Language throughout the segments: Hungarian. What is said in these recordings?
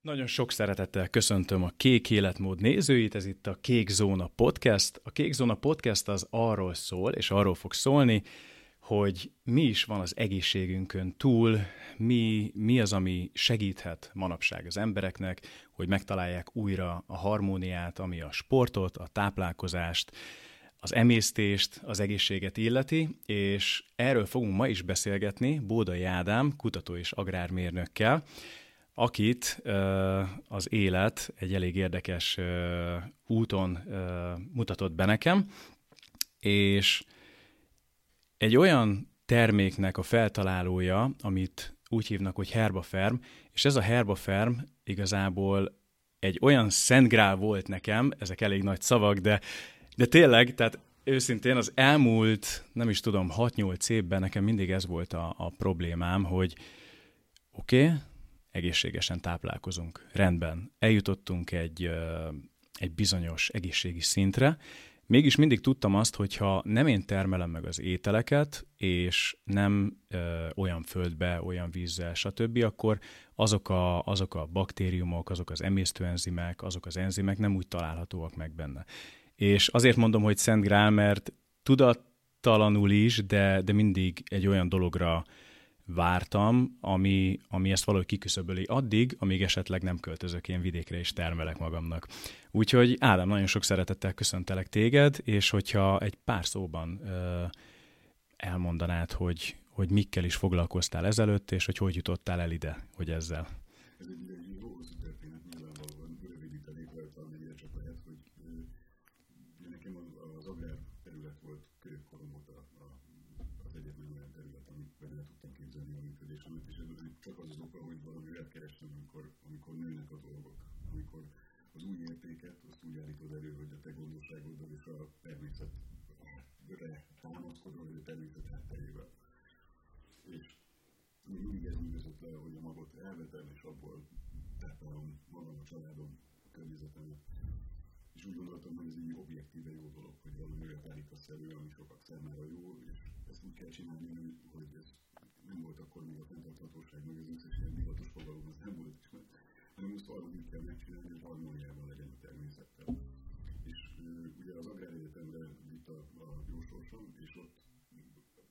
Nagyon sok szeretettel köszöntöm a Kék Életmód nézőit, ez itt a Kék Zóna Podcast. A Kék Zóna Podcast az arról szól, és arról fog szólni, hogy mi is van az egészségünkön túl, mi, mi az, ami segíthet manapság az embereknek, hogy megtalálják újra a harmóniát, ami a sportot, a táplálkozást, az emésztést, az egészséget illeti, és erről fogunk ma is beszélgetni Bódai Ádám, kutató és agrármérnökkel, akit az élet egy elég érdekes úton mutatott be nekem, és egy olyan terméknek a feltalálója, amit úgy hívnak, hogy herbaferm, és ez a herbaferm igazából egy olyan szentgrál volt nekem, ezek elég nagy szavak, de, de tényleg, tehát őszintén az elmúlt, nem is tudom, 6-8 évben nekem mindig ez volt a, a problémám, hogy oké, okay, egészségesen táplálkozunk. Rendben, eljutottunk egy, egy bizonyos egészségi szintre, mégis mindig tudtam azt, hogy ha nem én termelem meg az ételeket, és nem ö, olyan földbe, olyan vízzel, stb., akkor azok a, azok a baktériumok, azok az emésztőenzimek, azok az enzimek nem úgy találhatóak meg benne. És azért mondom, hogy Szent Grál, mert tudattalanul is, de, de mindig egy olyan dologra vártam, ami, ami ezt valahogy kiküszöböli addig, amíg esetleg nem költözök én vidékre és termelek magamnak. Úgyhogy Ádám, nagyon sok szeretettel köszöntelek téged, és hogyha egy pár szóban ö, elmondanád, hogy, hogy mikkel is foglalkoztál ezelőtt, és hogy hogy jutottál el ide, hogy ezzel. Ez egy támaszkodva, vagy a természet hátterével. És mindig ez üldözött le, hogy a magot elvetem, és abból táplálom magam, a családom, a környezetemet. És úgy gondoltam, hogy ez egy objektíve jó dolog, hogy valami olyat állítasz elő, ami sokak számára jó, és ezt úgy kell csinálni, hogy ez nem volt akkor még a fenntarthatóság, meg az összes ilyen divatos fogalom, az nem volt ismert, hanem azt valahogy kell megcsinálni, hogy harmóniában legyen a természettel. És ugye az Egyetemre vitt a, a jó sorsom, és ott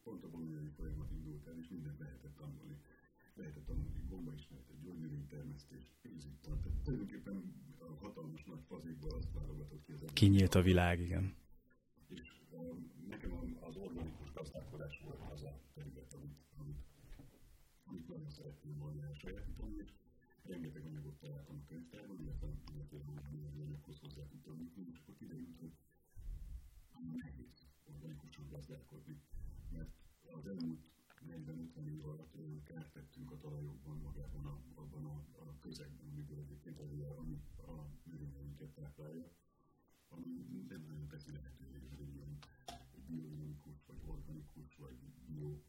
pont a bolonyai folyamat indult el, és mindent lehetett tanulni. Lehetett tanulni gombaismeretet, gyógynövénytermesztést, pénzügytant. Tehát tulajdonképpen a hatalmas nagy fazékból azt válogatott ki az Kinyílt a világ, igen. És um, nekem az organikus gazdálkodás volt az a terület, amit, amit, amit nagyon szeretném volna elsajátítani, és rengeteg anyagot találtam a könyvtárban, illetve, hogy anyaghoz hozzá tudtam jutni, és akkor kiderült, hogy nehéz organikusan gazdálkodni, mert az elmúlt 40-50 év alatt kárt tettünk a talajokban, magában a, abban a, a közegben, amiből egyébként az ami a növényeinket táplálja, ami nem nagyon teszi lehetővé, hogy egy ilyen biodinamikus, vagy organikus, vagy bio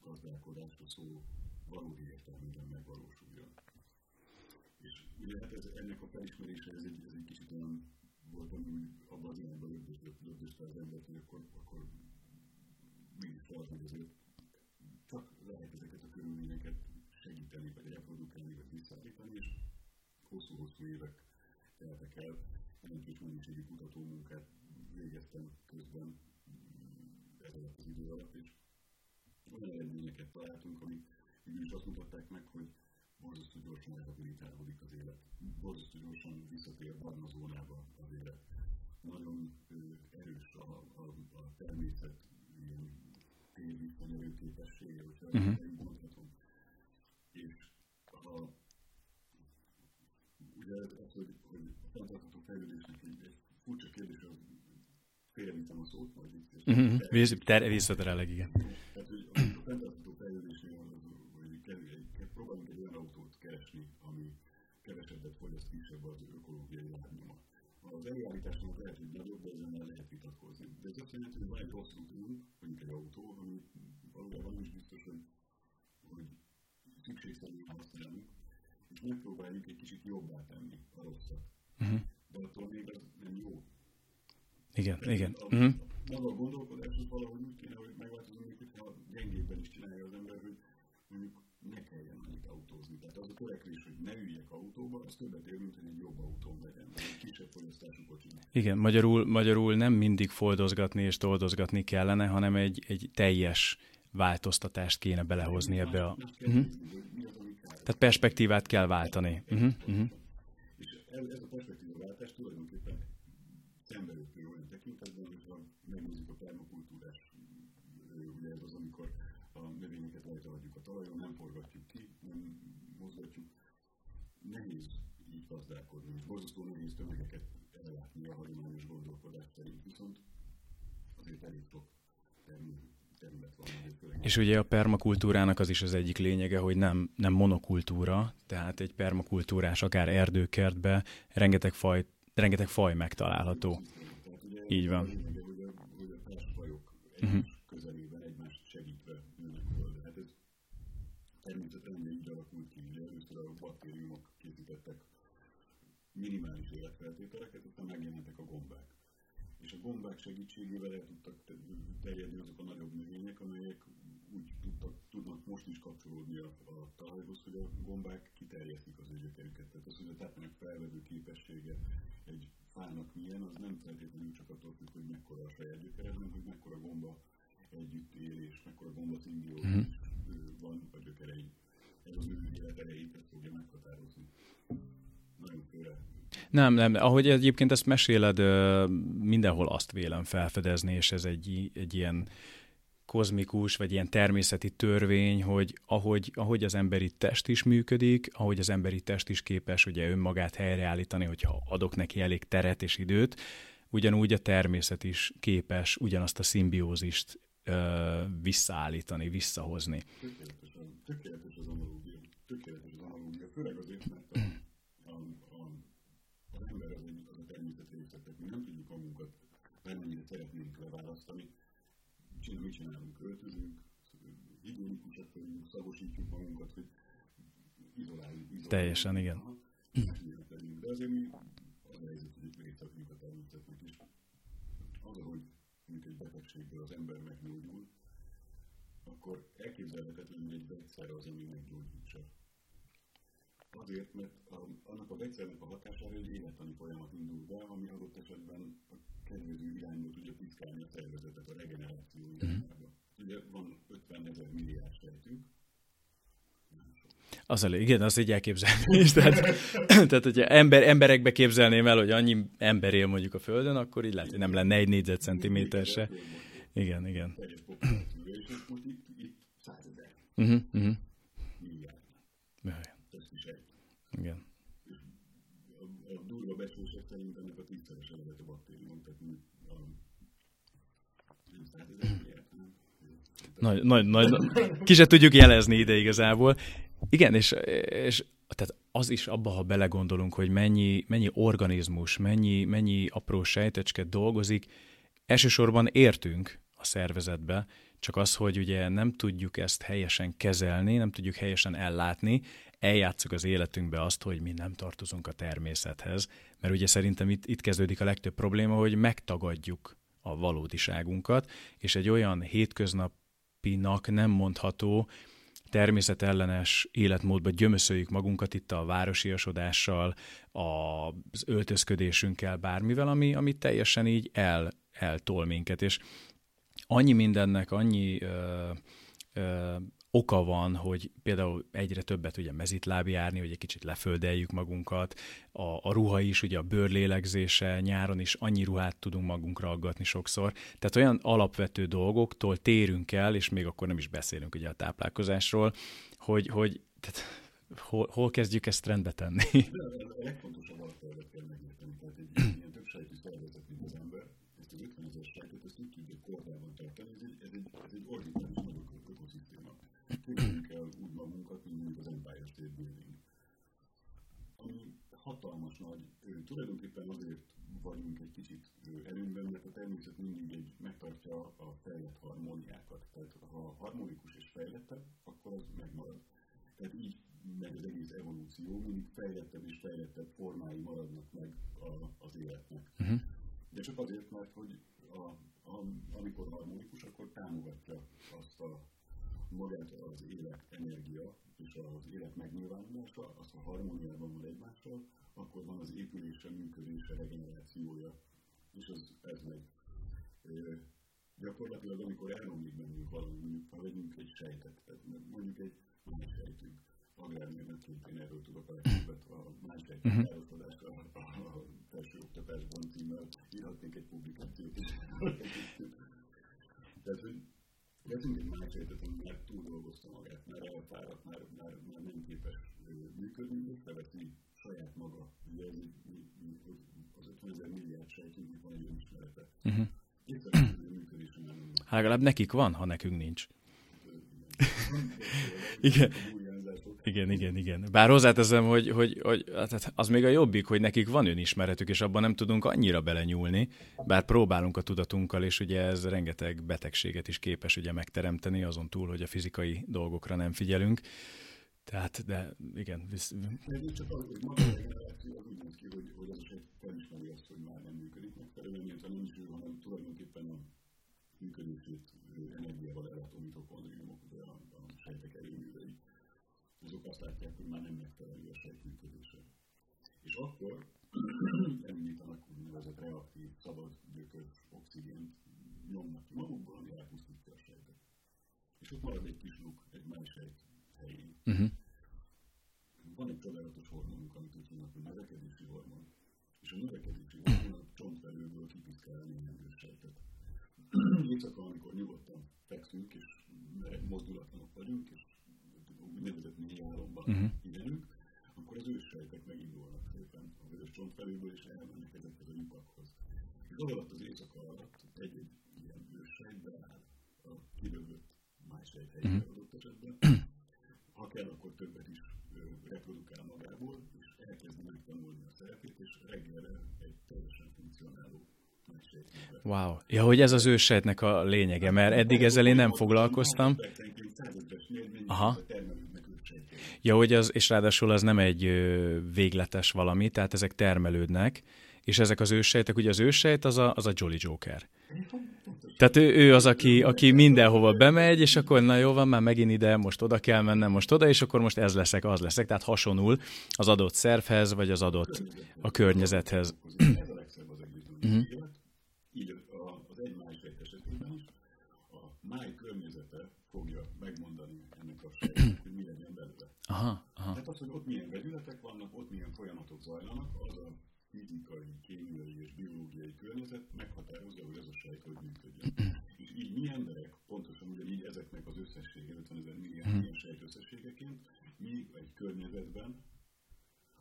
gazdálkodásra szó valódi értelmében megvalósuljon. És ugye hát ez, ennek a felismerése, ez egy, ez egy kicsit olyan voltam úgy abban az irányban lögdöste az embert, hogy akkor, akkor mégis hogy azért csak lehet ezeket a körülményeket segíteni, vagy reprodukálni, vagy visszaállítani, és hosszú-hosszú évek teltek el, jelentős mennyiségi kutatómunkát végeztem közben ez alatt az idő alatt, és olyan eredményeket találtunk, amik is azt mutatták meg, hogy borzasztó gyorsan rehabilitálódik az élet, borzasztó gyorsan visszatér barna zónába az élet. Nagyon erős a, a, a természet ilyen térvisszanyerő képessége, hogyha uh-huh. így mondhatom. Ha ugye az, hogy, hogy a fenntartható fejlődésnek egy, egy furcsa kérdés, az félreviszem a szót, majd vissza. Uh-huh. Visszaterelek, igen. Tehát, hogy a fenntartható fejlődésnél próbálunk egy olyan autót keresni, ami kevesebbet fogyaszt, kisebb az ökológiai lábnyoma. Az előállításnak lehet, hogy nagyobb, de ezen lehet vitatkozni. De ez azt jelenti, hogy van egy rossz útunk, mondjuk egy autó, ami valójában nem is biztos, hogy, hogy szükségszerűen használunk, és megpróbáljuk egy kicsit jobbá tenni a rosszat. Uh-huh. De attól még az nem jó. Igen, Tehát igen. A, uh-huh. Maga a gondolkodás az valahogy úgy kéne, hogy megváltozunk, hogyha gyengébben is csinálja az ember, hogy mondjuk ne kelljen annyit autózni. Tehát az a törekvés, hogy ne üljek autóba, az többet ér, mint hogy egy jobb autón legyen, egy kisebb fogyasztású kocsinak. Igen, magyarul, magyarul nem mindig foldozgatni és toldozgatni kellene, hanem egy, egy teljes változtatást kéne belehozni ebbe a... Uh-huh. Tehát perspektívát kell váltani. Uh-huh. Uh-huh. És ez, a perspektívaváltás tulajdonképpen szembeötő olyan tekintetben, hogyha megnézzük a permakultúrás, ugye ez az, amikor a növényeket rajta hagyjuk a talajon, nem forgatjuk ki, nem mozgatjuk. Nehéz így gazdálkodni, és borzasztó nehéz tömegeket ellátni a hagyományos gondolkodás szerint, viszont azért elég sok és ugye a permakultúrának az is az egyik lényege, hogy nem, nem monokultúra, tehát egy permakultúrás, akár erdőkertbe rengeteg faj, rengeteg faj megtalálható. Így van. Uh-huh. közelében egymást segítve nőnek föl. Hát ez természetesen így alakult ki, hogy először a baktériumok készítettek minimális életfeltételeket, aztán gombák gombák segítségével el tudtak terjedni azok a nagyobb növények, amelyek úgy tudtak, tudnak most is kapcsolódni a, a talajhoz, hogy a gombák kiterjesztik az ő gyökerüket. Tehát az, hogy a tápanyag felvevő képessége egy fának milyen, az nem feltétlenül csak attól függ, hogy mekkora a saját gyökere, hanem hogy mekkora gomba együtt él, és mekkora gomba szimbiózis mm-hmm. van a gyökerein. Ez az ő élet erejét, ezt fogja meghatározni. Nagyon főre nem, nem. Ahogy egyébként ezt meséled, mindenhol azt vélem felfedezni, és ez egy, egy ilyen kozmikus, vagy ilyen természeti törvény, hogy ahogy, ahogy az emberi test is működik, ahogy az emberi test is képes ugye önmagát helyreállítani, hogyha adok neki elég teret és időt, ugyanúgy a természet is képes ugyanazt a szimbiózist ö, visszaállítani, visszahozni. Tökéletes, Tökéletes az analógia, főleg azért, mert szeretnénk leválasztani. Csinál, mit csinálunk? Költözünk, higiénikusak vagyunk, szagosítjuk magunkat, hogy izoláljuk. izoláljuk. Teljesen, igen. De azért mi az a helyzet, hogy megtartjuk a természetnek is. Az, hogy mint egy betegségből az ember meggyógyul, akkor elképzelhetetlen, hogy egy vegyszer az, ami meggyógyítsa. Azért, mert a, annak a vegyszernek a hatására egy élettani folyamat indul be, ami adott esetben a kedvező irányba tudja piszkálni a szervezetet a regeneráció mhm. irányába. Mm. Ugye van 50 ezer milliárd sejtünk, az elég, igen, az egy elképzelés. tehát, tehát, hogyha ember, emberekbe képzelném el, hogy annyi ember él mondjuk a Földön, akkor így lehet, hogy nem lenne egy négyzetcentiméter se. Igen, igen. Uh-huh, uh-huh. Igen durva becslések szerint ennek a tízszeres eredet a baktérium, tehát a, nagy, nagy, nagy, ki se tudjuk jelezni ide igazából. Igen, és, és tehát az is abba, ha belegondolunk, hogy mennyi, mennyi organizmus, mennyi, mennyi apró sejtecske dolgozik, elsősorban értünk a szervezetbe, csak az, hogy ugye nem tudjuk ezt helyesen kezelni, nem tudjuk helyesen ellátni, eljátszuk az életünkbe azt, hogy mi nem tartozunk a természethez, mert ugye szerintem itt, itt kezdődik a legtöbb probléma, hogy megtagadjuk a valódiságunkat, és egy olyan hétköznapinak nem mondható, természetellenes életmódba gyömöszöljük magunkat itt a városiasodással, az öltözködésünkkel, bármivel, ami, ami teljesen így el, eltol minket. És annyi mindennek, annyi ö, ö, oka van, hogy például egyre többet ugye mezitláb járni, hogy egy kicsit leföldeljük magunkat, a, a ruha is, ugye a bőrlélegzése, nyáron is annyi ruhát tudunk magunkra aggatni sokszor. Tehát olyan alapvető dolgoktól térünk el, és még akkor nem is beszélünk ugye a táplálkozásról, hogy, hogy tehát, hol, hol kezdjük ezt rendbe tenni? A legfontosabb tehát egy ilyen többsejtű szervezet, mint az ember, ezt az 50 ezer sejtet, ezt úgy tudjuk kordában tartani, ez egy, ez egy, ez egy orbitális képzeljük el úgy magunkat, mint mondjuk az Empire State Building. Ami hatalmas nagy, tulajdonképpen azért vagyunk egy kicsit előnyben, mert a természet mindig egy megtartja a fejlett harmóniákat. Tehát ha harmonikus és fejlettebb, akkor az megmarad. Tehát így megy az egész evolúció, mindig fejlettebb és fejlettebb formái maradnak meg a, az életnek. Uh-huh. De csak azért, mert hogy a, a, amikor harmonikus, akkor támogatja azt a magát az élet energia harmóniában van egymással, akkor van épülése, működése, regenerációja, és az, ez megy. Gyakorlatilag, amikor elromlik bennünk valami, mondjuk, ha vegyünk egy sejtet, tehát mondjuk egy más sejtünk, agrármérnökként én erről tudok a legtöbbet, a más sejtek uh-huh. károsodásra a, a felsőoktatásban címmel írhatnék egy publikációt is. Tehát, hogy veszünk egy más sejtet, ami már túl dolgozta magát, már elfáradt, már, már, már nem képes működni, és leveszi saját maga. Ugye ez, az 50 ezer milliárd sejtünknek van egy önismerete. Uh-huh. Hát legalább nekik van, ha nekünk nincs. Igen. Igen, igen, igen. Bár hozzáteszem, hogy, hogy, hogy hát az még a jobbik, hogy nekik van önismeretük, és abban nem tudunk annyira belenyúlni, bár próbálunk a tudatunkkal, és ugye ez rengeteg betegséget is képes ugye megteremteni, azon túl, hogy a fizikai dolgokra nem figyelünk. Tehát, de igen. Visz... Ez csak az, hogy maga az úgy néz ki, hogy, hogy az is felismeri azt, hogy már nem működik megfelelően, illetve nem is ő, hanem tulajdonképpen a működését energiával ellátó mitokondriumok, ugye a, a sejtek erőművei, azok azt látják, hogy már nem megfelelő a sejt működése. És akkor elindítanak úgynevezett reaktív, szabad gyökös oxigént, nyomnak ki magukból, ami elpusztítja a sejtet. És ott marad egy kis Uh-huh. Van egy csodálatos hormonunk, amit úgy hívnak, hogy növekedési hormon. És a növekedési hormon a csontfelőből kipiszkál a sejtet. Éjszaka, amikor nyugodtan fekszünk, és mozdulatlanok vagyunk, és úgynevezett mély álomban uh-huh. igenünk, akkor az őssejtek megindulnak szépen a vörös csontfelőből, és elmennek ezekhez a lyukakhoz. És az alatt az éjszaka alatt egy-egy ilyen őssejt beáll a kidögött más sejt helyére uh-huh. adott esetben, kell, akkor többet is reprodukál magából, és elkezdi megtanulni a szerepét, és reggelre egy teljesen funkcionáló Wow. Ja, hogy ez az ősejtnek a lényege, mert eddig ezzel én nem foglalkoztam. Aha. Ja, hogy az, és ráadásul az nem egy végletes valami, tehát ezek termelődnek, és ezek az ősejtek, ugye az ősejt az a, az a Jolly Joker. Tehát ő, ő az, aki, aki mindenhova bemegy, és akkor na jó van, már megint ide, most oda kell mennem, most oda, és akkor most ez leszek, az leszek. Tehát hasonul az adott szervhez, vagy az adott a környezethez. uh-huh. Így az egy esetében a máj környezete fogja megmondani ennek a hogy mi legyen belőle. Aha, aha. Tehát az, hogy ott milyen vegyületek vannak, ott milyen folyamatok zajlanak, az a fizikai, kémiai és biológiai környezet meghatározza, hogy ez a sejt hogy így mi emberek, pontosan ugyanígy ezeknek az összessége, 50 ezer milliárd hmm. ilyen sejt összességeként, mi egy környezetben,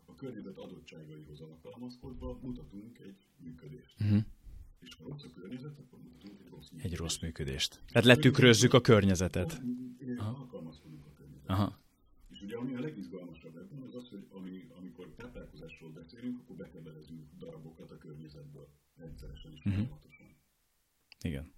a környezet adottságaihoz alkalmazkodva mutatunk egy működést. Uh-huh. És ha rossz a környezet, akkor mutatunk egy rossz működést. Egy rossz működést. Tehát letükrözzük a környezetet. Alkalmazkodunk a környezetre. Aha. És ugye ami a legizgalmasabb ebben, az az, hogy ami, amikor táplálkozásról beszélünk, akkor bekebelezünk darabokat a környezetből rendszeresen és uh-huh. folyamatosan. Igen.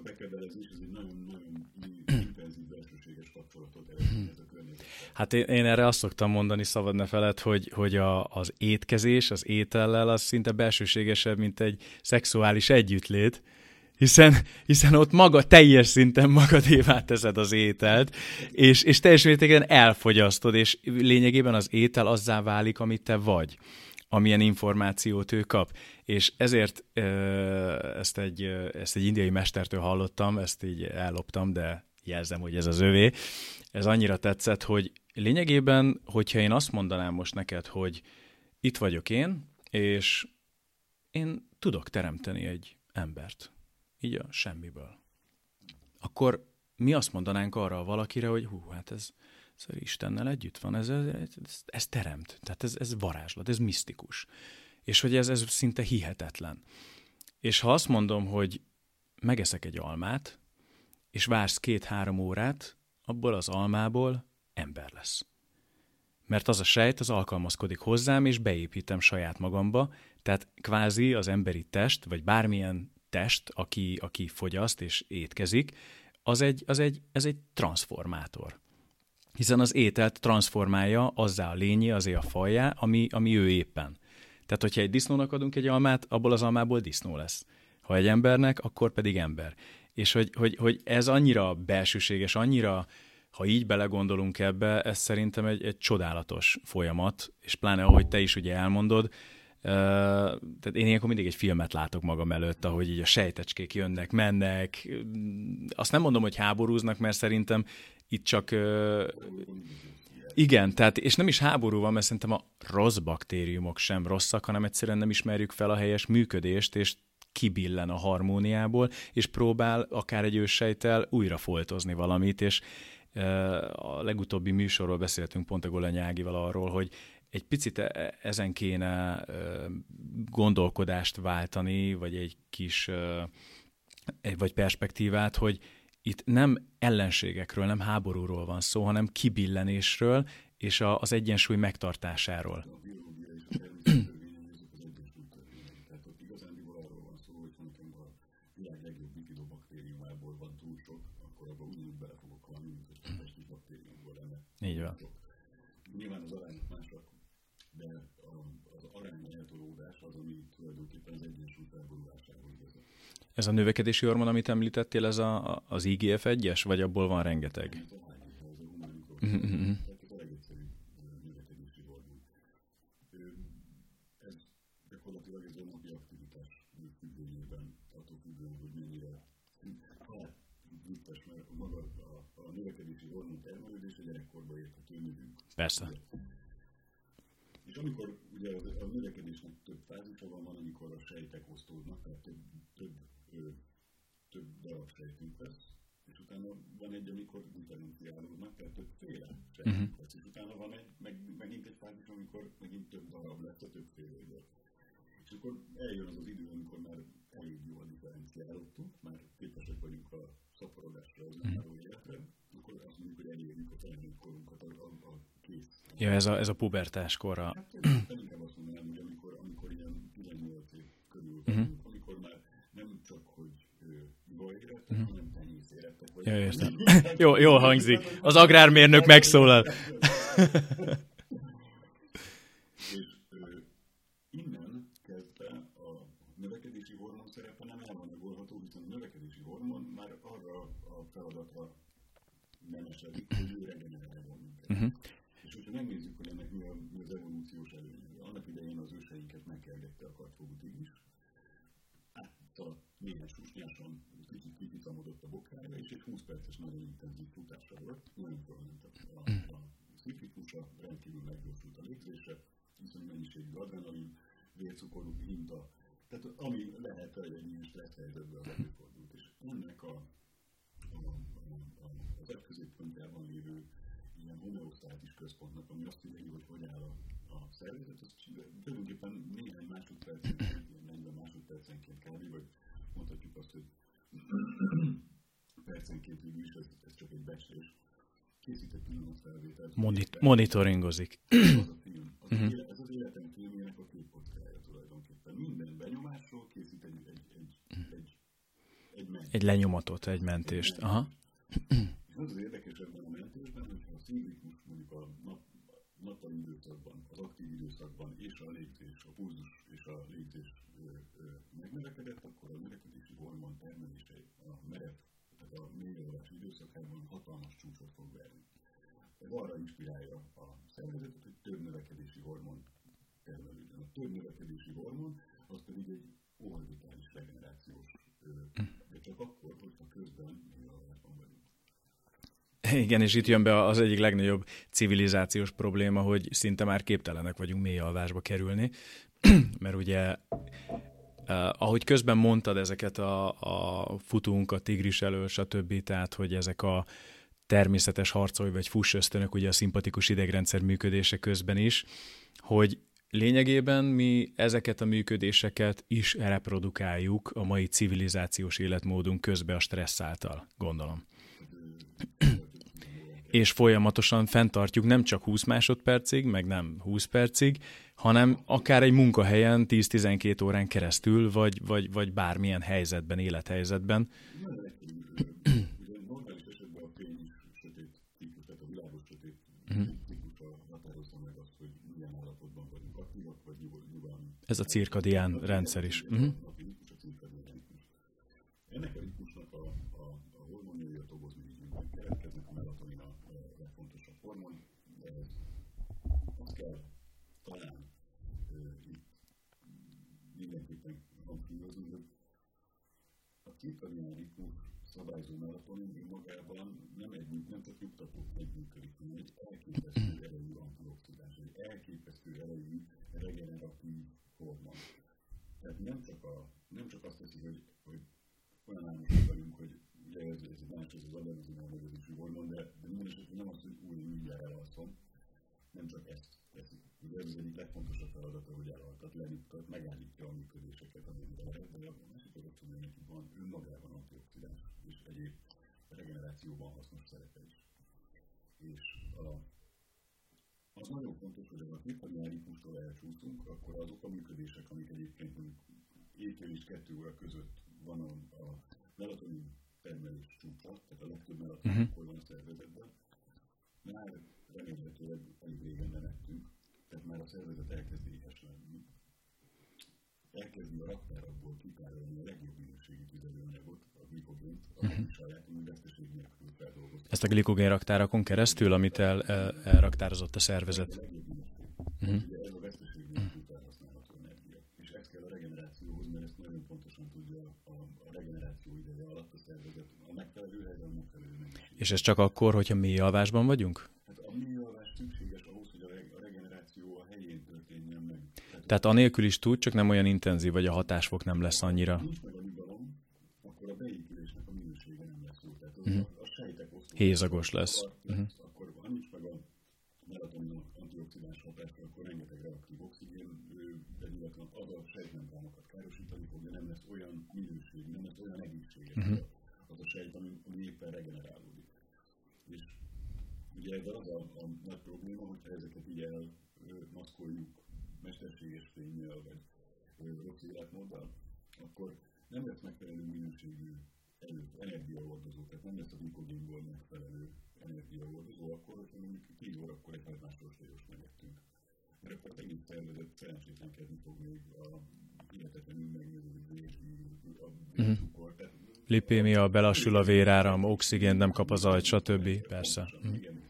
A bekebelezés, ez egy nagyon-nagyon intenzív belsőséges kapcsolatot eredményez a környezetben. Hát én, én erre azt szoktam mondani, szabad ne feled, hogy, hogy a, az étkezés, az étellel az szinte belsőségesebb, mint egy szexuális együttlét hiszen, hiszen ott maga teljes szinten magadévá teszed az ételt, és, és teljes mértékben elfogyasztod, és lényegében az étel azzá válik, amit te vagy amilyen információt ő kap. És ezért ezt egy, ezt egy indiai mestertől hallottam, ezt így elloptam, de jelzem, hogy ez az övé. Ez annyira tetszett, hogy lényegében, hogyha én azt mondanám most neked, hogy itt vagyok én, és én tudok teremteni egy embert így a semmiből. Akkor mi azt mondanánk arra valakire, hogy hú, hát ez, ez Istennel együtt van, ez, ez, ez, ez teremt, tehát ez, ez varázslat, ez misztikus. És hogy ez, ez szinte hihetetlen. És ha azt mondom, hogy megeszek egy almát, és vársz két-három órát, abból az almából ember lesz. Mert az a sejt az alkalmazkodik hozzám, és beépítem saját magamba, tehát kvázi az emberi test, vagy bármilyen test, aki, aki fogyaszt és étkezik, az egy, az egy, ez egy transformátor. Hiszen az ételt transformálja azzá a lényé, azé a fajjá, ami, ami ő éppen. Tehát, hogyha egy disznónak adunk egy almát, abból az almából disznó lesz. Ha egy embernek, akkor pedig ember. És hogy, hogy, hogy ez annyira belsőséges, annyira ha így belegondolunk ebbe, ez szerintem egy, egy csodálatos folyamat, és pláne ahogy te is ugye elmondod, tehát én ilyenkor mindig egy filmet látok magam előtt, ahogy így a sejtecskék jönnek, mennek. Azt nem mondom, hogy háborúznak, mert szerintem itt csak igen, tehát, és nem is háború van, mert szerintem a rossz baktériumok sem rosszak, hanem egyszerűen nem ismerjük fel a helyes működést, és kibillen a harmóniából, és próbál akár egy őssejtel újra foltozni valamit, és a legutóbbi műsorról beszéltünk pont a Golanyágival arról, hogy egy picit e, ezen kéne gondolkodást váltani, vagy egy kis vagy perspektívát, hogy itt nem ellenségekről, nem háborúról van szó, hanem kibillenésről és a, az egyensúly megtartásáról. Így van. Nyilván az arányok másak, de az arány eltolódás az, ami tulajdonképpen az egyensúly felborulásához vezet. Ez a növekedési hormon, amit említettél, ez a, az IGF-1-es, vagy abból van rengeteg? Mm-hmm. Persze. És amikor ugye a növekedésnek több fázisa van, van, amikor a sejtek osztódnak, tehát több, több, több darab sejtünk lesz, és utána van egy, amikor differenciálódnak, tehát többféle sejtünk uh-huh. lesz, és utána van egy, meg, megint egy fázis, amikor megint több darab lesz a többféléből. És akkor eljön az az idő, amikor már elég jól differenciálódtunk, már képesek vagyunk a szaporodásra, az önálló életre, akkor azt mondjuk, hogy elérjük a felnőtt korunkat, a, a, a kész. Ja, ez a, ez a pubertás korra. Hát, inkább azt mondanám, hogy amikor, amikor ilyen 18 év körül uh-huh. vagyunk, csak, hogy jól érettek, uh-huh. hanem tenyész érettek. Ja, értem. jó, jól hangzik. Az agrármérnök megszólal. nemesedik, hogy ő regeneráljon minket. Uh-huh. És hogyha megnézzük, hogy ennek mi, a, mi az evolúciós előnye, annak idején az őseinket megkergette a kartfogú tigris, átszaladt néhány susnyáson, kicsit kifitamodott a bokája, és egy 20 perces nagyon intenzív futásra volt, nagyon fölment a, a, a szikikusa, rendkívül a légzése, viszont mennyiségű adrenalin, vércukorú hinta, tehát ami lehet egy ilyen stressz helyzetben előfordult. És ennek a, a az agy középpontjában lévő ilyen homeosztátis központnak, ami azt írja, hogy hogy áll a, a szervezet, az tulajdonképpen néhány másodpercenként, ilyen 40 másodpercenként kb. vagy mondhatjuk azt, hogy percenként végül is, ez, ez csak egy becslés. Készít egy pillanatfelvételt. Monit- monitoringozik. Az a. Az uh-huh. élet, ez az életem filmjének a képkockája tulajdonképpen. Minden benyomásról készít egy, egy, egy, egy, egy, mentést. egy lenyomatot, egy mentést. Aha az az érdekes ebben a mentésben, hogyha a szívritmus mondjuk a nap, nappali időszakban, az aktív időszakban és a légzés, a pulzus és a légzés megnövekedett, akkor a növekedési hormon termelése a merev, tehát a mélyrevolási időszakában hatalmas csúcsot fog verni. Ez arra inspirálja a szervezetet, hogy több növekedési hormon termelődjön. A több növekedési hormon az pedig egy orbitális regenerációs, de csak akkor, hogyha közben. Igen, és itt jön be az egyik legnagyobb civilizációs probléma, hogy szinte már képtelenek vagyunk mély alvásba kerülni, mert ugye Uh, ahogy közben mondtad ezeket a, a futunk, a tigris elől, stb., tehát hogy ezek a természetes harcolj vagy fuss ösztönök ugye a szimpatikus idegrendszer működése közben is, hogy lényegében mi ezeket a működéseket is reprodukáljuk a mai civilizációs életmódunk közben a stressz által, gondolom és folyamatosan fenntartjuk nem csak 20 másodpercig, meg nem 20 percig, hanem akár egy munkahelyen 10-12 órán keresztül, vagy, vagy, vagy bármilyen helyzetben, élethelyzetben. Ez a cirkadián rendszer is. Uh-huh. Ennek a ritmusnak a, a, a hormonjaujat okozni, keletkeznek a melatonin a legfontosabb hormon. Azt kell talán mindenképpen hangsúlyozni, hogy a cirkadián ritmus szabályozó melatonin magában nem egy, nem csak nyugtatóként működik, hanem egy elképesztő Tehát nem csak, a, nem csak azt teszi, hogy, hogy olyan álmosak vagyunk, hogy ugye ez, ez más, ez az adenosine nevezésű hormon, de, de mindesetre nem az, hogy új mindjárt elalszom, nem csak ezt teszi. Ugye ez az egyik legfontosabb feladata, hogy elaltat, lenyugtat, megállítja a működéseket, amit lehet, de a másik az hogy neki van önmagában antioxidáns és egyéb regenerációban hasznos szerepe is. És a, az nagyon fontos, hogy ha a cirkadián ritmustól elcsúszunk, akkor azok a működések, amik egyébként éjfél és kettő óra között van a, a melatonin termelés csúcsa, tehát a legtöbb melatonin uh-huh. akkor van a szervezetben, már remélhetőleg elég régen lemettünk, tehát már a szervezet elkezd éhes lenni. Elkezdi a raktárakból kitárolni a legjobb tüzelőanyagot, a glikogént, a uh-huh. saját veszteség nélkül feldolgozni. Ezt a glikogén raktárakon keresztül, amit el, el, elraktározott a szervezet. A uh-huh. Ez a veszteség nélkül felhasználható energia. És ez kell a regenerációhoz, mert ezt nagyon pontosan tudja a, a regeneráció ideje alatt a szervezet a megfelelő helyben, a megfelelő mennyiség. És ez csak akkor, hogyha mély alvásban vagyunk? Tehát anélkül is tud, csak nem olyan intenzív, vagy a hatásfok nem lesz annyira. Nincs meg a nyugalom, akkor a beépülésnek a minősége nem lesz jó. Tehát uh-huh. a, sejtek Hézagos lesz. Uh-huh. Akkor ha nincs meg a melatonin antioxidáns hatásra, akkor rengeteg reaktív oxigén vegyületlen az a sejtmembránokat károsítani fogja, nem lesz olyan minőségű, nem lesz olyan egészséges uh-huh. az a sejt, ami, ami éppen regenerálódik. És ugye ez az a, a nagy probléma, hogyha ezeket így elmaszkoljuk mesterséges vagy, vagy rossz életmóddal, akkor nem lesz megfelelő minőségű energiahordozó, tehát nem lesz a glikogénból megfelelő energiahordozó, akkor, mondjuk 10 órakor egy hagymásról sajos megettünk. Mert akkor az egész szervezet szerencsétlenkedni fog még a hihetetlenül a vércukor. Uh-huh. Lipémia, belassul a véráram, oxigént nem kap az ajt, stb. Persze. Igen.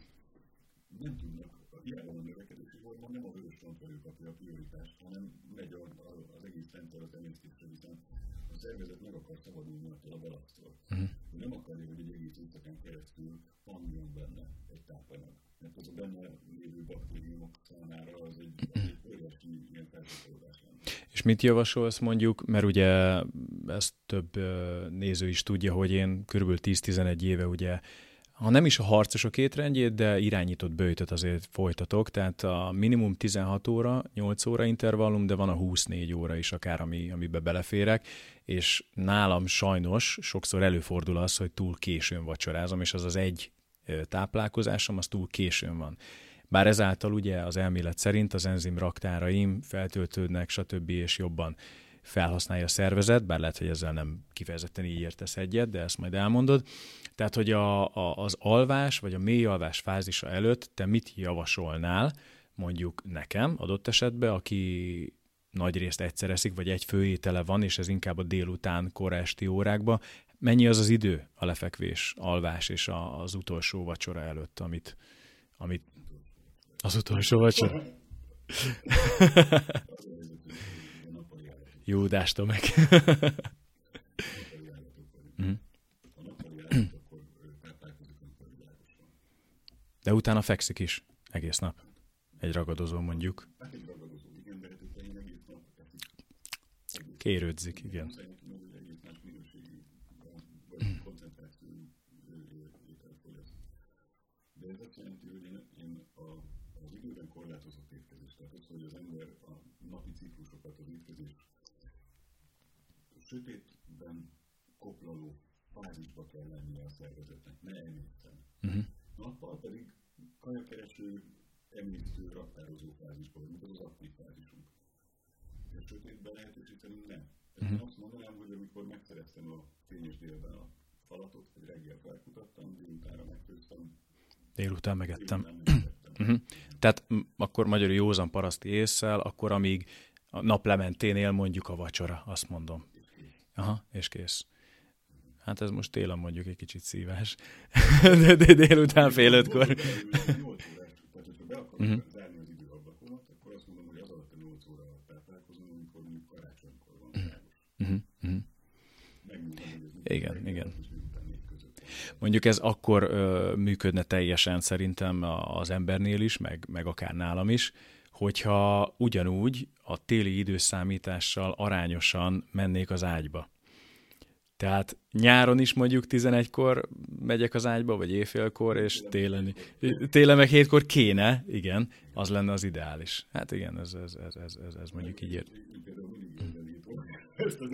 Nem akarja, hogy egy egész éjszakán keresztül hamjon benne egy tápanyag. Mert az a benne lévő baktériumok számára az egy, egy óriási ilyen. És mit javasolsz mondjuk, mert ugye ezt több néző is tudja, hogy én kb. 10-11 éve ugye ha nem is a harcosok étrendjét, de irányított bőjtöt azért folytatok, tehát a minimum 16 óra, 8 óra intervallum, de van a 24 óra is akár, ami, amibe beleférek, és nálam sajnos sokszor előfordul az, hogy túl későn vacsorázom, és az az egy táplálkozásom, az túl későn van. Bár ezáltal ugye az elmélet szerint az enzim raktáraim feltöltődnek, stb. és jobban felhasználja a szervezet, bár lehet, hogy ezzel nem kifejezetten így értesz egyet, de ezt majd elmondod. Tehát, hogy a, a, az alvás, vagy a mély alvás fázisa előtt te mit javasolnál, mondjuk nekem adott esetben, aki nagy részt egyszer eszik, vagy egy főétele van, és ez inkább a délután, kora esti órákban. Mennyi az az idő a lefekvés, alvás és a, az utolsó vacsora előtt, amit, amit az utolsó vacsora? Júdástól meg. Mhm. De utána fekszik is egész nap. Egy ragadozó mondjuk. Kérődzik, igen. De ez azt jelenti, hogy én, én a, az időben korlátozott étkezés, tehát az, hogy az ember a napi ciklusokat, az étkezés sötétben koplaló fázisba kell lennie a szervezetnek, ne emészten. Uh-huh. Nappal pedig kajakereső, emésztő, raktározó fázisba az az aktív fázisunk. És sötétben lehetősíteni nem. Tehát uh-huh. azt mondanám, hogy amikor megszereztem a fényes délben a falatot, vagy reggel felkutattam, délutánra megfőztem. Délután megettem. uh-huh. Tehát akkor magyarul józan paraszti észsel, akkor amíg a naplementénél mondjuk a vacsora, azt mondom. Aha, és kész. Hát ez most télen mondjuk egy kicsit szívás. de, de délután fél ötkor. uh-huh. Uh-huh. Igen, igen. Mondjuk ez akkor ö, működne teljesen szerintem az embernél is, meg, meg akár nálam is, hogyha ugyanúgy a téli időszámítással arányosan mennék az ágyba. Tehát nyáron is mondjuk 11-kor megyek az ágyba, vagy éjfélkor, és télen, télen meg hétkor kéne, igen, az lenne az ideális. Hát igen, ez, ez, ez, ez, ez, ez mondjuk így ért. Ezt az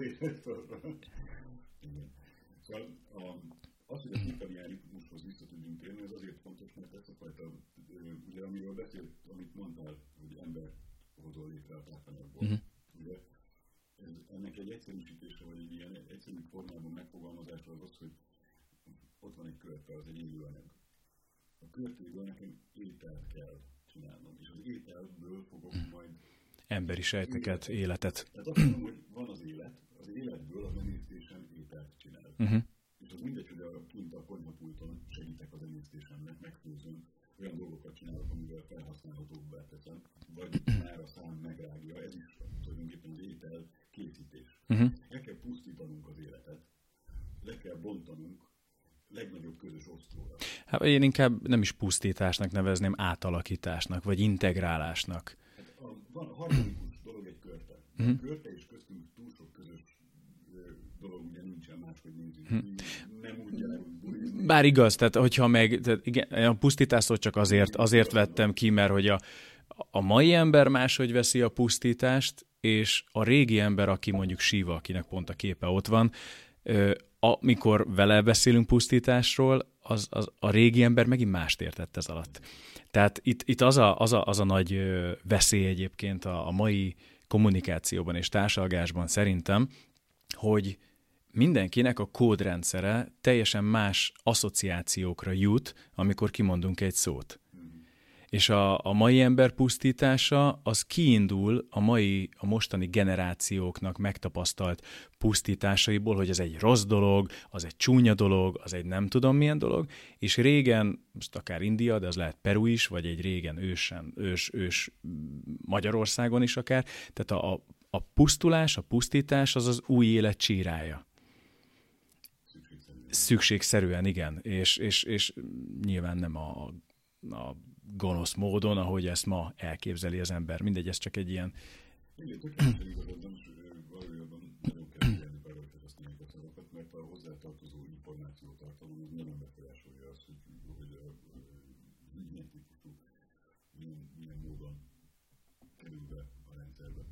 Szóval az, hogy a titkani ritmushoz vissza tudjunk térni, ez azért fontos, mert ezt a fajta, ugye amiről beszélt, amit mondtál, hogy ember hozol létre a tápanyagból. Uh-huh. Ugye, ez, ennek egy egyszerűsítése, vagy egy ilyen egyszerű formában megfogalmazása az az, hogy ott van egy körte, az egy élő anyag. A körtéből nekem ételt kell csinálnom, és az ételből fogok uh-huh. majd emberi sejteket, életet. Tehát azt mondom, hogy van az élet, az életből az emésztésen ételt csinál. Uh-huh. És az mindegy, hogy a kint a konyhapulton segítek az emésztésemnek, megfőzöm, olyan dolgokat csinálok, amivel felhasználhatóbbá teszem, vagy már a szám megrágja, ez is tulajdonképpen az étel készítés. Uh-huh. El kell pusztítanunk az életet, le kell bontanunk legnagyobb közös osztóra. Hát én inkább nem is pusztításnak nevezném, átalakításnak, vagy integrálásnak. Van harmonikus dolog egy körte. A körte és köztünk túl sok közös dolog ugye nincsen máshogy nézzük. Hm. Nem úgy járunk Bár igaz, tehát hogyha meg, tehát igen, a pusztítást csak azért, azért vettem ki, mert hogy a, a mai ember máshogy veszi a pusztítást, és a régi ember, aki mondjuk síva, akinek pont a képe ott van, amikor vele beszélünk pusztításról, az, az, a régi ember megint mást értett ez alatt. Tehát itt, itt az, a, az, a, az a nagy veszély egyébként a, a mai kommunikációban és társalgásban szerintem, hogy mindenkinek a kódrendszere teljesen más asszociációkra jut, amikor kimondunk egy szót. És a, a mai ember pusztítása az kiindul a mai, a mostani generációknak megtapasztalt pusztításaiból, hogy ez egy rossz dolog, az egy csúnya dolog, az egy nem tudom milyen dolog, és régen, most akár India, de az lehet Peru is, vagy egy régen ősen, ős, ős Magyarországon is akár, tehát a, a, a pusztulás, a pusztítás az az új élet csírája. Szükségszerűen, igen. És, és, és nyilván nem a, a gonosz módon, ahogy ezt ma elképzeli az ember. Mindegy, ez csak egy ilyen... Mert a hozzátartozó információtartalom az nagyon befolyásolja azt, hogy, hogy milyen típusú, milyen, milyen módon kerül be a rendszerbe.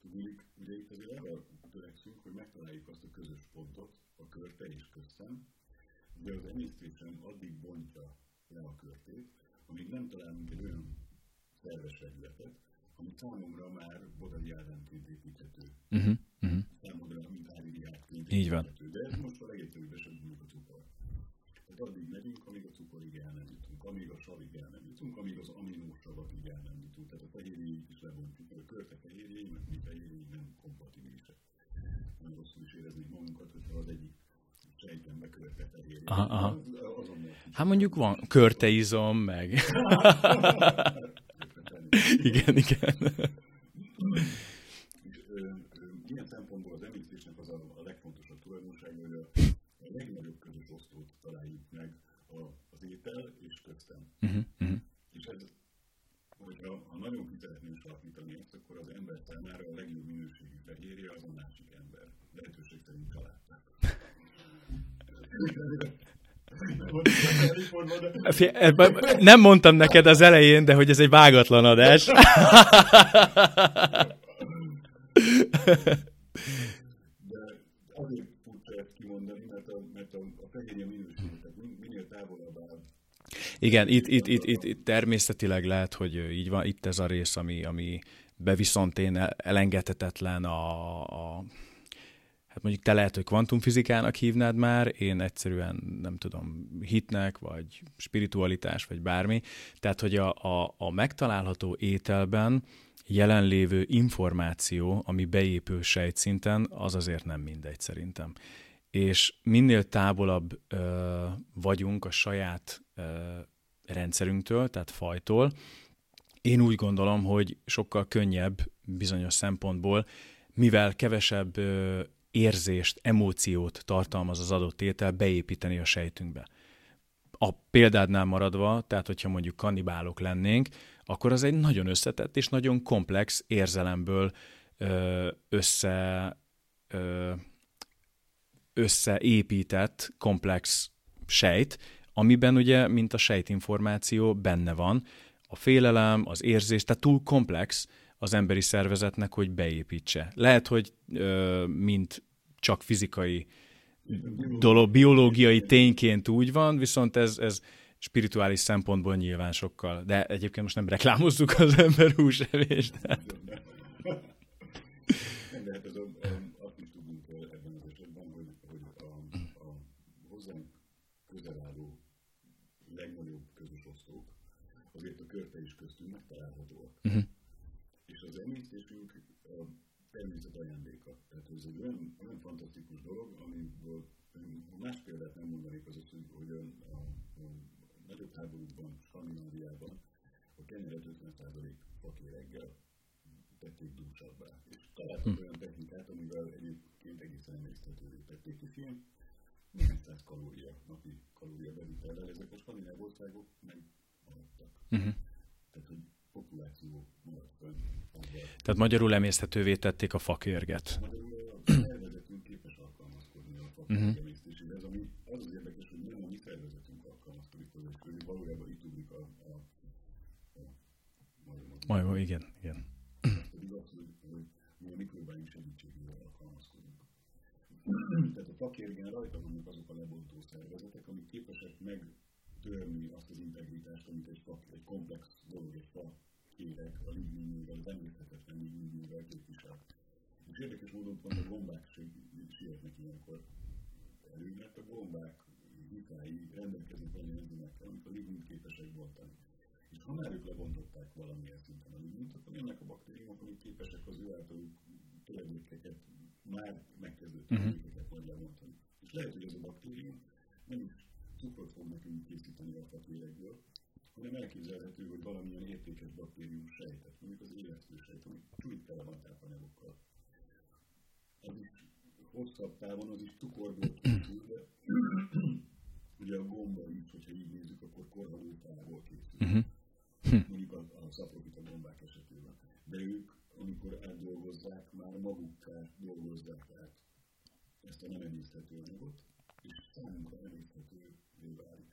Tudnék, ugye itt azért arra törekszünk, hogy közös pontot, a körte és köztem, de az emésztésem addig bontja le a körtét, amíg nem találunk egy olyan szerves vegyületet, ami számomra már Bodai Ádámként építhető. Uh-huh, uh-huh. Számomra, mint Áriliátként Így van. De ez most a legegyszerűbb esetben a cukor. Tehát addig megyünk, amíg a cukorig el nem jutunk, amíg a savig el nem jutunk, amíg az aminósavakig el nem jutunk. Tehát a fehérjéig is lebontjuk, mert a körte fehérjéig, mert mi fehérjéig nem kompatibilisek. Nagyon rosszul is éreznék magunkat, hogyha az egyik fehérje. Aha, aha. Hát mondjuk van körteizom, meg... igen, igen. ilyen szempontból az emésztésnek az a, a legfontosabb tulajdonság, hogy a, a legnagyobb közös osztót találjuk meg a, az étel és köztem. Uh-huh, uh-huh. És ez, hogyha ha nagyon ki szeretném sarkítani ezt, akkor az ember számára a legjobb minőségű fehérje az a másik ember. Lehetőség szerint családtag. Nem mondtam neked az elején, de hogy ez egy vágatlan adás. De azért furcsa ezt kimondani, mert a, mert a, a fehérje minősége, tehát minél távolabb áll. Igen, itt, itt, itt, itt, itt természetileg lehet, hogy így van, itt ez a rész, ami, ami be viszont én elengedhetetlen a, a hát mondjuk te lehet, hogy kvantumfizikának hívnád már, én egyszerűen nem tudom, hitnek, vagy spiritualitás, vagy bármi. Tehát, hogy a, a, a megtalálható ételben jelenlévő információ, ami beépül sejtszinten, az azért nem mindegy szerintem. És minél távolabb ö, vagyunk a saját ö, rendszerünktől, tehát fajtól, én úgy gondolom, hogy sokkal könnyebb bizonyos szempontból, mivel kevesebb ö, érzést, emóciót tartalmaz az adott étel, beépíteni a sejtünkbe. A példádnál maradva, tehát hogyha mondjuk kannibálok lennénk, akkor az egy nagyon összetett és nagyon komplex érzelemből össze, összeépített komplex sejt, amiben ugye, mint a sejtinformáció benne van, a félelem, az érzés, tehát túl komplex az emberi szervezetnek, hogy beépítse. Lehet, hogy ö, mint csak fizikai dolog, biológiai tényként úgy van, viszont ez, ez spirituális szempontból nyilván sokkal. De egyébként most nem reklámozzuk az ember húsevést. Tehát. Uh-huh. És az emésztésünk a természet ajándéka. Tehát ez egy olyan, olyan fantasztikus dolog, amiből más példát nem mondanék, az hogy, hogy a, a, a nagyobb háborúkban, Skandináviában a kenyeret 50% fakéreggel tették dúsabbá. És találtak hm. olyan technikát, amivel egyébként egészen emészthetővé tették, és ilyen 900 kalória, napi kalória bevitellel, ezek a skandináv országok meg maradtak. Uh-huh. Tehát, hogy populáció. Tehát magyarul emészthetővé tették a a szervezetünk képes alkalmazkodni a fakérg emésztéséhez, ami az az érdekes, hogy nem a mi szervezetünk alkalmazkodik hozzá, és valójában itt ugrik a, a, a majom. igen, igen. Pedig az, hogy, hogy mi a mikrobáink segítségével alkalmazkodunk. Tehát a fakérgen rajta vannak azok a lebontó szervezetek, amik képesek megtörni azt az integritást, amit egy, fak, egy komplex dolog, egy fa kérek a ligényével, az emészthetetlen ligényével képvisel. És érdekes módon pont a gombák sietnek ilyenkor elő, mert a gombák hitái rendelkeznek valami enzimekkel, amit a ligint képesek bontani. És ha már ők lebontották valamilyen szinten a ligint, akkor jönnek a baktériumok, amik képesek az ő általuk töredékeket, már megkezdett mhm. töredékeket majd lebontani. És lehet, hogy ez a baktérium nem is cukrot fog nekünk készíteni a fakérekből, hanem elképzelhető, hogy valamilyen értékes baktérium sejtet, mondjuk az élesztő sejt, ami csúlyt tele van tápanyagokkal. Az is az is cukorból készül, ugye a gomba is, hogyha így nézzük, akkor korvaló fából készül. Uh-huh. Mondjuk a, a szaprofita gombák esetében. De ők, amikor átdolgozzák, már magukká dolgozzák át ezt a nem emészthető anyagot, és számunkra emészthető válik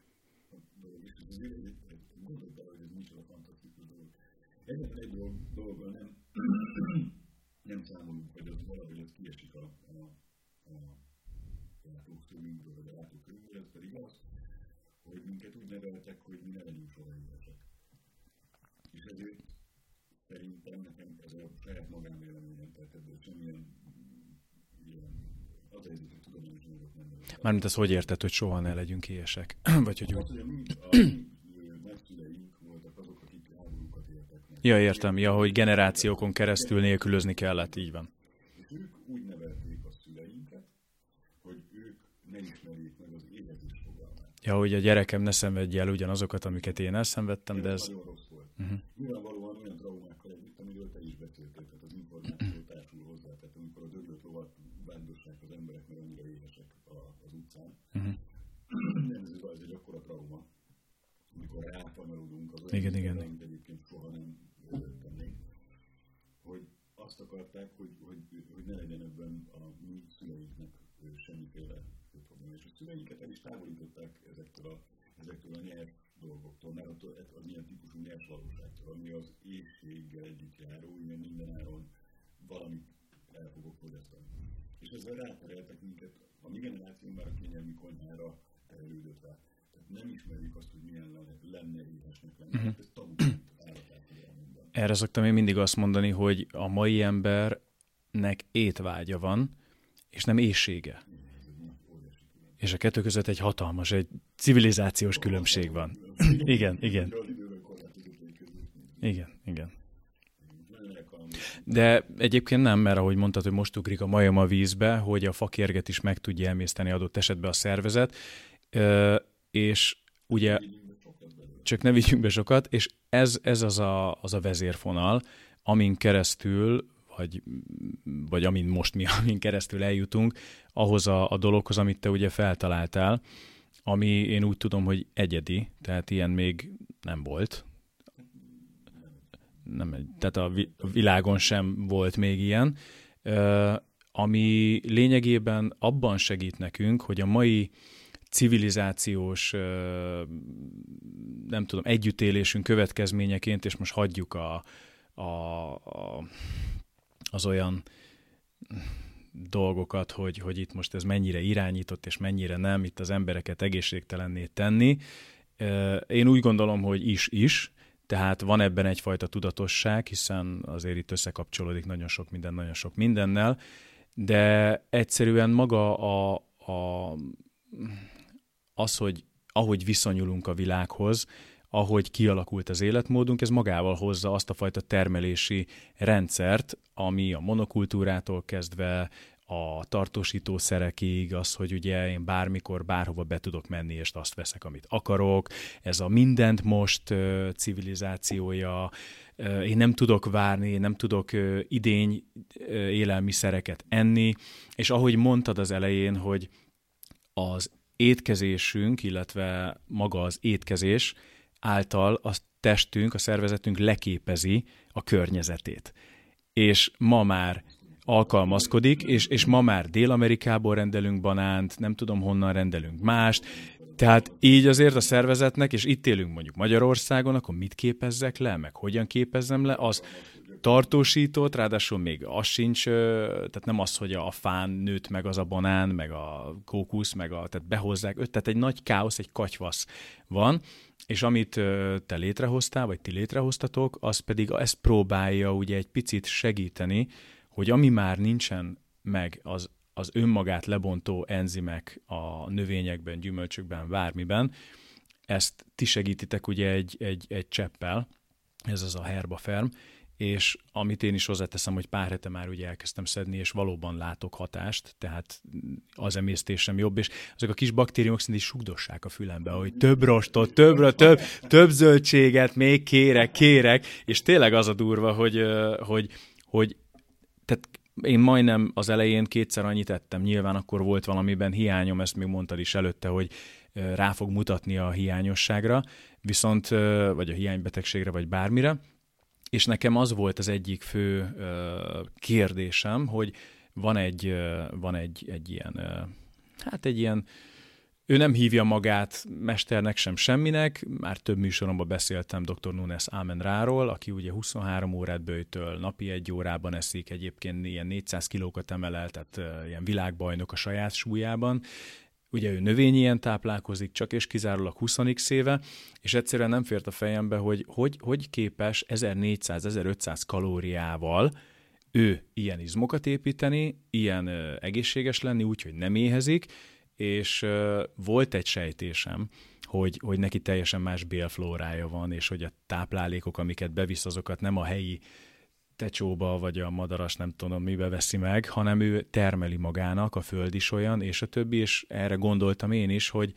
dolog, és ez azért egy, egy, gondolj bele, hogy ez micsoda fantasztikus dolog. Egyetlen egy dolog, dologgal nem számolunk, hogy az valahogy az kiesik a, a, a látószögünkből, vagy a látókörünkből, ez pedig az, hogy minket úgy neveltek, hogy mi ne legyünk éhesek. És ezért szerintem nekem ez a saját magánvéleményem, tehát ebből semmilyen ilyen az helyzet, hogy tudományos anyagok nem Mármint az hogy érted, hogy soha ne legyünk éhesek? Vagy hogy... Hát, mi a nagyszüleink voltak azok, akik háborúkat éltek meg. Ja, értem. Ja, hogy generációkon keresztül nélkülözni kellett, így van. És ők úgy nevelték a szüleinket, hogy ők ne ismerjék meg az éhezés fogalmát. Ja, hogy a gyerekem ne szenvedje el ugyanazokat, amiket én elszenvedtem, de ez... Nagyon rossz volt. Uh-huh. Nyilvánvalóan olyan traumákkal együtt, amiről te is beszéltél, tehát az információ társul hozzá, tehát amikor a döglött lovat vándorság az emberek, mert annyira éhesek az utcán. Uh-huh. ez, ez egy akkora trauma, amikor rákanyarodunk az igen, igen. egyébként soha nem tennénk, hogy azt akarták, hogy, hogy, hogy ne legyen ebben a mi szüleinknek semmiféle probléma. És a szüleinket el is távolították ezektől a, ezektől a nyers dolgoktól, mert attól, az ilyen típusú nyers valóságtól, ami az éjséggel együtt járó, ilyen mindenáron valamit el fogok fogyasztani. És ezzel rátereltek minket, a mi generációnk már a kényelmi konyhára terelődött rá. Tehát nem ismerjük azt, hogy milyen lenne, lenne éhesnek lenni. Uh-huh. Ez tabuként Erre szoktam én mindig azt mondani, hogy a mai embernek étvágya van, és nem éjsége. És a kettő között egy hatalmas, egy civilizációs különbség van. igen, igen. Igen, igen. De egyébként nem, mert ahogy mondtad, hogy most ugrik a majom a vízbe, hogy a fakérget is meg tudja emészteni adott esetben a szervezet, és ugye csak ne vigyünk be sokat, és ez, ez az, a, az a vezérfonal, amin keresztül, vagy, vagy amin most mi, amin keresztül eljutunk, ahhoz a, a dologhoz, amit te ugye feltaláltál, ami én úgy tudom, hogy egyedi, tehát ilyen még nem volt. Nem, tehát a világon sem volt még ilyen, ami lényegében abban segít nekünk, hogy a mai civilizációs, nem tudom, együttélésünk következményeként, és most hagyjuk a, a, a, az olyan dolgokat, hogy, hogy itt most ez mennyire irányított, és mennyire nem, itt az embereket egészségtelenné tenni. Én úgy gondolom, hogy is-is, tehát van ebben egyfajta tudatosság, hiszen azért itt összekapcsolódik nagyon sok minden, nagyon sok mindennel, de egyszerűen maga a, a, az, hogy ahogy viszonyulunk a világhoz, ahogy kialakult az életmódunk, ez magával hozza azt a fajta termelési rendszert, ami a monokultúrától kezdve a tartósítószerekig, az, hogy ugye én bármikor, bárhova be tudok menni, és azt veszek, amit akarok. Ez a mindent most civilizációja, én nem tudok várni, nem tudok idény élelmiszereket enni, és ahogy mondtad az elején, hogy az étkezésünk, illetve maga az étkezés által a testünk, a szervezetünk leképezi a környezetét. És ma már alkalmazkodik, és, és ma már Dél-Amerikából rendelünk banánt, nem tudom honnan rendelünk mást, tehát így azért a szervezetnek, és itt élünk mondjuk Magyarországon, akkor mit képezzek le, meg hogyan képezzem le, az tartósított, ráadásul még az sincs, tehát nem az, hogy a fán nőtt meg az a banán, meg a kókusz, meg a, tehát behozzák, tehát egy nagy káosz, egy katyvasz van, és amit te létrehoztál, vagy ti létrehoztatok, az pedig ezt próbálja ugye egy picit segíteni, hogy ami már nincsen meg, az, az önmagát lebontó enzimek a növényekben, gyümölcsökben, bármiben, ezt ti segítitek ugye egy, egy, egy cseppel, ez az a herbaferm, és amit én is hozzáteszem, hogy pár hete már ugye elkezdtem szedni, és valóban látok hatást, tehát az emésztésem jobb, és azok a kis baktériumok szinte sugdossák a fülembe, hogy több rostot, több, több, több zöldséget, még kérek, kérek, és tényleg az a durva, hogy, hogy, hogy tehát én majdnem az elején kétszer annyit ettem, nyilván akkor volt valamiben hiányom, ezt még mondtad is előtte, hogy rá fog mutatni a hiányosságra, viszont, vagy a hiánybetegségre, vagy bármire, és nekem az volt az egyik fő kérdésem, hogy van egy, van egy, egy ilyen, hát egy ilyen ő nem hívja magát mesternek sem semminek, már több műsoromban beszéltem dr. Nunes Ráról, aki ugye 23 órát bőjtöl, napi egy órában eszik, egyébként ilyen 400 kilókat emelel, tehát ilyen világbajnok a saját súlyában, ugye ő növényien táplálkozik, csak és kizárólag 20 éve, és egyszerűen nem fért a fejembe, hogy hogy, hogy képes 1400-1500 kalóriával ő ilyen izmokat építeni, ilyen egészséges lenni, úgyhogy nem éhezik, és uh, volt egy sejtésem, hogy, hogy neki teljesen más bélflórája van, és hogy a táplálékok, amiket bevisz, azokat nem a helyi tecsóba, vagy a madaras nem tudom mibe veszi meg, hanem ő termeli magának, a föld is olyan, és a többi, és erre gondoltam én is, hogy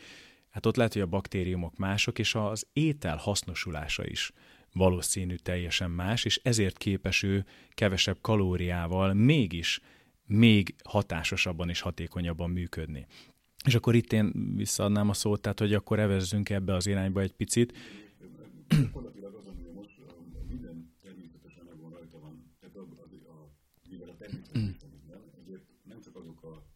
hát ott lehet, hogy a baktériumok mások, és az étel hasznosulása is valószínű teljesen más, és ezért képes ő kevesebb kalóriával mégis még hatásosabban és hatékonyabban működni. És akkor itt én visszaadnám a szót, tehát hogy akkor evezzünk ebbe az irányba egy picit. Gyakorlatilag az, hogy most minden természetes anyagon rajta van, tehát a, a, a, mivel a természetes minden, ezért nem csak azok a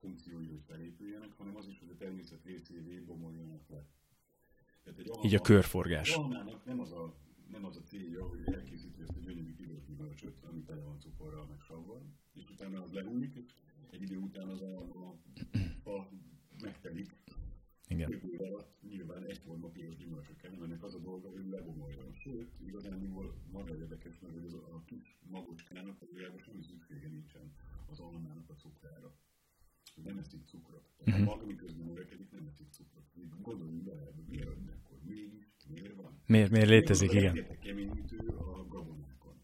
funkciói, hogy felépüljenek, hanem az is, hogy a természet részévé bomoljanak le. Tehát egy Így a körforgás. Almának nem az a, nem az a célja, hogy elkészíti ezt a gyönyörű piros gyümölcsöt, ami tele van cukorral, meg savval, és utána az lehúlik, és egy idő után az a, a, a megtelik. Igen. Jövőre nyilván egyforma piros gyümölcsökkel, nem ennek az a dolga, hogy lebomoljon. Sőt, igazán maga érdekes, mert az a, a kis magocskának valójában semmi szüksége nincsen az almának a cukrára. Nem eszik cukrot. Tehát uh-huh. a maga miközben növekedik, nem eszik cukrot. Gondoljunk bele, akkor mégis, miért van? Miért, miért létezik, igen. A keményítő a gabonákon.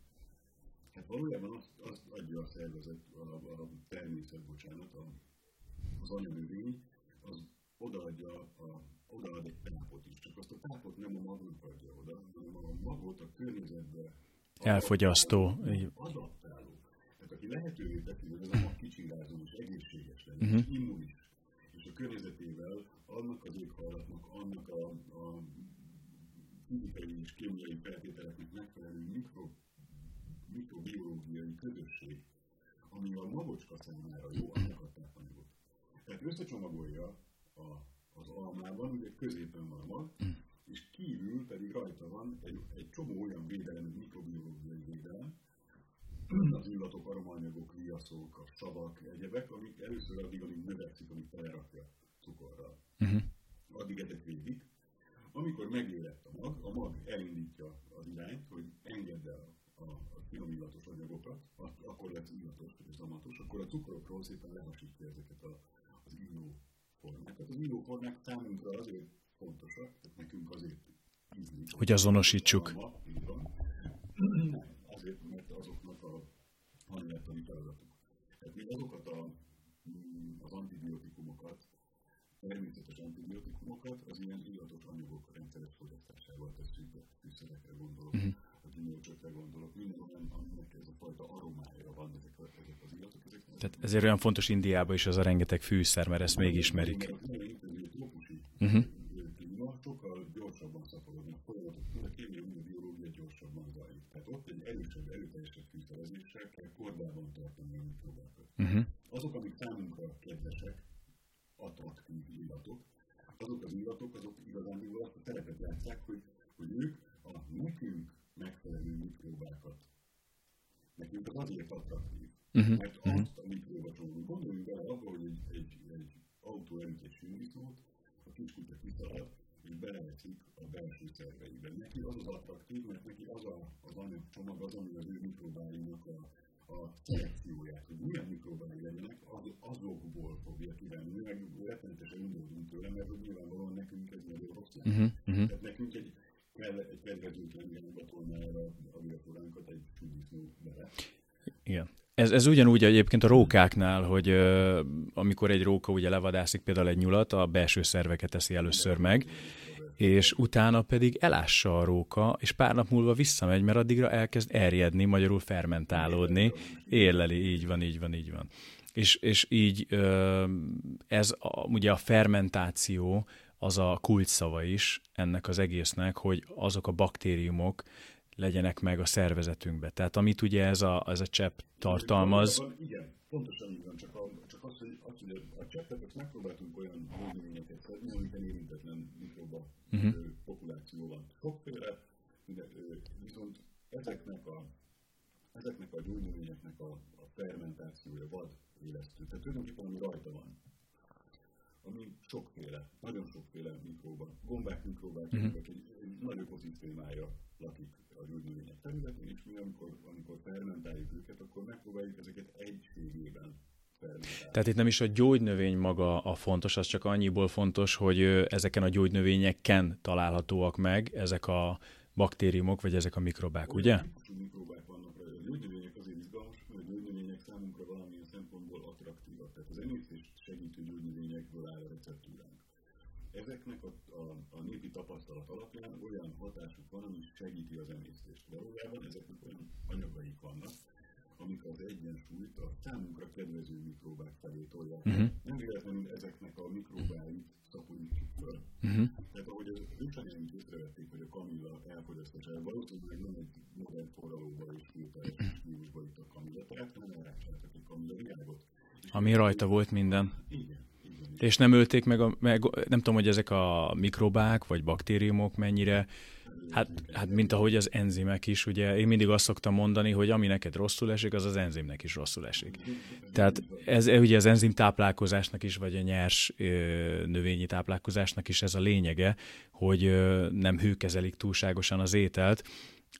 Hát valójában azt, azt adja a szervezet, a, a természet, bocsánat, a, az anyanövény, az odaadja, a, odaad egy tápot is, csak azt a tápot nem a magnak adja oda, hanem a magot a környezetbe elfogyasztó. Adaptáló. lehetővé teszi, hogy az a mag kicsingázzon és egészséges legyen, uh-huh. immunis, és a környezetével annak az éghajlatnak, annak a, a fizikai és kémiai feltételeknek megfelelő mikro, mikrobiológiai közösség, ami a magocska számára jó, annak a tápanyagot. Tehát összecsomagolja a, az almában, ugye középen van a mag, és kívül pedig rajta van egy, egy csomó olyan védelem, mikrobiológiai védelem, az illatok, aromanyagok, viaszok, a savak, egyebek, amik először addig, amíg növekszik, amíg telerakja cukorral. Uh-huh. Addig ezek végig. Amikor megérett a mag, a mag elindítja az irányt, hogy engedd el a, a finom illatos anyagokat, akkor lesz illatos és zamatos, akkor a cukorokról szépen lehasítja ezeket a, az illó formákat. Az illó formák számunkra azért fontosak, tehát nekünk azért ízlik. Hogy azonosítsuk. Nem, azért, mert azoknak a hanyagtani feladatuk. Tehát mi azokat a, az antibiotikumokat, természetes antibiotikumokat az ilyen illatos anyagok rendszeres fogyasztásával tesszük be, fűszerekre gondolok, uh-huh. a gyümölcsökre gondolok, minden olyan, aminek ez a fajta aromája van, ezek, a, ezek az illatok. Ezek Tehát ezért olyan fontos Indiában is az a rengeteg fűszer, mert ezt még ismerik. Uh-huh sokkal gyorsabban szaporodnak folyamatok, a kémiai biológia gyorsabban zajlik. Tehát ott egy erősebb, erőteljesebb fűszerezéssel kell kordában tartani a mikrobákat. Uh-huh. Azok, amik számunkra kedvesek, attraktív illatok, azok az illatok, azok igazán azt a terepet játszák, hogy, hogy ők a nekünk megfelelő mikrobákat, nekünk az azért attraktív, uh-huh. mert uh-huh. azt a mikróbacsomót, gondoljunk bele abba, hogy egy, egy, egy autó elüt egy sűrűszót, a kiskutya kiszalad, és beleeszik a belső szerveiben. Neki az az attraktív, mert neki az a, az anyagcsomag az, ami az ő mikrobáinak a, a szelekcióját, hogy milyen mikrobái legyenek, az, azokból fogja kivenni, meg rettenetesen indulunk tőle, mert hogy nyilvánvalóan nekünk ez nagyon rossz lenne. Uh-huh, uh-huh. Tehát nekünk egy, kell egy kedvezőtlen ilyen betolnára a viakoránkat egy csúdisznó bele. Igen. Ez, ez ugyanúgy egyébként a rókáknál, hogy uh, amikor egy róka ugye levadászik például egy nyulat, a belső szerveket teszi először meg, és utána pedig elássa a róka, és pár nap múlva visszamegy, mert addigra elkezd erjedni, magyarul fermentálódni, éleli, így van, így van, így van. És, és így ez a, ugye a fermentáció az a kulcsszava is ennek az egésznek, hogy azok a baktériumok, legyenek meg a szervezetünkbe. Tehát amit ugye ez a, ez a csepp tartalmaz. Igen, pontosan így van, csak, a, csak az, hogy, az, hogy a cseppet megpróbáltunk olyan gyógynövényeket szedni, amiken érintetlen uh-huh. populáció van. Sokféle, de, viszont ezeknek a, ezeknek a gyógynövényeknek a, a fermentációja vad élesztő. Tehát tulajdonképpen ami rajta van, ami sokféle, nagyon sokféle mikróba, gombák, mikróbák, uh-huh. egy, egy nagy ökoszisztémája lakik a gyógynövények területén, és mi amikor, amikor fermentáljuk őket, akkor megpróbáljuk ezeket egységében tehát itt nem is a gyógynövény maga a fontos, az csak annyiból fontos, hogy ezeken a gyógynövényeken találhatóak meg ezek a baktériumok, vagy ezek a mikrobák, ugye? mikrobák vannak rajta. A gyógynövények azért izgalmas, mert a gyógynövények számunkra valamilyen szempontból attraktívak. Tehát az emésztést segítő gyógynövényekből áll a receptúránk ezeknek a, a, a népi tapasztalat alapján olyan hatásuk van, ami segíti az emésztést. Valójában ezeknek olyan anyagaik vannak, amik az egyensúlyt a számunkra kedvező mikrobák felé tolják. Uh-huh. Nem véletlenül ezeknek a mikrobáit szaporítjuk föl. Uh-huh. Tehát ahogy az ősanyáink észrevették, hogy a kamilla elfogyasztására valószínűleg nem egy modern forralóba és filteres stílusba itt a kamilla, tehát nem elrákcsáltak egy kamilla virágot. Ami rajta volt minden. Igen. És nem ölték meg, a, meg, nem tudom, hogy ezek a mikrobák vagy baktériumok mennyire, hát, hát mint ahogy az enzimek is, ugye én mindig azt szoktam mondani, hogy ami neked rosszul esik, az az enzimnek is rosszul esik. Tehát ez ugye az enzim táplálkozásnak is, vagy a nyers növényi táplálkozásnak is ez a lényege, hogy nem hőkezelik túlságosan az ételt,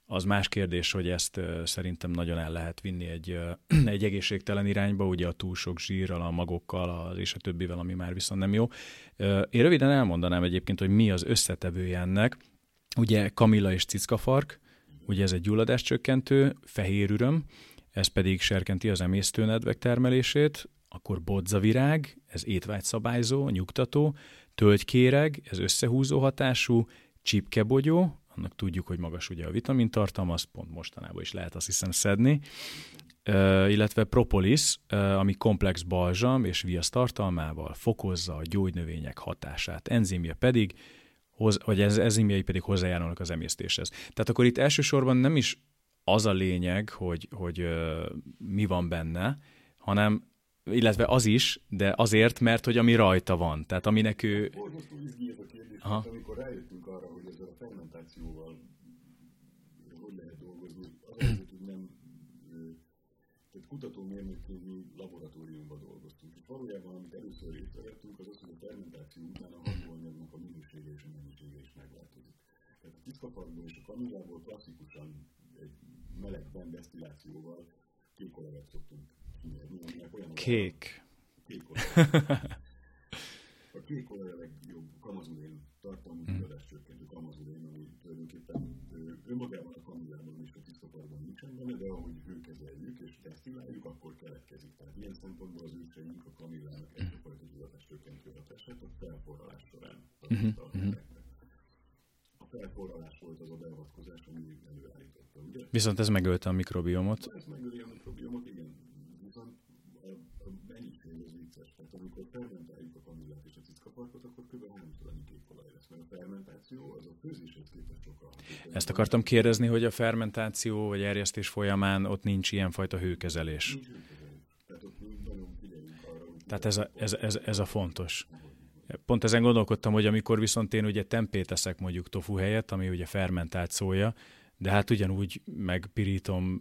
az más kérdés, hogy ezt szerintem nagyon el lehet vinni egy, egy egészségtelen irányba, ugye a túl sok zsírral, a magokkal, az és a többivel, ami már viszont nem jó. Én röviden elmondanám egyébként, hogy mi az összetevője ennek. Ugye kamilla és cickafark, ugye ez egy gyulladáscsökkentő, fehér üröm, ez pedig serkenti az emésztőnedvek termelését, akkor bodzavirág, ez étvágyszabályzó, nyugtató, tölgykéreg, ez összehúzó hatású, csipkebogyó, annak tudjuk, hogy magas ugye a vitamintartalma, azt pont mostanában is lehet azt hiszem szedni. illetve propolis, ami komplex balzsam és viasz tartalmával fokozza a gyógynövények hatását. Enzimje pedig, vagy ez enzimjei pedig hozzájárulnak az emésztéshez. Tehát akkor itt elsősorban nem is az a lényeg, hogy, hogy mi van benne, hanem illetve az is, de azért, mert hogy ami rajta van. Tehát aminek ő... Borzasztó izgi ez a kérdés, Aha. amikor rájöttünk arra, hogy ezzel a fermentációval hogy lehet dolgozni, az azért, hogy nem tehát kutatómérnökségi laboratóriumban dolgoztunk. És valójában, amit először észrevettünk, az az, hogy a fermentáció után a hatóanyagnak a minősége és a Tehát a tiszkaparkból és a kamillából klasszikusan egy melegben desztillációval kék olajat szoktunk Kék. Kék A kék olaj a legjobb kamazulén tartalmú mm. csökkentő kamazulén, ami tulajdonképpen önmagában a kamillában és a tisztaparban nincsen benne, de ahogy hőkezeljük és desztilláljuk, akkor keletkezik. Tehát ilyen szempontból az őseink a kamillának egyfajta tudatás csökkentő hatását a felforralás során mm-hmm. A felforralás volt az a beavatkozás, ami előállította, ugye? Viszont ez megölte a mikrobiomot. Ez megöli a mikrobiomot, igen tehát amikor fermentáljuk a kamillát és a cickaparkot, akkor kb. háromszor annyi kékolaj lesz, mert a fermentáció az a főzéshez képest sokkal Ezt akartam kérdezni, hogy a fermentáció vagy erjesztés folyamán ott nincs ilyenfajta hőkezelés. Nincs hőkezelés. Tehát ott nagyon figyeljünk arra, hogy... Tehát ez a, ez, ez, ez a fontos. Pont ezen gondolkodtam, hogy amikor viszont én ugye tempét eszek mondjuk tofu helyett, ami ugye fermentált szója, de hát ugyanúgy megpirítom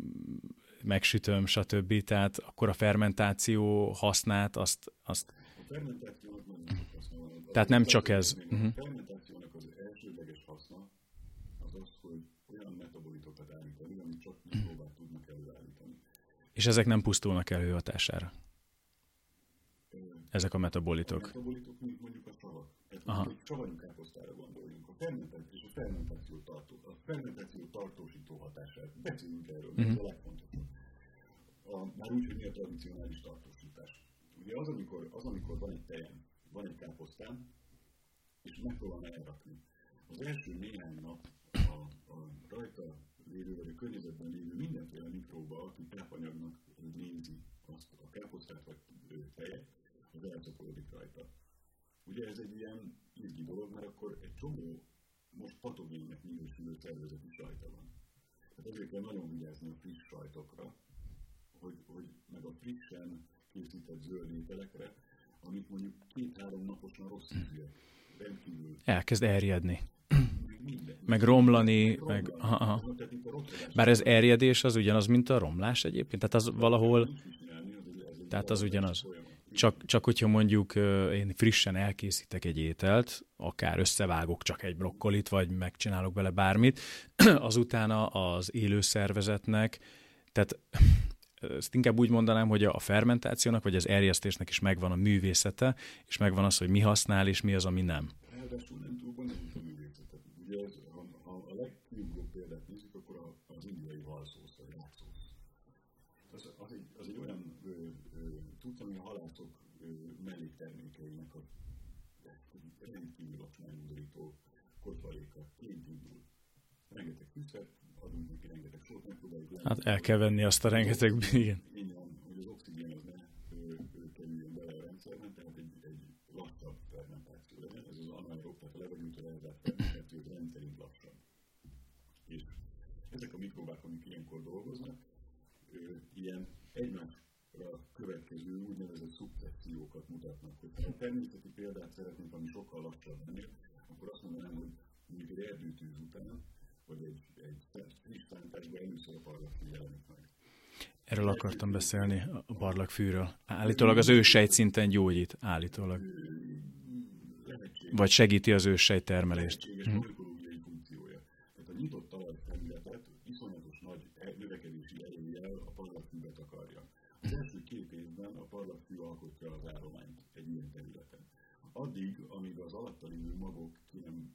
megsütöm, stb. Tehát akkor a fermentáció hasznát azt... azt... A fermentációnak haszna van. Tehát nem csak ez. A uh-huh. fermentációnak az elsődleges haszna az az, hogy olyan metabolitokat állít elő, amit csak mikrobák tudnak előállítani. És ezek nem pusztulnak el hőhatására? Ezek a metabolitok. A metabolitok, mint mondjuk a savak. Tehát Aha. egy savanyú káposztára gondoljunk. A fermentáció és a fermentáció, tartó, a fermentáció tartósító hatását. Beszéljünk erről, uh-huh. ez a legfontosabb. A, már úgy, hogy mi a tradicionális tartósítás. Ugye az, amikor, az, amikor van egy tejem, van egy káposztám, és megpróbálom elrakni. Az első néhány nap a, a rajta lévő, vagy a környezetben lévő mindenféle mikróba, aki tápanyagnak nézi azt a káposztát vagy tejet, az eltopolódik rajta. Ugye ez egy ilyen izgi dolog, mert akkor egy csomó most patogénnek minősülő szervezet is rajta van. Tehát ezért kell nagyon vigyázni a friss sajtokra, hogy, hogy meg a frissen készített zöld ételekre, amik mondjuk két-három naposan rossz ízűek, rendkívül. Elkezd erjedni. Minden. Meg romlani, meg... Aha, aha. Bár ez erjedés az ugyanaz, mint a romlás egyébként? Tehát az valahol... Tehát az ugyanaz. Csak, csak hogyha mondjuk én frissen elkészítek egy ételt, akár összevágok csak egy brokkolit, vagy megcsinálok bele bármit, azutána az élő szervezetnek, tehát ezt inkább úgy mondanám, hogy a fermentációnak, vagy az erjesztésnek is megvan a művészete, és megvan az, hogy mi használ, és mi az, ami nem. Ráadásul nem túl bonyolult a művészete. Ugye ez, ha, ha a legkiugró példát nézzük, akkor az indiai halszósz, vagy rákszósz. Az, az, egy, az egy olyan tudsz, ami a halászok melléktermékeinek a rendkívül ként indul. Rengeteg füszet, adunk neki rengeteg sót, megpróbáljuk Hát el kell venni azt a rengeteg, igen. Van, hogy az oxigén az ne kerüljön bele a rendszerben, tehát egy, egy lassabb fermentáció legyen. Ez az anaerob, tehát a levegőtől elzárt fermentáció, rendszerint lassabb. És ezek a mikrobák, amik ilyenkor dolgoznak, ilyen egymásra következő úgynevezett szubpressziókat mutatnak. Hogyha a természeti példát szeretnénk, ami sokkal lassabb ennél, akkor azt mondanám, hogy mondjuk egy erdőtűz után hogy egy, egy friss szántásban először a parlagfű jelenik meg. Erről akartam beszélni, a barlagfűről. Állítólag az ősejt szinten gyógyít, állítólag. Vagy segíti az ősejt termelést. Hm. funkciója. Tehát a nyitott talajfelületet iszonyatos nagy növekedési erőjel a parlagfűbe takarja. Az első két évben a parlagfű alkotja az állományt egy ilyen területen addig, amíg az alatta lévő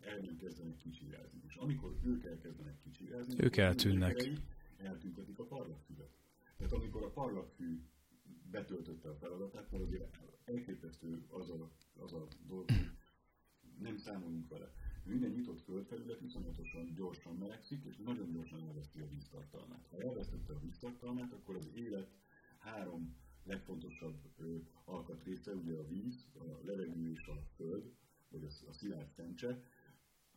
magok ki nem, el nem kezdenek kicsirázni. És amikor ők elkezdenek kicsirázni, ők eltűnnek. Eltüntetik a parlagfüvet. Tehát amikor a parlagfű betöltötte a feladatát, mert azért elképesztő az a, az a dolog, hogy nem számolunk vele. Minden nyitott földfelület iszonyatosan gyorsan melegszik, és nagyon gyorsan elveszti a víztartalmát. Ha elvesztette a víztartalmát, akkor az élet három legfontosabb ö, alkatrésze, ugye a víz, a levegő és a föld, vagy a, a szilárd tencse,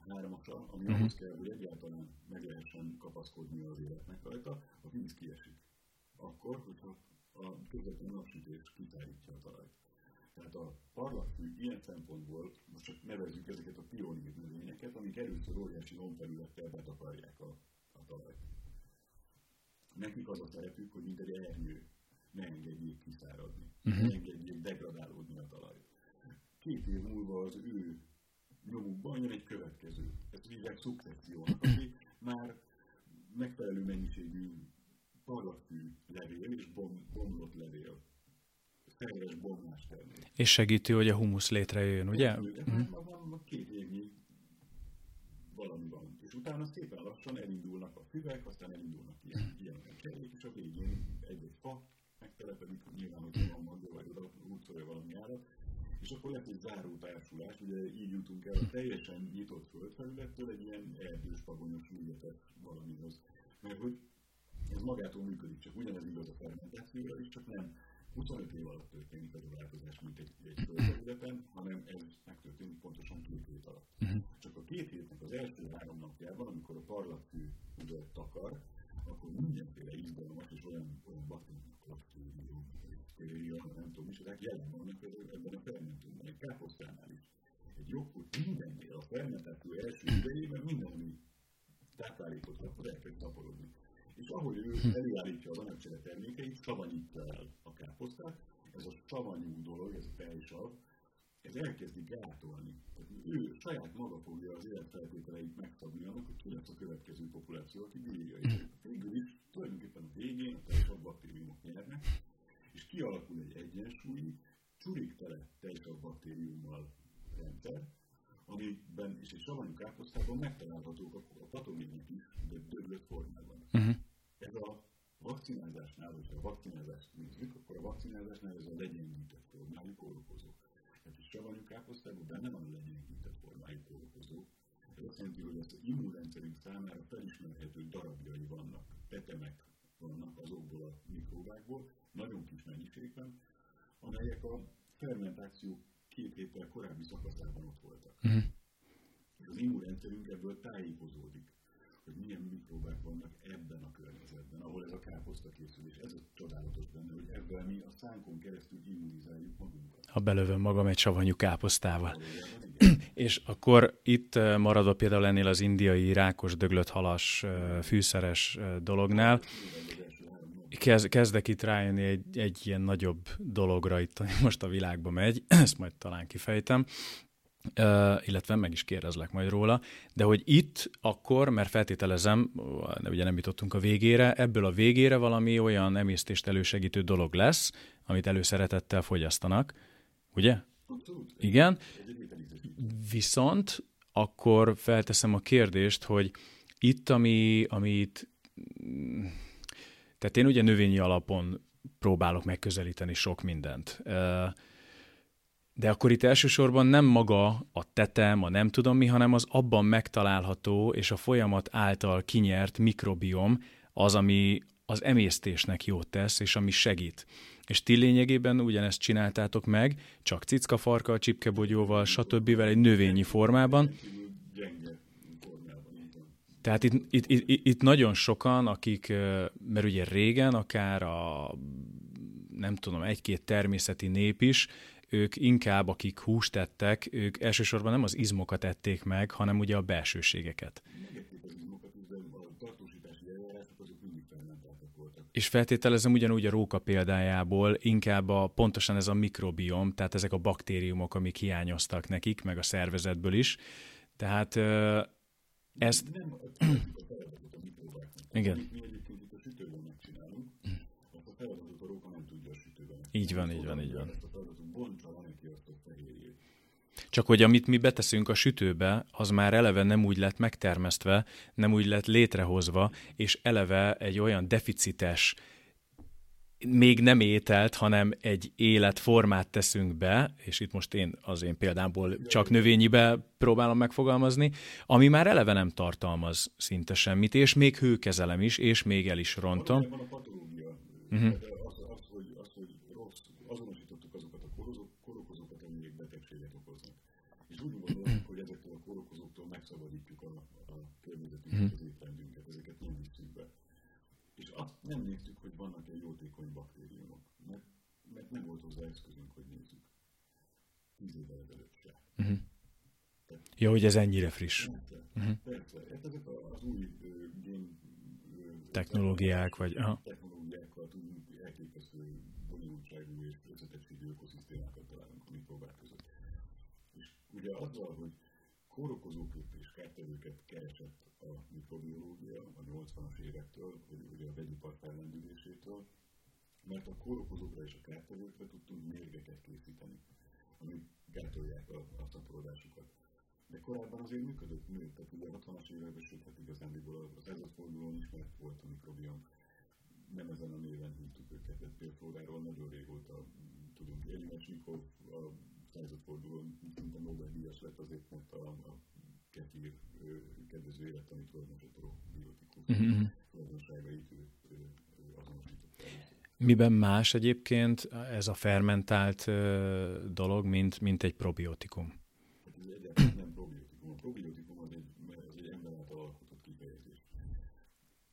hármasa, ami uh-huh. ahhoz kell, hogy egyáltalán meg lehessen kapaszkodni az életnek rajta, a víz kiesik. Akkor, hogyha a közvetlen napsütés kitárítja a talajt. Tehát a parlagfű ilyen szempontból, most csak nevezzük ezeket a pionír növényeket, amik először óriási lombfelülettel betakarják a, a talajt. Nekik az a szerepük, hogy mint egy ernyő, ne engedjék kiszáradni, uh-huh. ne engedjék degradálódni a talajt. Két év múlva az ő nyomukban jön egy következő. Ezt hívják szubszekciónak, aki már megfelelő mennyiségű parlagfű levél és bom, bomlott levél teljes bomlás termék. És segíti, hogy a humusz létrejöjjön, ugye? Mm. Két évnyi valami van. És utána szépen lassan elindulnak a füvek, aztán elindulnak ilyen, ilyen cserék, és a végén egy-egy fa megtelepedik, nyilván, hogy van magja, vagy oda útszorja valami állat, és akkor lesz egy záró társulás, ugye így jutunk el a teljesen nyitott földfelülettől egy ilyen erdős, pagonyos, ügyetes valamihoz. Mert hogy ez magától működik, csak ugyanez igaz a fermentációra is, csak nem 25 év alatt történik ez a változás, mint egy, egy földterületen, hanem ez megtörténik pontosan két hét alatt. Uh-huh. Csak a két hétnek az első három napjában, amikor a parlagfű ugye takar, akkor mindenféle izgalmas és olyan, olyan baktérium, nem tudom is, ezek jelen vannak ebben a fermentumban, egy káposztánál is. Egy joghurt mindennél a fermentáció első idejében minden, ami táplálékot kap, az elkezd szaporodni és ahogy ő hm. előállítja az anyagcsere termékeit, savanyítja el a káposztát, ez a savanyú dolog, ez a fejsav, ez elkezdi gátolni. Tehát ő saját maga fogja az életfeltételeit megszabni annak, hogy ki lesz a következő populáció, aki hm. végül is tulajdonképpen a végén a teljesabb baktériumok nyernek, és kialakul egy egyensúlyi, csuriktele teljesabb baktériummal rendszer, amiben és egy savanyú káposztában megtalálhatók a patogének is, de döglött formában. Uh-huh. Ez a vakcinázásnál, hogyha a vakcinázást nézzük, akkor a vakcinázásnál ez a legyengített formájú kórokozó. Tehát a savanyú káposztában benne van a legyengített formájú kórokozó. Ez azt jelenti, hogy az immunrendszerünk számára felismerhető darabjai vannak, tetemek vannak azokból a mikróbákból, nagyon kis mennyiségben, amelyek a fermentáció két héttel korábbi szakaszában ott voltak. Uh-huh. Az immunrendszerünk ebből tájékozódik hogy milyen mikróbák vannak ebben a környezetben, ahol ez a káposzta készül, és ez a csodálatos benne, hogy ebben mi a szánkon keresztül immunizáljuk magunkat. Ha belövöm magam egy savanyú káposztával. és akkor itt eh, maradva például ennél az indiai rákos döglött halas eh, fűszeres eh, dolognál, kezdek itt rájönni egy, egy ilyen nagyobb dologra itt, most a világba megy, ezt majd talán kifejtem, Uh, illetve meg is kérdezlek majd róla, de hogy itt akkor, mert feltételezem, ugye nem jutottunk a végére, ebből a végére valami olyan emésztést elősegítő dolog lesz, amit előszeretettel fogyasztanak, ugye? Igen. Viszont akkor felteszem a kérdést, hogy itt, ami, amit, tehát én ugye növényi alapon próbálok megközelíteni sok mindent. De akkor itt elsősorban nem maga a tetem, a nem tudom mi, hanem az abban megtalálható és a folyamat által kinyert mikrobiom az, ami az emésztésnek jót tesz, és ami segít. És ti lényegében ugyanezt csináltátok meg, csak cickafarkkal, csipkebogyóval, stb. egy növényi formában. Tehát itt, itt, itt, itt nagyon sokan, akik, mert ugye régen akár a nem tudom, egy-két természeti nép is ők inkább, akik húst tettek, ők elsősorban nem az izmokat ették meg, hanem ugye a belsőségeket. És feltételezem ugyanúgy a róka példájából inkább a, pontosan ez a mikrobiom, tehát ezek a baktériumok, amik hiányoztak nekik, meg a szervezetből is. Tehát ezt... Igen. Így van, így van, így van. Csak hogy amit mi beteszünk a sütőbe, az már eleve nem úgy lett megtermesztve, nem úgy lett létrehozva, és eleve egy olyan deficites még nem ételt, hanem egy életformát teszünk be, és itt most én az én példámból csak növényibe próbálom megfogalmazni, ami már eleve nem tartalmaz szinte semmit, és még hőkezelem is, és még el is rontom. Uh-huh. Az, az, hogy, az, hogy rossz, azonosítottuk azokat a korokozókat, amelyek betegséget okoznak. És úgy gondoljuk, hogy ezektől a korokozóktól megszabadítjuk a, a környezetünket, uh-huh. az étrendünket, ezeket nem visszük be. És azt nem néztük, hogy vannak-e jótékony baktériumok, mert, mert nem volt hozzá eszközünk, hogy nézzük. Tíz évvel ezelőtt se. Uh-huh. Ja, hogy ez ennyire friss. Uh-huh. technológiák, vagy... Aha. Technológiákkal tudunk elképesztő bonyolultságú és összetettségű ökoszisztémákat találunk a mikrobák között. És ugye azzal, hogy kórokozókat és kártevőket keresett a mikrobiológia a 80-as évektől, vagy ugye a vegyipar fellendülésétől, mert a kórokozókra és a kártevőkre tudtunk mérgeket készíteni, amik gátolják a, a szaporodásukat. De korábban azért működött, nőtt, tehát ugye a 60-as években, sőt, hát igazándiból az ezredfordulón is megvolt a mikrobiom. Nem ezen a néven hívtuk őket, de például nagyon régóta tudunk. Jelimesnikov a századfordulón szinte Nobel-díjas lett azért, mert a, a ketír kedvező élettani tulajdonos a probiotikus mm-hmm. tulajdonságait azonosította. Miben más egyébként ez a fermentált dolog, mint, mint egy probiotikum? Hát ez egyáltalán nem probiotikum. A probiotikum az egy, az egy ember által alkotott kifejezés.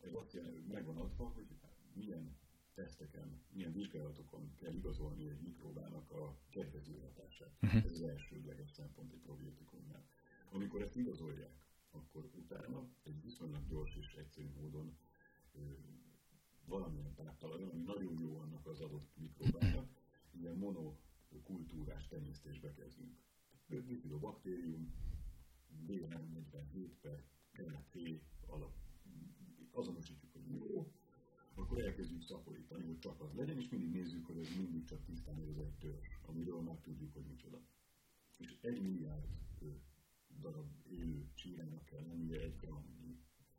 Ez azt jelenti, hogy megvan adva, hogy milyen teszteken, milyen vizsgálatokon kell igazolni egy mikróbának a kedvező hatását. Uh-huh. Ez az elsődleges szempont egy probiotikumnál. Amikor ezt igazolják, akkor utána egy viszonylag gyors és egyszerű módon ö, valamilyen táptalaj, ami nagyon jó annak az adott mikrobának, ilyen monokultúrás tenyésztésbe kezdünk. Bifidobakterium, B347 per KC alap azonosítjuk, akkor elkezdjük szaporítani, hogy csak az legyen, és mindig nézzük, hogy ez mindig csak tisztán ez egy törzs, amiről már tudjuk, hogy micsoda. És egy milliárd darab élő csírának kell lennie egy gramnyi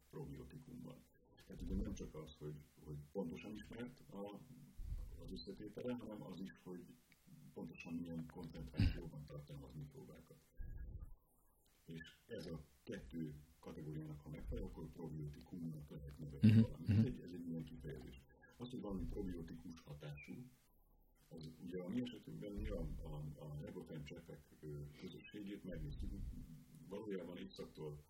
probiotikumban. Tehát ugye nem csak az, hogy, hogy pontosan ismert a, az összetétele, hanem az is, hogy pontosan milyen koncentrációban tartalmaz mikrobákat. És ez a kettő kategóriának, ha megfelel, akkor probiotikumnak lehet nevezni mm-hmm. valamit. Ez egy ilyen kifejezés. Az, hogy valami probiotikus hatású, az ugye a mi esetünkben mi a, a, a Egofen cseppek közösségét megnéztük, valójában évszaktól,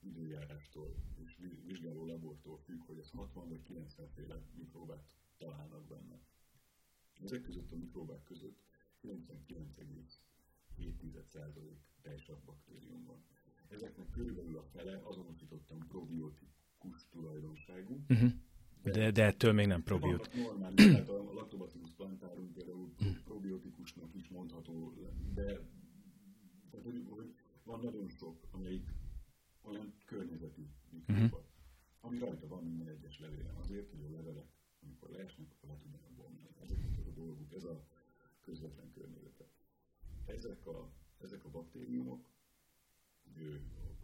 időjárástól és vizsgáló labortól függ, hogy ez 60 vagy 90 féle mikrobát találnak benne. Ezek között a mikrobák között 99,7% teljesabb baktérium van. Ezeknek körülbelül a fele azonosítottam probiotikus tulajdonságú, uh-huh. De, de ettől még nem probiotikus. Normális, tehát a Lactobacillus plantarum például probiotikusnak is mondható, de tehát, hogy, hogy van nagyon sok, amelyik olyan környezeti mikróba, uh-huh. ami rajta van minden egyes levélen. Azért, hogy a levelek, amikor leesnek, akkor le tudjanak bomlani. Ezek a dolgok, ez a közvetlen környezete. Ezek a, ezek a baktériumok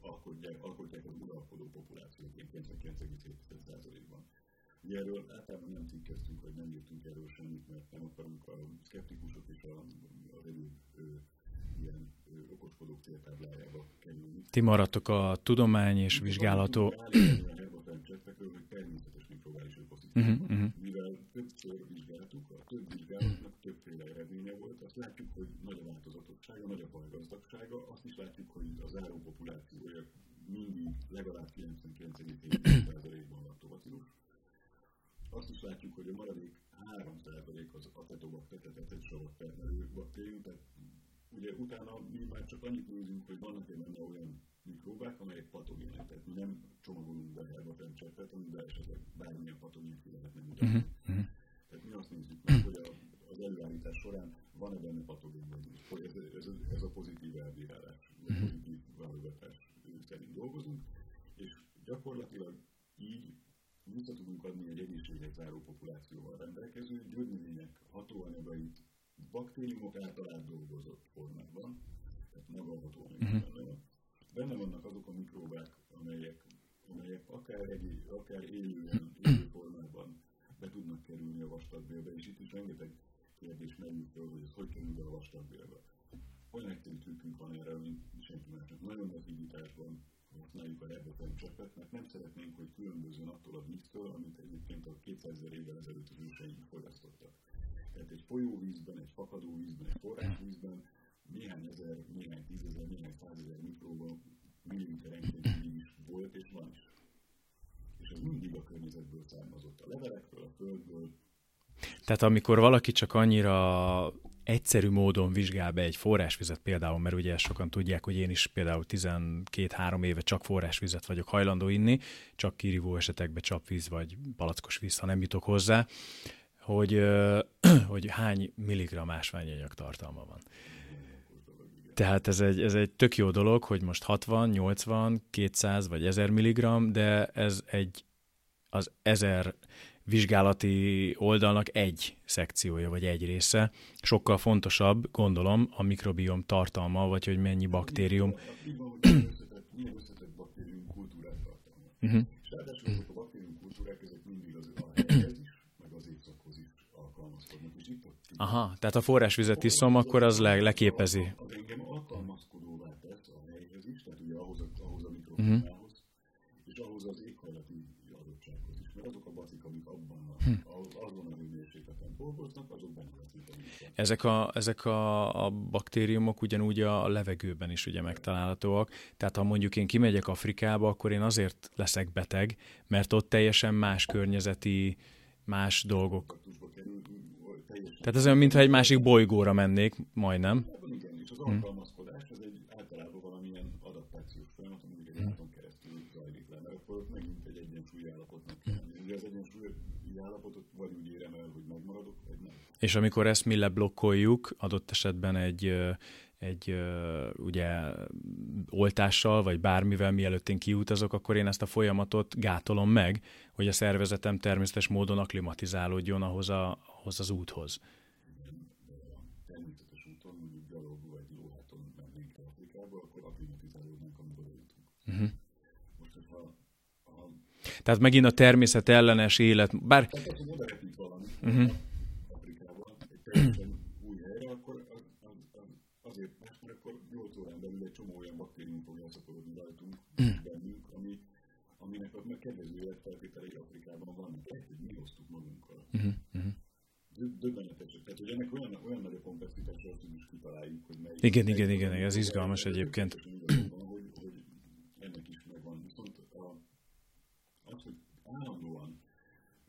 alkotják, alkotják az uralkodó populációt 99,7%-ban. Ugye erről általában nem cikkeztünk, vagy nem írtunk erről semmit, mert nem akarunk a szkeptikusok és a, az egyéb ilyen okoskodók céltáblájába kerülni. Ti maradtok a tudomány és vizsgálató... hogy természetes mikrobális ökoszisztéma. Uh-huh, uh-huh. Mivel többször vizsgáltuk, a több vizsgálatnak többféle eredménye volt, azt látjuk, hogy nagy a változatossága, nagy a fajgazdagsága, azt is látjuk, hogy az záró populációja mindig legalább 99,7%-ban laktobacillus. Azt is látjuk, hogy a maradék 3% az acetobakter, tehát acetilsavat termelő baktérium, tehát ugye utána mi már csak annyit nézünk, hogy vannak-e benne olyan mikróbák, amelyek patogének, tehát mi nem csomagolunk be herbafencsetet, amiben esetleg bármilyen patogén ki lehetne mutatni. Uh-huh. Tehát mi azt nézzük meg, hogy a, az előállítás során van-e benne patogén vagy ez, ez, ez a pozitív elbírálás, a mhm. pozitív válogatás szerint dolgozunk, és gyakorlatilag így vissza tudunk adni egy egészséges záró populációval rendelkező gyógynövények hatóanyagait baktériumok által átdolgozott formában, tehát maga uh-huh. benne van. Benne vannak azok a mikróbák, amelyek, amelyek akár, egy, akár élően, élő formában be tudnak kerülni a vastagbélbe, és itt is rengeteg kérdés merül föl, hogy ez hogy kerül be a vastagbélbe. Olyan egyszerű trükkünk van erre, mint senki másnak. Nagyon nagy higításban használjuk a rebetlen csepet, mert nem szeretnénk, hogy különbözően attól a víztől, amit egyébként a 200 ezer évvel ezelőtt az őseink fogyasztottak. Tehát egy folyóvízben, egy fakadóvízben, egy forrásvízben néhány ezer, néhány tízezer, néhány százezer mikróban milliméterenként mindig is volt és van is. És ez mindig a környezetből származott, a levelektől, a földből. Tehát amikor valaki csak annyira egyszerű módon vizsgál be egy forrásvizet például, mert ugye sokan tudják, hogy én is például 12-3 éve csak forrásvizet vagyok hajlandó inni, csak kirívó esetekben csapvíz vagy palackos víz, ha nem jutok hozzá, hogy, hogy hány milligramm ásványanyag tartalma van. Tehát ez egy, ez egy tök jó dolog, hogy most 60, 80, 200 vagy 1000 milligram, de ez egy az 1000 vizsgálati oldalnak egy szekciója, vagy egy része. Sokkal fontosabb, gondolom, a mikrobiom tartalma, vagy hogy mennyi baktérium. Milyen összetett baktérium kultúrát tartalmaz. Uh-huh. És ráadásul ezek a baktérium kultúrák, ezek mindig az a helyhez is, meg az évszakhoz is alkalmazkodnak. És itt, itt Aha, tehát a forrásvizet iszom, akkor az le, leképezi. Az engem alkalmazkodóvá tesz a helyhez is, tehát ugye ahhoz ahhoz a mikrobiához, uh-huh. és ahhoz az éghajlati adottsághoz is. Mert azok a bacik, amik abban a, hm. azon a hőmérsékleten dolgoznak, azok benne ezek a, ezek a, a baktériumok ugyanúgy a levegőben is ugye megtalálhatóak. Tehát ha mondjuk én kimegyek Afrikába, akkor én azért leszek beteg, mert ott teljesen más környezeti, más dolgok. Tehát ez olyan, mintha egy másik bolygóra mennék, majdnem. Igen, és az alkalmazkodás az egy általában valamilyen adaptációs folyamat, ami egy állaton keresztül zajlik le, mert akkor ott megint egy egyensúlyi állapotnak kell lenni. Ugye az egyensúlyi állapotot vagy úgy érem el, hogy megmaradok, vagy nem. És amikor ezt mi leblokkoljuk, adott esetben egy egy ugye oltással, vagy bármivel, mielőtt én kiutazok, akkor én ezt a folyamatot gátolom meg, hogy a szervezetem természetes módon aklimatizálódjon ahhoz, a, ahhoz az úthoz. Természetes úton, mondjuk gyalogul egy lóháton mennénk Afrikába, akkor aklimatizálódnánk, amikor eljutunk. Uh-huh. Most, hogyha a... Tehát megint a természet ellenes élet, bár... Tehát, hogy oda repít valami uh-huh. Afrikába, egy teljesen elszaporodni rajtunk, mm. bennünk, ami, aminek a kedvező életfeltételei Afrikában vannak. Ezt, hogy mi hoztuk magunkkal. Uh-huh. uh-huh. Döbbenetes. Tehát, hogy ennek olyan, olyan nagy a komplexitása, azt is kitaláljuk, hogy melyik. Igen, melyik, igen, igen, ez izgalmas egyébként. Van, hogy, hogy ennek is megvan. Viszont a, az, hogy állandóan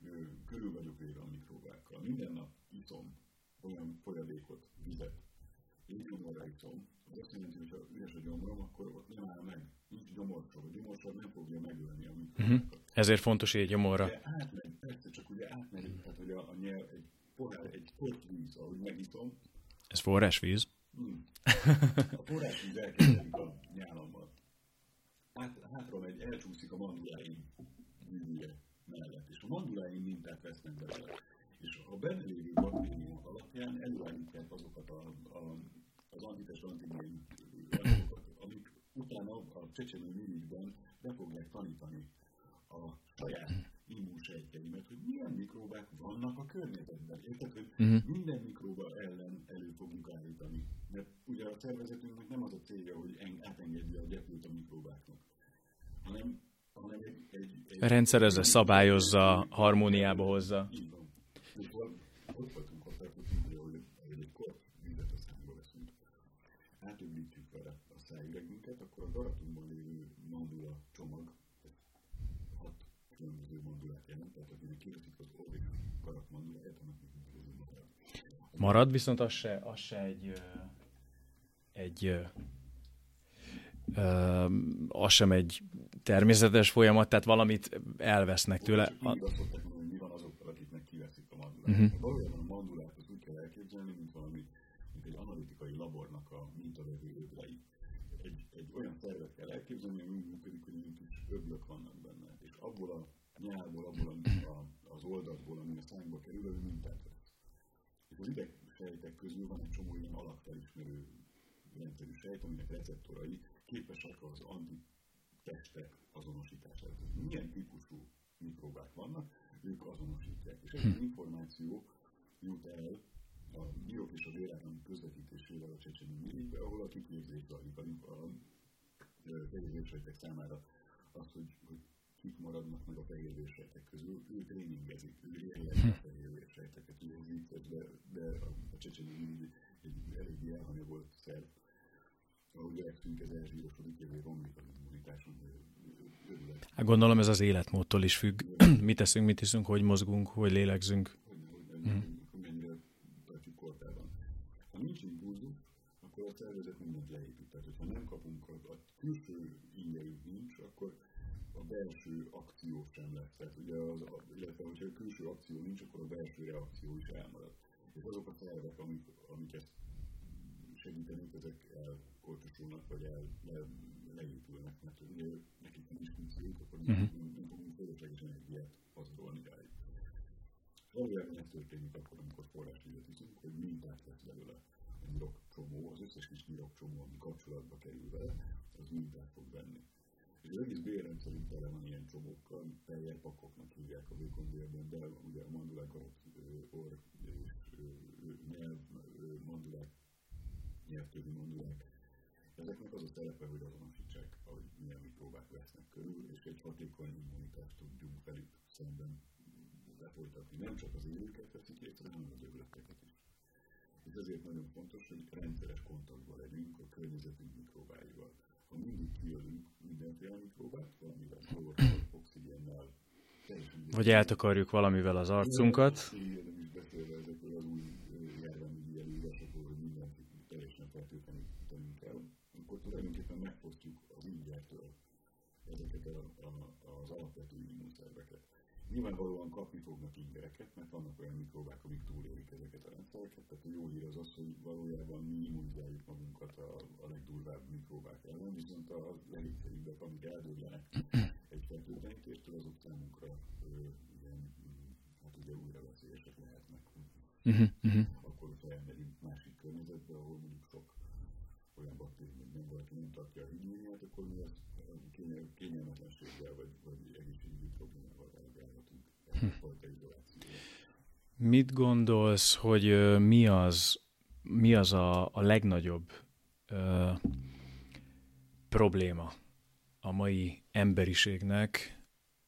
ö, körül vagyok véve a mikróbákkal, minden nap iszom olyan folyadékot, vizet, én gyomorra iszom, az azt jelenti, hogy ha üres a gyomrom, áll meg. Nincs gyomorsav. A gyomorsav nem fogja megölni a. Uh-huh. Ezért fontos, egy gyomorra. De átmegy, persze, csak ugye átmegy, tehát hogy a, a nyelv, egy pohár, egy kortvíz, ahogy megiszom. Ez forrásvíz? Hmm. A forrásvíz elkezdődik a nyálammal. Hát, hátra megy, elcsúszik a manduláim művűje mellett, és a manduláim mintát vesznek belőle. És a benne lévő baktériumok alapján előállítják azokat a, a az antitest antigén utána a csecsemő művükben be fogják tanítani a saját immunsejtjeimet, hogy milyen mikróbák vannak a környezetben. Érted, hogy uh-huh. minden mikróba ellen elő fogjuk állítani. Mert ugye a szervezetünknek nem az a célja, hogy átengedje a gyepült a mikróbáknak, hanem, hanem egy, egy, egy rendszerezze, szabályozza, harmóniába hozza. Így van. És ott voltunk ott átöblítjük vele a szájüregünket, akkor a garatunkban lévő mandula csomag, hat különböző mandulát jelent, tehát akinek kiveszik az orvik garat manduláját, annak nekünk marad. Marad, viszont az se, az se egy, egy az sem egy természetes folyamat, tehát valamit elvesznek tőle. Hogy mi van azokkal, akiknek kiveszik a mandulát. Uh-huh. Valójában a mandulát azt úgy kell elképzelni, mint valami mint egy analitikai labornak a mintavevő öblei. Egy, egy olyan szervet kell elképzelni, ami úgy működik, hogy ilyen kis öblök vannak benne, és abból a nyálból, abból a, az oldalból, ami a szánkba kerül, az mintát az idegsejtek közül van egy csomó ilyen alapfelismerő rendszerű sejt, aminek receptorai képesek az antitestek azonosítására. Milyen típusú mikróbák vannak, ők azonosítják. És ez az információ jut el a biok és a véletlen közvetítésével a csecsemő milikbe, ahol a kiképzés zajlik a, a, a fehérvérsejtek számára az, hogy, hogy a fehérvérsejtek közül, ő tréningezik, ő érjel a fehérvérsejteket, ugye ez így, de, de a, a csecsemő egy eléggé elhanyagolt szerv, ahogy öregszünk, ez elzsírosodik, ezért romlik az immunitásunk. Hát gondolom ez az életmódtól is függ. mit teszünk, mit hiszünk, hogy mozgunk, hogy lélegzünk. Hogy, hogy, hogy, mm nincs impulzus, akkor a szervezet mindent leépít. Tehát, hogyha nem kapunk, a, a külső ingerünk nincs, akkor a belső akció sem lesz. Tehát ugye az, illetve, hogyha a külső akció nincs, akkor a belső reakció is elmarad. És azok a szervek, amik, amik ezt segítenek, ezek elkorcsosulnak, vagy el, le, leépülnek, mert ugye nekik nincs funkciójuk, akkor uh-huh. nem, fogunk fölösleges energiát hazudolni rájuk. Valójában ez történik akkor, amikor forrásvizet iszunk, hogy mintát vesz belőle a nyirokcsomó, az összes kis nyirokcsomó, ami kapcsolatba kerül vele, az mintát fog venni. És az egész bélrendszerünk tele van ilyen csomókkal, pakoknak hívják a vékonyvérben, de ugye a mandulák, orr és nyelv, mandulák, nyelvtövi mandulák, Ezeknek az a szerepe, hogy azonosítsák, hogy milyen mikróbák vesznek körül, és egy hatékony immunitást tudjunk velük szemben lefolytatni. Nem csak az élőket veszik észre, hanem az öblötteket is. Ez ezért nagyon fontos, hogy rendszeres kontaktban legyünk a környezetünk mikróbáival. Ha mindig kijövünk mindenféle mikróbát, valamivel klórral, oxigénnel, vagy eltakarjuk valamivel az arcunkat. Igen, nem is beszélve ezekről az új járványügyi előírásokról, hogy mindent teljesen fertőtleníteni kell, akkor tulajdonképpen megfosztjuk az ingyertől ezeket a, a, az alapvető immunszerveket. Nyilvánvalóan kapni fognak ingereket, mert vannak olyan mikróbák, amik túlélik ezeket a rendszereket, tehát a jó hír az az, hogy valójában mi immunizáljuk magunkat a, a legdurvább mikróbák ellen, viszont a legegyszerűbbek, amik eldőljenek egy fertőtlenítéstől, azok számunkra ilyen, hát ugye újra veszélyesek lehetnek. Uh-huh, uh-huh. Akkor, hogyha elmegyünk másik környezetbe, ahol mondjuk sok olyan baktérium, nem valaki nem tartja a higiéniát, akkor mi kényelmetlenséggel vagy, vagy egészségügyi problémával reagálhatunk. Mit gondolsz, hogy mi az, mi az a, a legnagyobb ö, probléma a mai emberiségnek,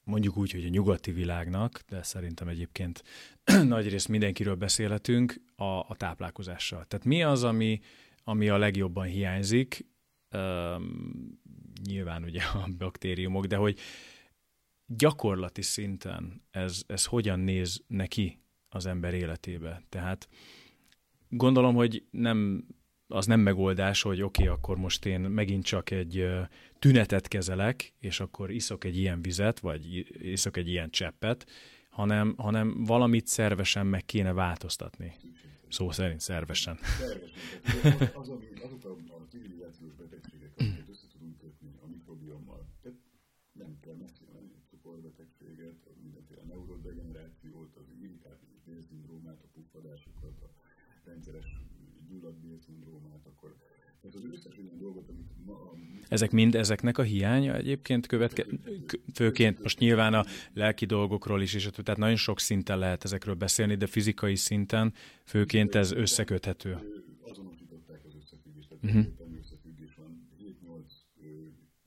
mondjuk úgy, hogy a nyugati világnak, de szerintem egyébként nagyrészt mindenkiről beszélhetünk, a, a táplálkozással. Tehát mi az, ami, ami a legjobban hiányzik, nyilván ugye a baktériumok, de hogy gyakorlati szinten ez, ez hogyan néz neki az ember életébe. Tehát gondolom, hogy nem, az nem megoldás, hogy oké, okay, akkor most én megint csak egy tünetet kezelek, és akkor iszok egy ilyen vizet, vagy iszok egy ilyen cseppet, hanem, hanem valamit szervesen meg kéne változtatni. Szó szerint szervesen. Szervesen. Az, ami, azok a, a civilizációs betegségek, amiket össze tudunk kötni a mikrobiommal, tehát nem kell messze menni, cukorbetegséget, mindenféle neurodegenerációt, az irritációs bélszindrómát, a puffadásokat, a rendszeres gyulladbélszindrómát, akkor tehát az összes olyan dolgot, amit ma a... Ezek mind ezeknek a hiánya egyébként követke... Főként most nyilván a lelki dolgokról is, és tehát nagyon sok szinten lehet ezekről beszélni, de fizikai szinten főként ez összeköthető. Azonosították az összefüggést, tehát uh-huh. összefüggés van, 7-8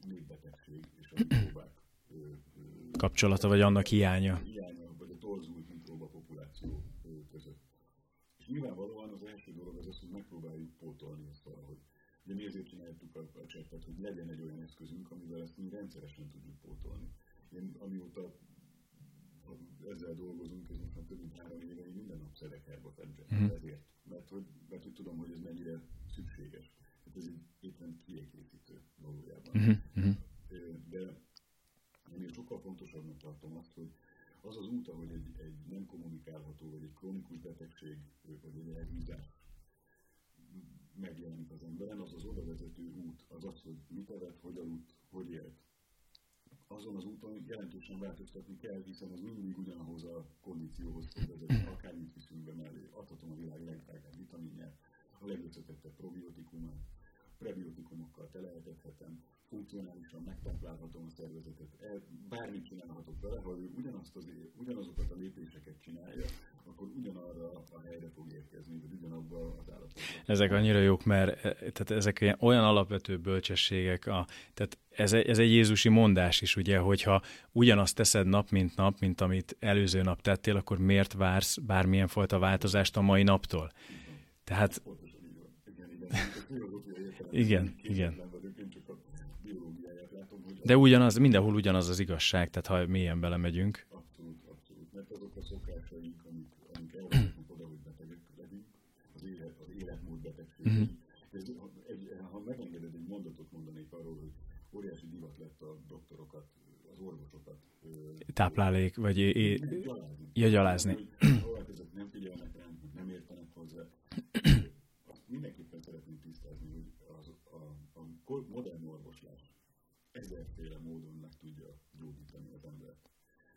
népbetegség és a mikróbák kapcsolata, vagy annak hiánya. Hiánya, vagy a torzult mikróba populáció között. És nyilvánvalóan az első dolog az az, hogy megpróbáljuk pótolni ezt valahogy. De mi ezért csináltuk a, a cseppet, hogy legyen egy olyan eszközünk, amivel ezt mi rendszeresen tudjuk pótolni. Én amióta ezzel dolgozunk, ez most már több mint három éve, én minden nap szedek herbafendzset. Mm. Ezért. Mert hogy, mert hogy tudom, hogy ez mennyire szükséges. Hát ez egy éppen kiegészítő valójában. Mm-hmm. De ennél sokkal fontosabbnak tartom azt, hogy az az út, ahogy egy, egy nem kommunikálható, vagy egy krónikus betegség, vagy egy elhúzás megjelenik az emberen, az az oda vezető út, az az, hogy mit evett, hogy aludt, hogy élt. Azon az úton jelentősen változtatni kell, hiszen az mindig ugyanahoz a kondícióhoz fog vezetni, akármit viszünk be mellé. Adhatom a világ legdrágább vitaminját, a legösszetettebb probiotikumát, prebiotikumokkal telehetethetem, funkcionálisan megtáplálhatom a szervezetet, bármit csinálhatok vele, ha ő ugyanazt az, ugyanazokat a lépéseket csinálja, akkor ugyanarra a helyre fog érkezni, vagy ugyanabba az állapotba. Ezek annyira jók, mert tehát ezek olyan alapvető bölcsességek, a, tehát ez, ez egy Jézusi mondás is, ugye, hogyha ugyanazt teszed nap, mint nap, mint amit előző nap tettél, akkor miért vársz bármilyen fajta változást a mai naptól? Tehát... Igen, igen. De ugyanaz, mindenhol ugyanaz az igazság, tehát ha mélyen belemegyünk. Abszolút, abszolút. Mert azok a szokásaink, amik, amik elvezetnek oda, hogy betegek legyünk, az, élet, az életmód betegség. Mm-hmm. Ez, ha, egy, ha megengeded, egy mondatot mondanék arról, hogy óriási divat lett a doktorokat, az orvosokat. Táplálék, vagy é, é, gyalázni. Ja, gyalázni. Ezek nem figyelnek ránk, nem értenek hozzá. Azt mindenképpen szeretném tisztázni, hogy az, a, a, modern orvoslás ezerféle módon meg tudja gyógyítani az embert.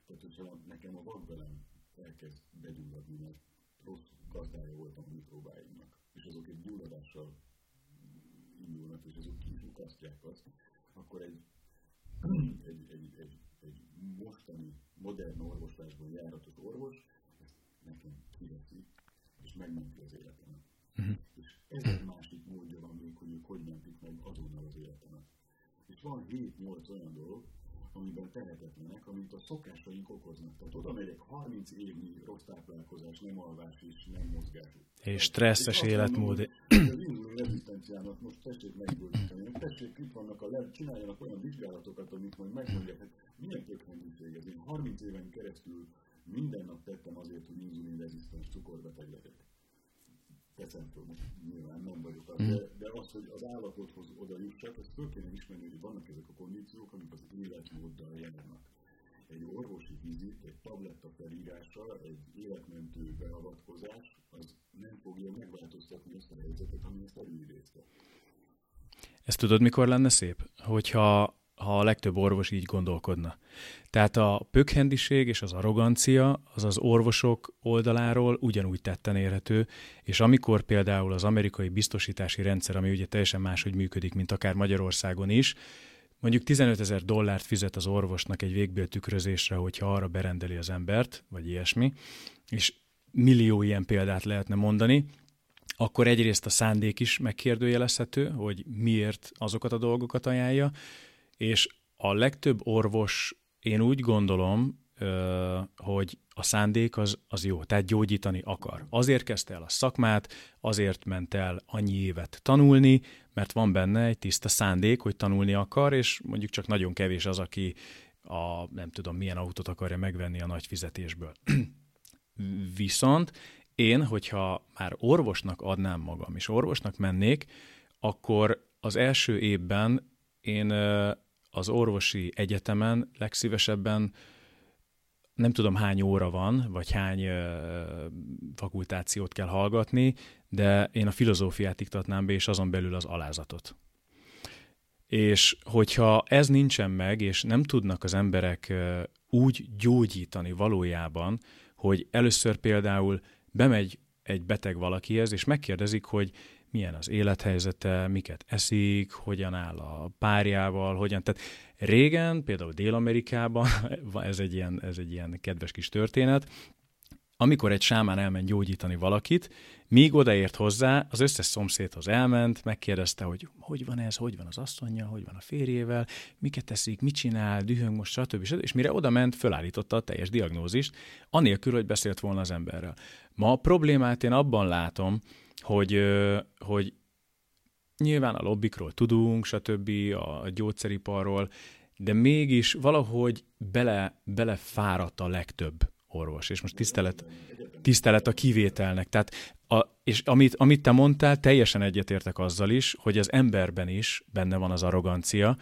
Tehát, hogyha nekem a vakbelem elkezd begyulladni, mert rossz gazdája voltam a mikróbáimnak, és azok egy gyulladással indulnak, és azok ki is ukasztják azt, akkor egy, egy, egy, egy, egy mostani modern orvoslásban járatos orvos ezt nekem kiveszi, és megmenti az életemet. Uh-huh. És ezer másik módja van még, hogy ők hogy mentik meg azonnal az életemet. És van 7-8 olyan dolog, amiben tehetetlenek, amit a szokásaink okoznak. Tehát oda megyek 30 évnyi rossz táplálkozás, nem alvás és nem mozgás. És stresszes és életmód. Az inzulin rezisztenciának most tessék meggyógyítani. Tessék, itt vannak a le, csináljanak olyan vizsgálatokat, amik majd megmondják, hát milyen tökéletesség ez. Én 30 éven keresztül minden nap tettem azért, hogy inzulin rezisztens cukorbeteg legyek most nyilván nem vagyok az, mm. de, de az, hogy az állapothoz oda jussak, ezt föl kéne ismerni, hogy vannak ezek a kondíciók, amik az életmóddal járnak. Egy orvosi vizit, egy tabletta felírása, egy életmentő beavatkozás, az nem fogja megváltoztatni azt a helyzetet, ami ezt előidézte. Ezt tudod, mikor lenne szép? Hogyha ha a legtöbb orvos így gondolkodna. Tehát a pökhendiség és az arrogancia az az orvosok oldaláról ugyanúgy tetten érhető, és amikor például az amerikai biztosítási rendszer, ami ugye teljesen máshogy működik, mint akár Magyarországon is, mondjuk 15 ezer dollárt fizet az orvosnak egy végbéltükrözésre, hogyha arra berendeli az embert, vagy ilyesmi, és millió ilyen példát lehetne mondani, akkor egyrészt a szándék is megkérdőjelezhető, hogy miért azokat a dolgokat ajánlja, és a legtöbb orvos, én úgy gondolom, hogy a szándék az, az jó, tehát gyógyítani akar. Azért kezdte el a szakmát, azért ment el annyi évet tanulni, mert van benne egy tiszta szándék, hogy tanulni akar, és mondjuk csak nagyon kevés az, aki a nem tudom milyen autót akarja megvenni a nagy fizetésből. Viszont én, hogyha már orvosnak adnám magam, és orvosnak mennék, akkor az első évben én az orvosi egyetemen legszívesebben nem tudom hány óra van, vagy hány fakultációt kell hallgatni, de én a filozófiát iktatnám be, és azon belül az alázatot. És hogyha ez nincsen meg, és nem tudnak az emberek úgy gyógyítani valójában, hogy először például bemegy egy beteg valakihez, és megkérdezik, hogy milyen az élethelyzete, miket eszik, hogyan áll a párjával, hogyan. Tehát régen, például Dél-Amerikában, ez egy, ilyen, ez egy ilyen kedves kis történet, amikor egy sámán elment gyógyítani valakit, míg odaért hozzá, az összes szomszédhoz elment, megkérdezte, hogy hogy van ez, hogy van az asszonya, hogy van a férjével, miket teszik, mit csinál, dühöng most, stb. stb. És mire oda ment, fölállította a teljes diagnózist, anélkül, hogy beszélt volna az emberrel. Ma a problémát én abban látom, hogy, hogy nyilván a lobbikról tudunk, stb., a gyógyszeriparról, de mégis valahogy bele, belefáradt a legtöbb orvos, és most tisztelet, tisztelet a kivételnek. Tehát a, és amit, amit te mondtál, teljesen egyetértek azzal is, hogy az emberben is benne van az arrogancia,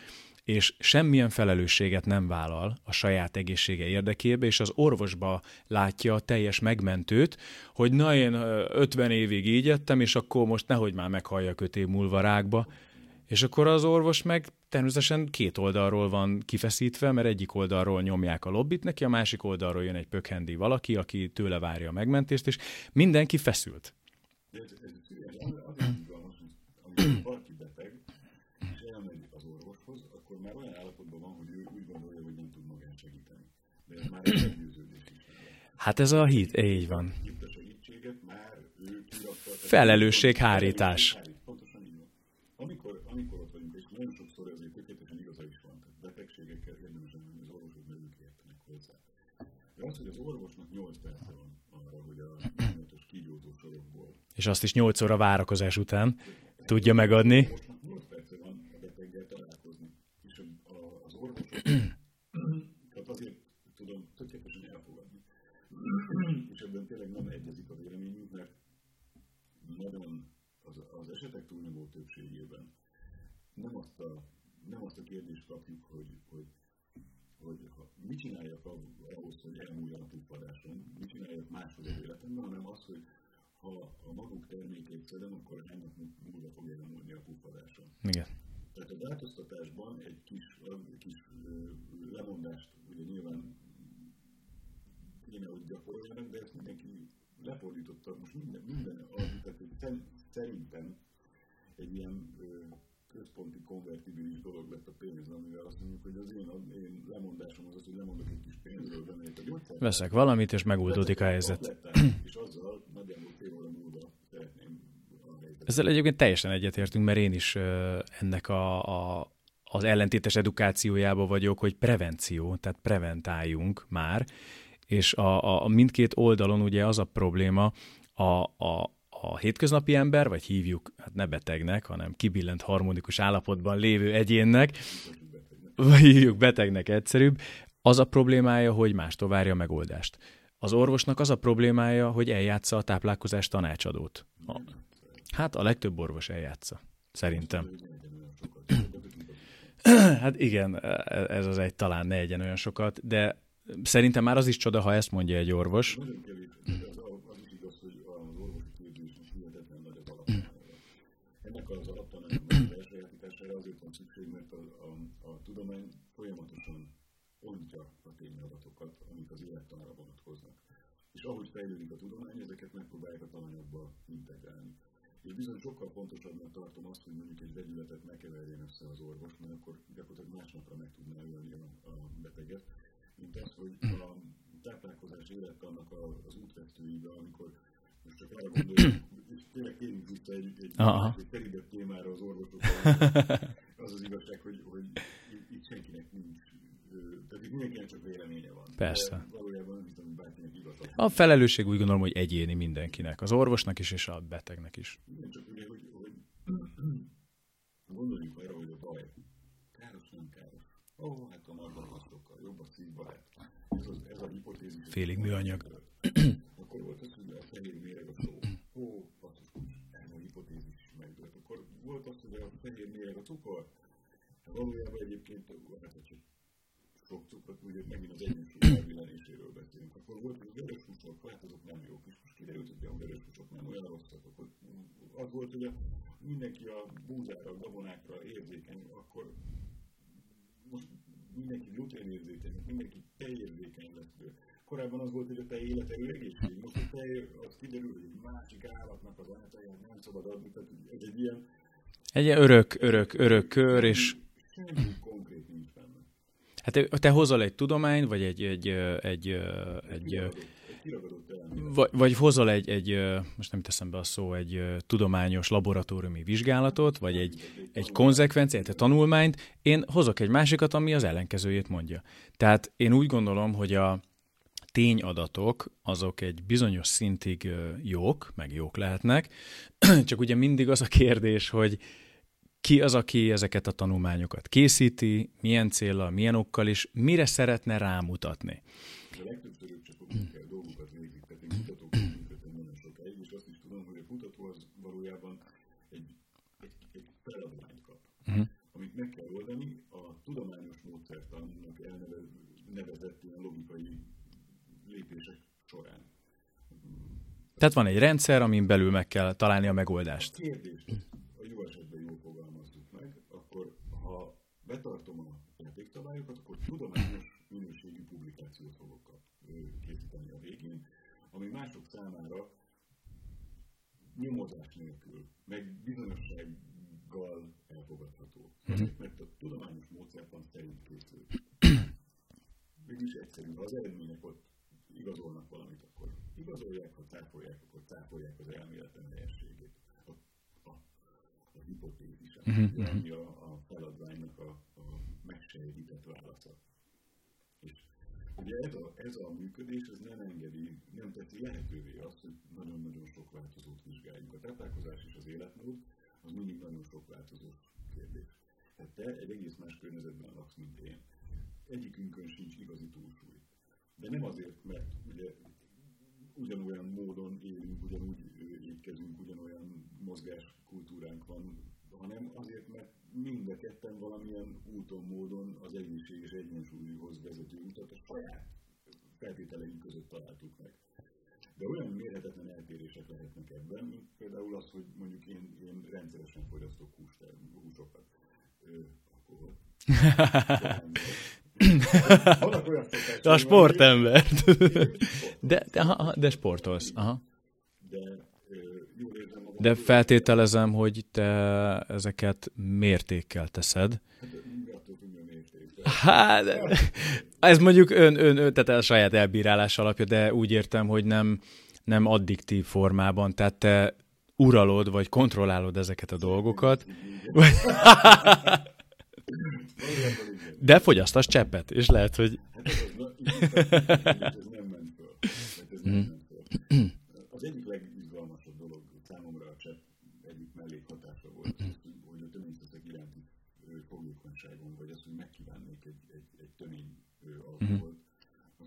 és semmilyen felelősséget nem vállal a saját egészsége érdekébe, és az orvosba látja a teljes megmentőt, hogy na én 50 évig így ettem, és akkor most nehogy már meghalljak öt év múlva rákba. És akkor az orvos meg természetesen két oldalról van kifeszítve, mert egyik oldalról nyomják a lobbit neki, a másik oldalról jön egy pökhendi valaki, aki tőle várja a megmentést, és mindenki feszült. ez, ez, ez, ez, ez, ez, ez, ez, ez, már olyan állapotban van, hogy ő úgy gondolja, hogy nem tud magán segíteni. De ez már egy meggyőződés is. Hát ez a hit, így van. Itt a segítséget már ő kiratta. Felelősség hárítás. Pontosan így van. Amikor, amikor ott vagyunk, és nagyon sokszor azért tökéletesen igaza is van, tehát betegségekkel érdemes hogy az orvosok velük értenek hozzá. De az, hogy az orvosnak 8 perce van arra, hogy a 25-ös kígyózó sorokból. És azt is 8 óra várakozás után tudja megadni. Orvosnak 8 perce van a beteggel találkozni. És a- a- az orvosok, tehát azért tudom tökéletesen elfogadni. és ebben tényleg nem egyezik a véleményünk, mert nagyon az, az esetek túlnyomó többségében nem azt a, nem azt a kérdést kapjuk, hogy, hogy, hogy ha, mit csináljak ahhoz- hogy elmúljon a puffadáson, mit csináljak máshogy az életemben, hanem az, hogy ha a maguk termékét szedem, akkor hány nap múlva fog elmúlni a puffadáson. Igen. Tehát a változtatásban egy kis, kis lemondást ugye nyilván kéne, hogy gyakoroljanak, de ezt mindenki lefordította. Most minden, minden tehát szerintem egy ilyen központi konvertibilis dolog lett a pénz, amivel azt mondjuk, hogy az én, én lemondásom az az, hogy lemondok egy kis pénzről, bemegyek a gyógyszer. Veszek valamit, és megoldódik a helyzet. És azzal nagyjából fél óra múlva szeretném a helyzetet. Ezzel egyébként teljesen egyetértünk, mert én is ennek a, a, az ellentétes edukációjába vagyok, hogy prevenció, tehát preventáljunk már, és a, a, a mindkét oldalon ugye az a probléma, a, a, a hétköznapi ember, vagy hívjuk, hát ne betegnek, hanem kibillent harmonikus állapotban lévő egyénnek, vagy hívjuk betegnek egyszerűbb, az a problémája, hogy mástól várja a megoldást. Az orvosnak az a problémája, hogy eljátsza a táplálkozás tanácsadót. Hát a legtöbb orvos eljátsza, szerintem. Hát igen, ez az egy talán ne egyen olyan sokat, de szerintem már az is csoda, ha ezt mondja egy orvos. Ennek az alaptanájának az elsajátítására azért van szükség, mert a, a, a tudomány folyamatosan ontja a tényadatokat, amik az élettanra vonatkoznak. És ahogy fejlődik a tudomány, ezeket megpróbálják a tananyagba integrálni. És bizony sokkal fontosabbnak tartom azt, hogy mondjuk egy vegyületet ne keverjen össze az orvos, mert akkor gyakorlatilag másnapra meg tudná ölni a, a beteget, mint az, hogy a táplálkozás élettannak az útvesztőibe, amikor most csak arra gondoljuk, és tényleg térjünk vissza egy, egy, Aha. egy terített témára az orvosok. Az az igazság, hogy, hogy itt- senkinek nincs, tehát mindenkinek csak véleménye van. Persze. De valójában nem hiszem, bárkinek igaza. A felelősség úgy gondolom, hogy egyéni mindenkinek. Az orvosnak is, és a betegnek is. Igen, csak ugye, hogy, hogy gondoljunk arra, hogy a baj káros, nem káros. Ó, oh, hát a margarisokkal jobb a szívbarát. Ez, az, ez a hipotézis. Félig műanyag. Akkor volt az, hogy a fehér méreg a só. Ó, basszus, ez a hipotézis is megdőlt. Akkor volt az, hogy a fehér méreg a cukor. Valójában egyébként, hát csak cukrot, ugye megint az egyensúly elvillenéséről beszélünk. Akkor volt, hogy a vörös húsok, hát azok nem jók. És most kiderült, hogy a vörös húsok nem olyan rosszak. Akkor az volt, hogy a, mindenki a búzára, a gabonákra érzékeny, akkor most mindenki gluténérzékeny, mindenki tejérzékeny lesz. Korábban az volt, hogy a tej életerő egészség. Most a tej, az kiderül, hogy egy másik állatnak az általját nem szabad adni. Tehát ez egy ilyen Egy ilyen örök, örök, örök kör, és semmi konkrét. Hát te, te hozol egy tudományt, vagy egy, egy, egy, egy, egy vagy, vagy hozol egy, egy, most nem teszem be a szó, egy tudományos laboratóriumi vizsgálatot, vagy egy, egy konzekvenciát, egy tanulmányt, én hozok egy másikat, ami az ellenkezőjét mondja. Tehát én úgy gondolom, hogy a tényadatok azok egy bizonyos szintig jók, meg jók lehetnek, csak ugye mindig az a kérdés, hogy ki az, aki ezeket a tanulmányokat készíti, milyen célra, milyen okkal, és mire szeretne rámutatni. De legtöbbször ők csak a munká- dolgokat én kutatóként működtem nagyon sokáig, és azt is tudom, hogy a kutató az valójában egy, egy, egy feladványt kap, uh-huh. amit meg kell oldani a tudományos módszertannak elnevezett ilyen logikai lépések során. Tehát van egy rendszer, amin belül meg kell találni a megoldást. kérdést a jó betartom a játékszabályokat, akkor tudományos minőségű publikációt fogok készíteni a végén, ami mások számára nyomozás nélkül, meg bizonyossággal elfogadható. Azért, mert a tudományos módszertan szerint készül. Mégis egyszerű, ha az eredmények ott igazolnak valamit, akkor igazolják, ha cáfolják, akkor cáfolják az elméletem helyességét. Uh-huh. uh-huh, uh-huh. ami a, a feladványnak a, a megsejtített válasza. És ugye ez a, ez a működés, ez nem engedi, nem teszi lehetővé azt, hogy nagyon-nagyon sok változót vizsgáljunk. A táplálkozás és az életmód az mindig nagyon sok változós kérdés. Tehát te egy egész más környezetben laksz, mint én. Egyikünkön sincs igazi túlsúly. De nem azért, mert ugye ugyanolyan módon élünk, ugyanúgy étkezünk, ugyanolyan mozgáskultúránk van, hanem azért, mert mind a ketten valamilyen úton, módon az egészséges egyensúlyhoz vezető utat a saját feltételeink között találtuk meg. De olyan mérhetetlen eltérések lehetnek ebben, mint például az, hogy mondjuk én, én rendszeresen fogyasztok húsokat, alkoholt. a sportember. De, de, de sportolsz. Aha. De feltételezem, hogy te ezeket mértékkel teszed. Hát, ez mondjuk ön, ön, ön tehát a saját elbírálás alapja, de úgy értem, hogy nem, nem addiktív formában, tehát te uralod, vagy kontrollálod ezeket a dolgokat. De fogyasztasz cseppet, és lehet, hogy... ez nem ment föl. Ez nem ment föl. Az egyik legizgalmasabb dolog számomra a csepp egyik mellékhatása volt, hogy a töményteszek iránti fogékonyságom, vagy az, hogy megkívánnék egy, egy, egy tömény alkoholt.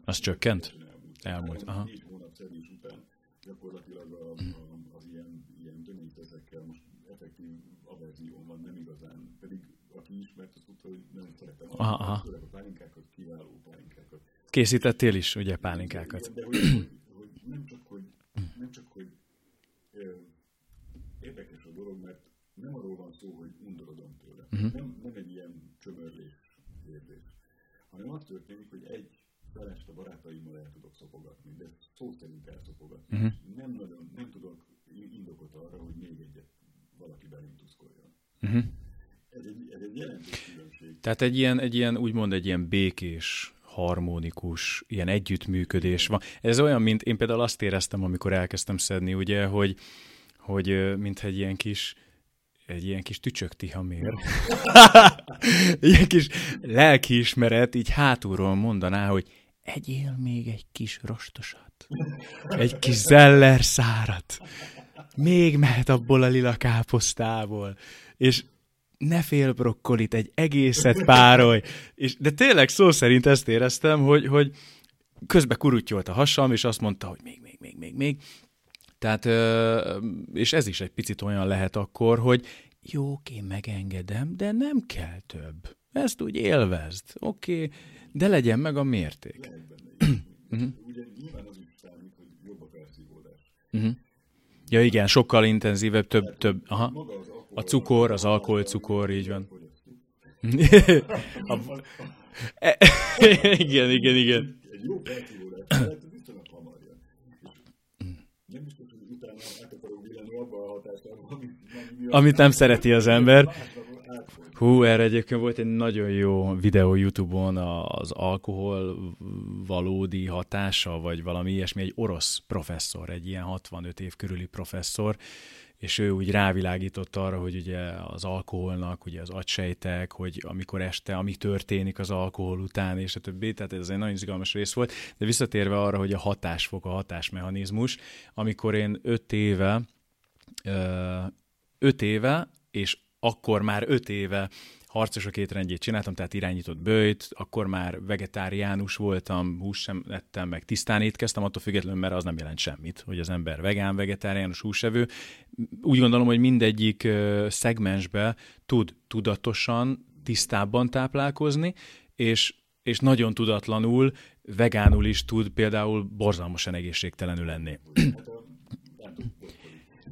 Az csökkent? Elmúlt. Aha. Négy hónap szedés után gyakorlatilag a, a, az ilyen, ilyen töményteszekkel most effektív averzió van, nem igazán, pedig aki ismert, az tudta, hogy nem szeretem aha, aha. a pálinkákat, kiváló pálinkákat. Készítettél is, ugye, pálinkákat? De, de hogy, hogy, hogy nem csak, hogy, nem csak, hogy ö, érdekes a dolog, mert nem arról van szó, hogy undorodom tőle. Uh-huh. Nem, nem egy ilyen csömörlés érzés, hanem az történik, hogy egy felest a barátaimmal el tudok szopogatni, de szó szerint elszopogatni. Uh-huh. Nem nagyon, nem tudok indokot arra, hogy még egyet valaki belém tuszkoljon. Uh-huh. Ez egy, ez egy jelentős különbség. Tehát egy ilyen, egy ilyen, úgymond egy ilyen békés, harmonikus, ilyen együttműködés van. Ez olyan, mint én például azt éreztem, amikor elkezdtem szedni, ugye, hogy, hogy mint egy ilyen kis, egy ilyen kis tücsök tihamér. ilyen kis lelkiismeret így hátulról mondaná, hogy egyél még egy kis rostosat. Egy kis zeller szárat. Még mehet abból a lila káposztából. És ne fél brokkolit, egy egészet párolj. És, de tényleg szó szerint ezt éreztem, hogy, hogy közbe kurutyolt a hasam, és azt mondta, hogy még, még, még, még, még. Tehát, és ez is egy picit olyan lehet akkor, hogy jó, én megengedem, de nem kell több. Ezt úgy élvezd, oké, okay, de legyen meg a mérték. Ugye nyilván az is hogy jobb a felszívódás. Uh-huh. Ja igen, sokkal intenzívebb, több, több, aha. A cukor, az alkoholcukor, így van. igen, igen, igen. Amit nem szereti az ember. Hú, erre egyébként volt egy nagyon jó videó YouTube-on az alkohol valódi hatása, vagy valami ilyesmi, egy orosz professzor, egy ilyen 65 év körüli professzor, és ő úgy rávilágított arra, hogy ugye az alkoholnak, ugye az agysejtek, hogy amikor este, ami történik az alkohol után, és a többi, tehát ez egy nagyon izgalmas rész volt, de visszatérve arra, hogy a hatásfok, a hatásmechanizmus, amikor én öt éve, öt éve, és akkor már öt éve harcosok étrendjét csináltam, tehát irányított bőjt, akkor már vegetáriánus voltam, hús sem ettem, meg tisztán étkeztem, attól függetlenül, mert az nem jelent semmit, hogy az ember vegán, vegetáriánus, húsevő. Úgy gondolom, hogy mindegyik szegmensbe tud tudatosan, tisztábban táplálkozni, és, és nagyon tudatlanul, vegánul is tud például borzalmasan egészségtelenül lenni.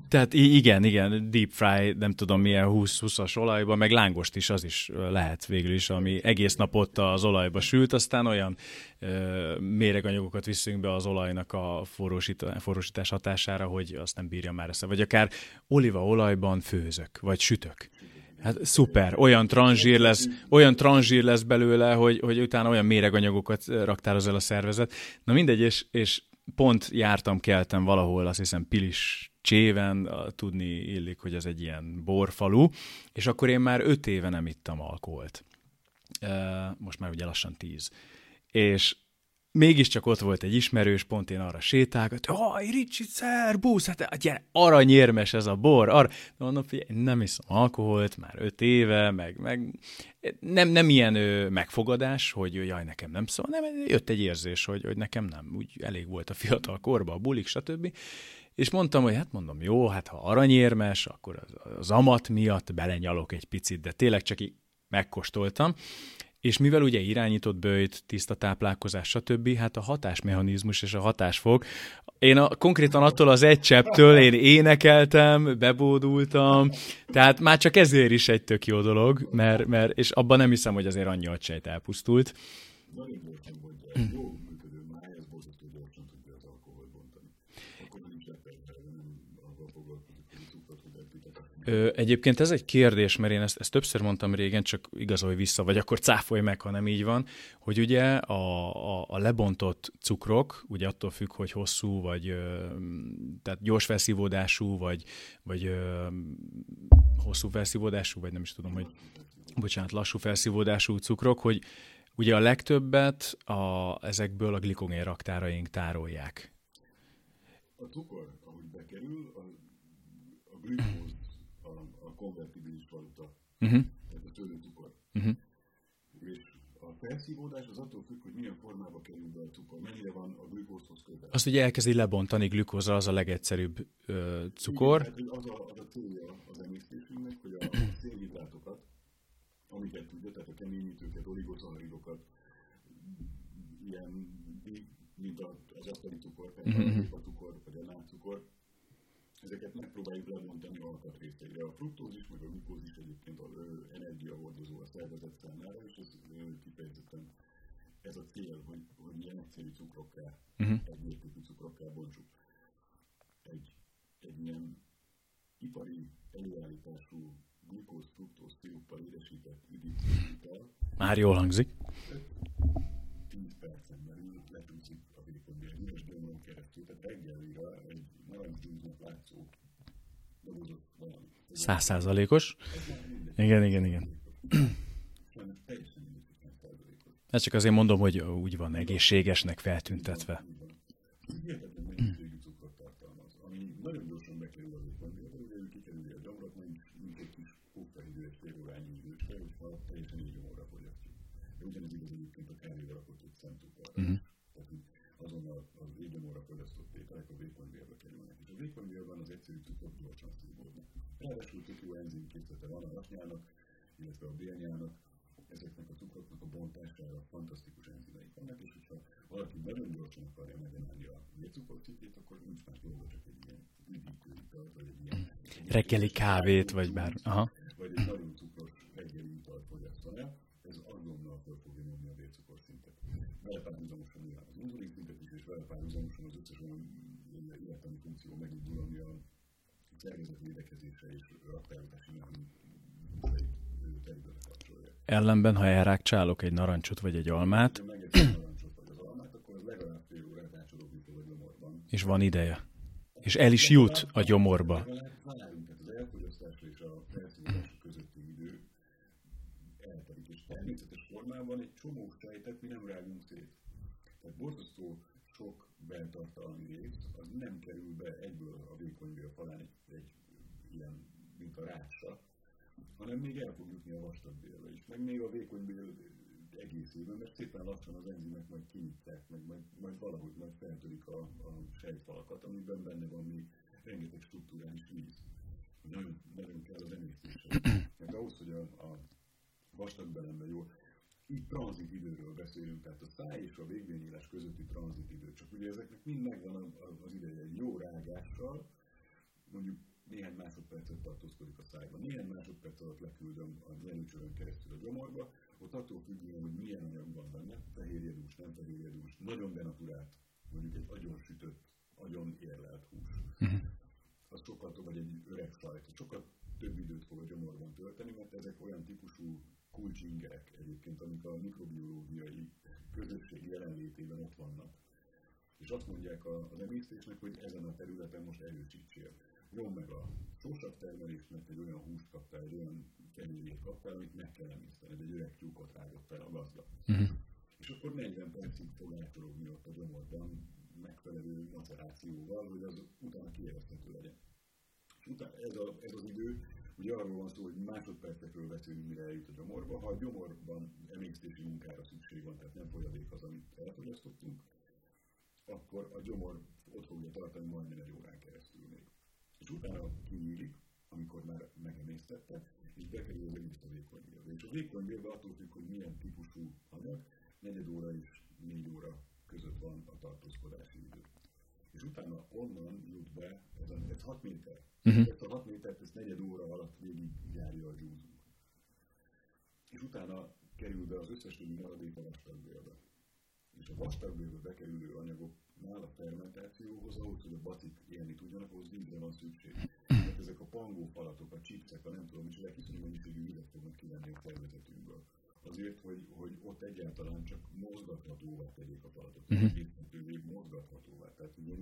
Tehát igen, igen, deep fry, nem tudom milyen 20-20-as olajban, meg lángost is, az is lehet végül is, ami egész nap ott az olajba sült, aztán olyan ö, méreganyagokat viszünk be az olajnak a forrósítás, forrósítás hatására, hogy azt nem bírja már ezt. Vagy akár olívaolajban főzök, vagy sütök. Hát szuper, olyan tranzsír lesz, olyan tranzsír lesz belőle, hogy, hogy utána olyan méreganyagokat raktál el a szervezet. Na mindegy, és, és pont jártam, keltem valahol, azt hiszem Pilis Cséven, tudni illik, hogy ez egy ilyen borfalu, és akkor én már öt éve nem ittam alkoholt. Most már ugye lassan tíz. És mégiscsak ott volt egy ismerős, pont én arra sétálgat, hogy Ricsi, szerbusz, hát gyere, aranyérmes ez a bor, arra. De mondom, figyelj, nem iszom alkoholt, már öt éve, meg, meg nem, nem ilyen ö, megfogadás, hogy jaj, nekem nem szól, nem, jött egy érzés, hogy, hogy nekem nem, úgy elég volt a fiatal korba, a bulik, stb. És mondtam, hogy hát mondom, jó, hát ha aranyérmes, akkor az, az amat miatt belenyalok egy picit, de tényleg csak így megkóstoltam. És mivel ugye irányított bőjt, tiszta táplálkozás, stb., hát a hatásmechanizmus és a hatásfok, én a, konkrétan attól az egy csepptől én énekeltem, bebódultam, tehát már csak ezért is egy tök jó dolog, mert, mert és abban nem hiszem, hogy azért annyi agysejt elpusztult. Nagyon Ö, egyébként ez egy kérdés, mert én ezt, ezt többször mondtam régen, csak igazolj vissza, vagy akkor cáfolj meg, ha nem így van, hogy ugye a, a, a lebontott cukrok, ugye attól függ, hogy hosszú, vagy ö, tehát gyors felszívódású, vagy, vagy ö, hosszú felszívódású, vagy nem is tudom, hogy bocsánat, lassú felszívódású cukrok, hogy ugye a legtöbbet a, ezekből a glikogén raktáraink tárolják. A cukor, ahogy bekerül, a, a glükóz uh-huh. tehát a tőlőcukor. Uh-huh. És a felszívódás az attól függ, hogy milyen formába kerül be a cukor, mennyire van a glükózhoz közel. Azt ugye elkezdi lebontani glükózra, az a legegyszerűbb ö, cukor. Igen, az a, az a célja az emésztésünknek, hogy a szénhidrátokat, amiket tudja, tehát a keményítőket, oligosaharidokat, ilyen, mint az asztali cukor, tehát uh-huh. a cukor, vagy a ezeket megpróbáljuk lebontani alkatrészekre. A fruktózis meg a glukózis egyébként az energiahordozó a szervezet számára, és ez kifejezetten ez a cél, hogy, hogy ilyen egyszerű cukrokká, uh-huh. egy értékű cukrokká bontsuk. Egy, egy ilyen ipari előállítású glukóz, fruktóz, sziruppal édesített üdít Már jól hangzik. 10 percen belül lecsúszik a vékony üres gyomron keresztül, tehát reggelire egy Száz. Igen, igen, igen. Ez csak azért mondom, hogy úgy van egészségesnek feltüntetve. Uh-huh. Tehát azonnal az égyomorra fogyasztott ételek a vékonybélbe a vékonybélben az egyszerű cukrok gyorsan szívódnak. Ráadásul tök jó enzimkészlete van a raknyának, illetve a bélnyának, ezeknek a cukroknak a bontására fantasztikus enzimeik vannak, és hogyha valaki nagyon gyorsan akarja megemelni a vércukorszintjét, akkor nincs más dolga, csak egy ilyen üdítő italt, vagy egy ilyen... Reggeli kávét, vagy bár... Aha. Vagy egy nagyon cukros reggeli italt fogyasztani, ez azonnal fel fogja nyomni a vércukorszintet. Vele párhuzamosan az inzulin szintet is, és vele párhuzamosan az összes olyan életemi funkció megindul, ami a szervezet védekezése és raktározási területre kapcsolja. Ellenben, ha elrákcsálok egy narancsot vagy egy almát, és van ideje. És el is jut a gyomorba. Várjunk, tehát az elfogyasztásra és a közötti idő eltelik, és természetes formában egy csomó sejtet mi nem rágunk szét. Tehát borzasztó sok beltartalmi rész, az nem kerül be egyből a vékonybél falán egy, egy ilyen, mint a rácsa, hanem még el fog jutni a vastagbélbe is, meg még a vékonybél egészében, mert szépen lassan az enzimek majd kinyitják, meg majd, majd valahogy majd feltörik a, a sejtfalakat, amiben benne van még rengeteg struktúrális víz. Nagyon, nagyon kell az emésztésre. Mert ahhoz, hogy a, a vastagbelemben jó, itt tranzit időről beszélünk, tehát a száj és a végvényélás közötti tranzit idő. Csak ugye ezeknek mind megvan az ideje egy jó rágással, mondjuk néhány másodpercet tartózkodik a szájban. Néhány másodperc alatt leküldöm a nyelőcsövön keresztül a gyomorba, ott attól függően, hogy milyen anyag van benne, fehérjedús, nem fehérjedús, nagyon denaturált, mondjuk egy agyon sütött, agyon érlelt hús. Uh-huh. Az sokkal tovább, vagy egy öreg sajt, sokkal több időt fog a gyomorban tölteni, mert ezek olyan típusú kulcsingerek egyébként, amik a mikrobiológiai közösség jelenlétében ott vannak. És azt mondják az emésztésnek, hogy ezen a területen most erősítsél. Nyom meg a sósabb termelésnek egy olyan húst kaptál, egy olyan kenyérét kaptál, amit meg kell emészteni, egy öreg tyúkot rágott fel a gazda. Uh-huh. És akkor 40 percig fog eltorogni ott a gyomorban megfelelő macerációval, hogy az utána kiérezhető legyen. És utána ez, a, ez az idő, ugye arról van szó, hogy másodpercekről beszélünk, mire eljut a gyomorba. Ha a gyomorban emésztési munkára szükség van, tehát nem folyadék az, amit elfogyasztottunk, akkor a gyomor ott fogja tartani majdnem egy órán keresztül még. És utána kinyílik, amikor már megemésztette, és bekerül az egész a vékonybélbe. És a vékonybélbe attól függ, hogy milyen típusú anyag, negyed óra és négy óra között van a tartózkodási idő. És utána onnan jut be, ez, a, ez 6 méter. Uh-huh. Ezt a 6 métert ezt negyed óra alatt végig járja a gyúzunk. És utána kerül be az összes többi maradék a vastagbélbe. És a vastagbélbe bekerülő anyagoknál a fermentációhoz, ahhoz, hogy a bacik élni tudjanak, ahhoz vízre van szükség. Tehát ezek a pangó falatok, a chipsek, a nem tudom, ezek iszonyú mennyiségű vizet fognak kivenni a szervezetünkből azért, hogy, hogy ott egyáltalán csak mozgathatóvá tegyék a falatot, uh-huh. mozgathatóvá. Tehát ugye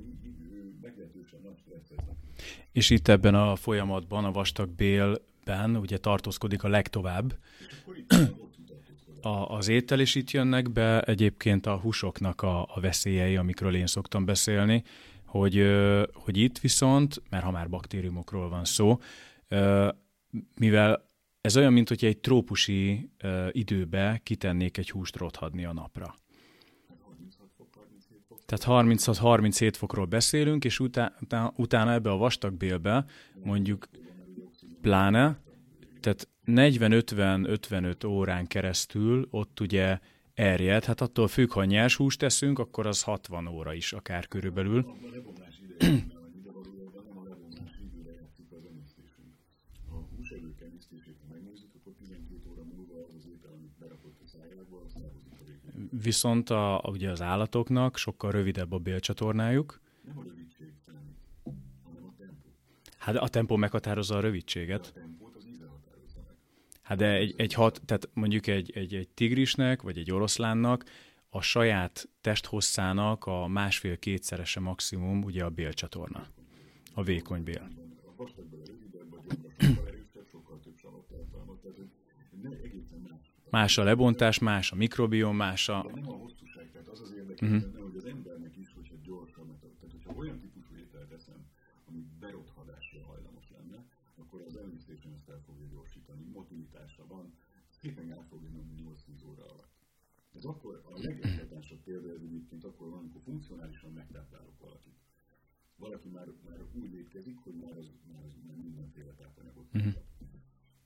meglehetősen nagy stresszeznek. És itt ebben a folyamatban, a vastagbélben ugye tartózkodik a legtovább. a, az étel is itt jönnek be, egyébként a húsoknak a, a veszélyei, amikről én szoktam beszélni, hogy, hogy itt viszont, mert ha már baktériumokról van szó, mivel ez olyan, mint hogy egy trópusi uh, időbe kitennék egy húst rothadni a napra. Tehát 36-37 fokról beszélünk, és utána, utána ebbe a vastagbélbe mondjuk pláne, tehát 40-50-55 órán keresztül ott ugye erjed, hát attól függ, ha nyers húst teszünk, akkor az 60 óra is akár körülbelül. Viszont a, ugye az állatoknak sokkal rövidebb a bélcsatornájuk. Nem a rövidség hanem a tempó. Hát a tempó meghatározza a rövidséget. A tempót az íze határozza meg. Hát de egy, egy hat, tehát mondjuk egy, egy, egy tigrisnek, vagy egy oroszlánnak a saját testhosszának a másfél-kétszerese maximum ugye a bélcsatorna. A vékony bél. A vastagből rövidebb, a gyomra erősebb, sokkal több savat tartalmaz, tehát egészen más a lebontás, más a mikrobiom, más a... De nem a hosszúság, tehát az az érdekes, uh-huh. benne, hogy az embernek is, hogyha gyorsabb, tehát hogyha olyan típusú ételt eszem, ami berothadásra hajlamos lenne, akkor az emésztésen ezt el fogja gyorsítani, motilitásra van, szépen el fogja menni 8-10 óra alatt. Ez akkor a legeklatásabb példa ez egyébként akkor van, amikor funkcionálisan megtáplálok valakit. Valaki már, már úgy étkezik, hogy már, az, már, az, már mindenféle tápanyagot uh-huh.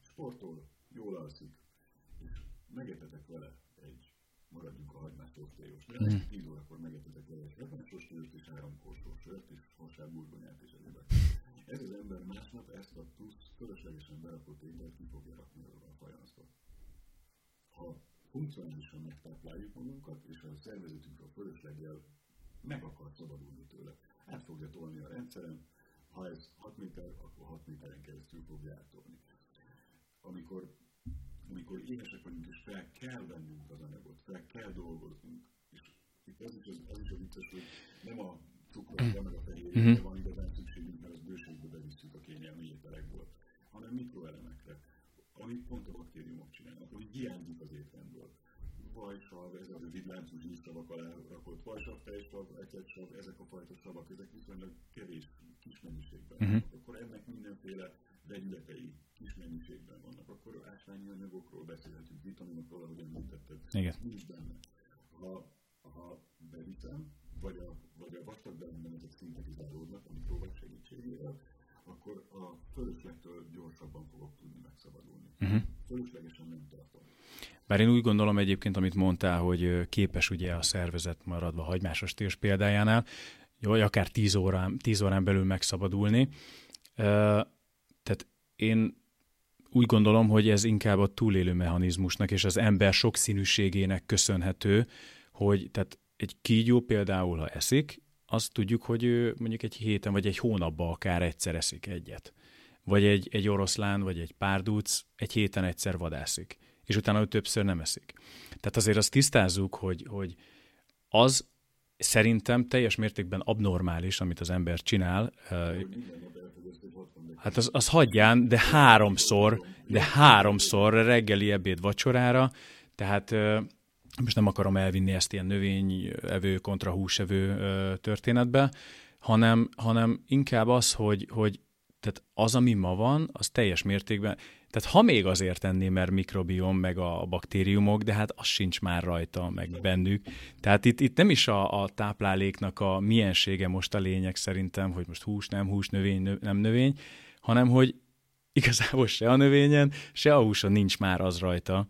Sportol, jól alszik, megetetek vele egy, maradjunk tostélyos, de mm. 10 órakor megetetek egy hagymás tostélyos és három korsó sört és hosszabb burgonyát és egyébek. Ez az ember másnap ezt a plusz fölöslegesen berakott ételt ki fogja rakni a fajanszba. Ha funkcionálisan megtápláljuk magunkat, és a szervezetünk a fölösleggel meg akar szabadulni tőle, át fogja tolni a rendszeren, ha ez 6 méter, akkor 6 méteren keresztül fogja átolni. Amikor amikor éhesek vagyunk, és fel kell vennünk az anyagot, fel kell dolgoznunk. És itt az is, az, az, is a vicces, hogy nem a cukorra, meg a fehérjére uh-huh. van igazán szükségünk, mert az bőségbe bevisszük a kényelmi ételekből, hanem mikroelemekre, amit pont a baktériumok csinálnak, hogy hiányzik az étrendből. Vajsav, ez a rövidláncú zsírszavak alá rakott vajsav, tejsav, ecetsav, ezek a fajta savak, ezek viszonylag kevés kis mennyiségben. Uh-huh. Akkor ennek mindenféle vegyületei kis mennyiségben vannak, akkor ásványi anyagokról beszélhetünk, vitaminokról, ahogy említetted. Igen. Nincs benne. Ha, ha beviszem, vagy a, vagy a vastag belemben ezek szintetizálódnak a mikróbák segítségével, akkor a fölöslegtől gyorsabban fogok tudni megszabadulni. Uh-huh. Fölöslegesen nem tartom. Bár én úgy gondolom egyébként, amit mondtál, hogy képes ugye a szervezet maradva hagymásos térs példájánál, jó, akár 10 órán, 10 órán belül megszabadulni. Tehát én úgy gondolom, hogy ez inkább a túlélő mechanizmusnak és az ember sokszínűségének köszönhető, hogy tehát egy kígyó például, ha eszik, azt tudjuk, hogy ő mondjuk egy héten vagy egy hónapban akár egyszer eszik egyet. Vagy egy, egy oroszlán, vagy egy párduc egy héten egyszer vadászik, és utána ő többször nem eszik. Tehát azért azt tisztázzuk, hogy, hogy az szerintem teljes mértékben abnormális, amit az ember csinál. Hát az, az hagyján, de háromszor, de háromszor reggeli, ebéd, vacsorára, tehát most nem akarom elvinni ezt ilyen növényevő kontra húsevő történetbe, hanem, hanem inkább az, hogy, hogy tehát az, ami ma van, az teljes mértékben, tehát ha még azért tenni, mert mikrobiom, meg a baktériumok, de hát az sincs már rajta, meg bennük. Tehát itt, itt nem is a, a tápláléknak a miensége most a lényeg szerintem, hogy most hús, nem hús, növény, nö, nem növény, hanem hogy igazából se a növényen, se a húson nincs már az rajta,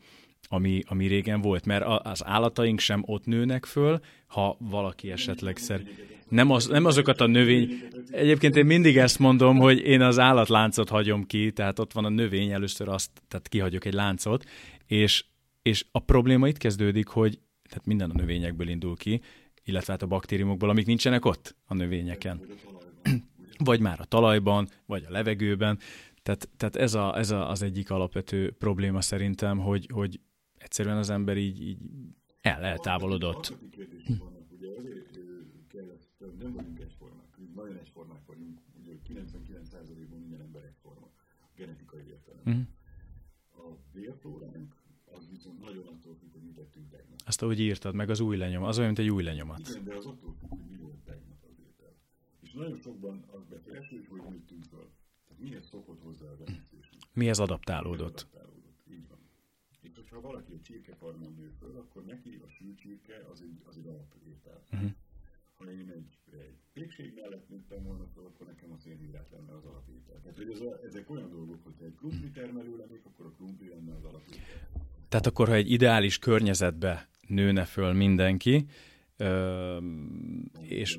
ami, ami régen volt, mert az állataink sem ott nőnek föl, ha valaki esetleg szer... Nem, az, nem azokat a növény... Egyébként én mindig ezt mondom, hogy én az állatláncot hagyom ki, tehát ott van a növény, először azt, tehát kihagyok egy láncot, és, és a probléma itt kezdődik, hogy tehát minden a növényekből indul ki, illetve hát a baktériumokból, amik nincsenek ott a növényeken. Vagy már a talajban, vagy a levegőben. Tehát, tehát ez, a, ez a, az egyik alapvető probléma szerintem, hogy, hogy egyszerűen az ember így, így el, eltávolodott. Nem vagyunk egyformák, nagyon egyformák vagyunk, ugye 99%-ban minden ember egyforma, genetikai értelemben. Uh-huh. A vérflóránk az viszont nagyon attól függ, hogy mit tettünk tegnap. Azt, ahogy írtad, meg az új lenyom, az olyan, mint egy új lenyomat. Igen, de az attól függ, hogy mi volt tegnap az étel. És nagyon sokban az befolyásolja, hogy hogy nőttünk föl. Tehát mihez szokott hozzá az emésztésünk. Mihez adaptálódott. Adaptálódott hogyha valaki egy csirkefarmon nő föl, akkor neki a sült csirke az egy, az egy alapétel. Uh-huh. Ha én egy, egy pékség mellett nőttem volna föl, akkor nekem a szénhidrát lenne az alapétel. Tehát, hogy ez a, ezek olyan dolgok, hogy egy krumpli termelő lennék, akkor a krumpli lenne az alapétel. Tehát akkor, ha egy ideális környezetbe nőne föl mindenki, Ö, és...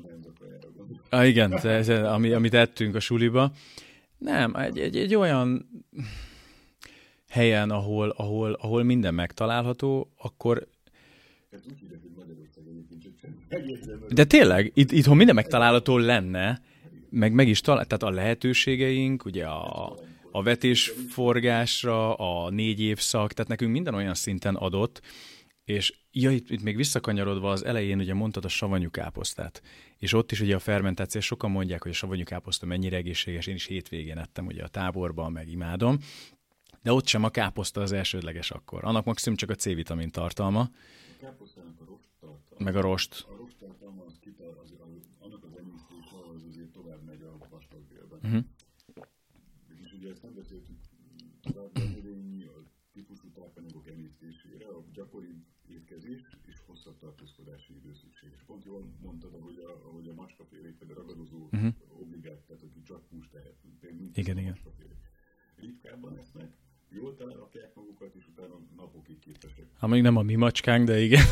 Ah, igen, ez, ami, amit ettünk a suliba. Nem, egy, egy, egy olyan helyen, ahol, ahol, ahol minden megtalálható, akkor de tényleg, itt, itthon minden megtalálható lenne, meg meg is talál, tehát a lehetőségeink, ugye a, a vetésforgásra, a négy évszak, tehát nekünk minden olyan szinten adott, és ja, itt, itt még visszakanyarodva az elején ugye mondtad a savanyú káposztát, és ott is ugye a fermentáció, sokan mondják, hogy a savanyú káposzta mennyire egészséges, én is hétvégén ettem ugye a táborban, meg imádom, de ott sem a káposzta az elsődleges akkor. Annak maximum csak a C-vitamin tartalma. A káposztának a rost tartalma. Meg a rost. A rost tartalma az kital, az, annak az emésztése az azért tovább megy a vastagbélben. Uh-huh. És ugye ezt nem beszéltük tovább, a típusú tápanyagok emésztésére, a gyakori étkezés és hosszabb tartózkodási idő szükséges. Pont jól mondtad, ahogy a, ahogy a macskafélék, vagy a ragadozó uh-huh. obligát, tehát aki csak húst tehet. Igen, igen. Ritkábban esznek, jól telerakják magukat, és utána napokig képesek. Ha még nem a mi macskánk, de igen.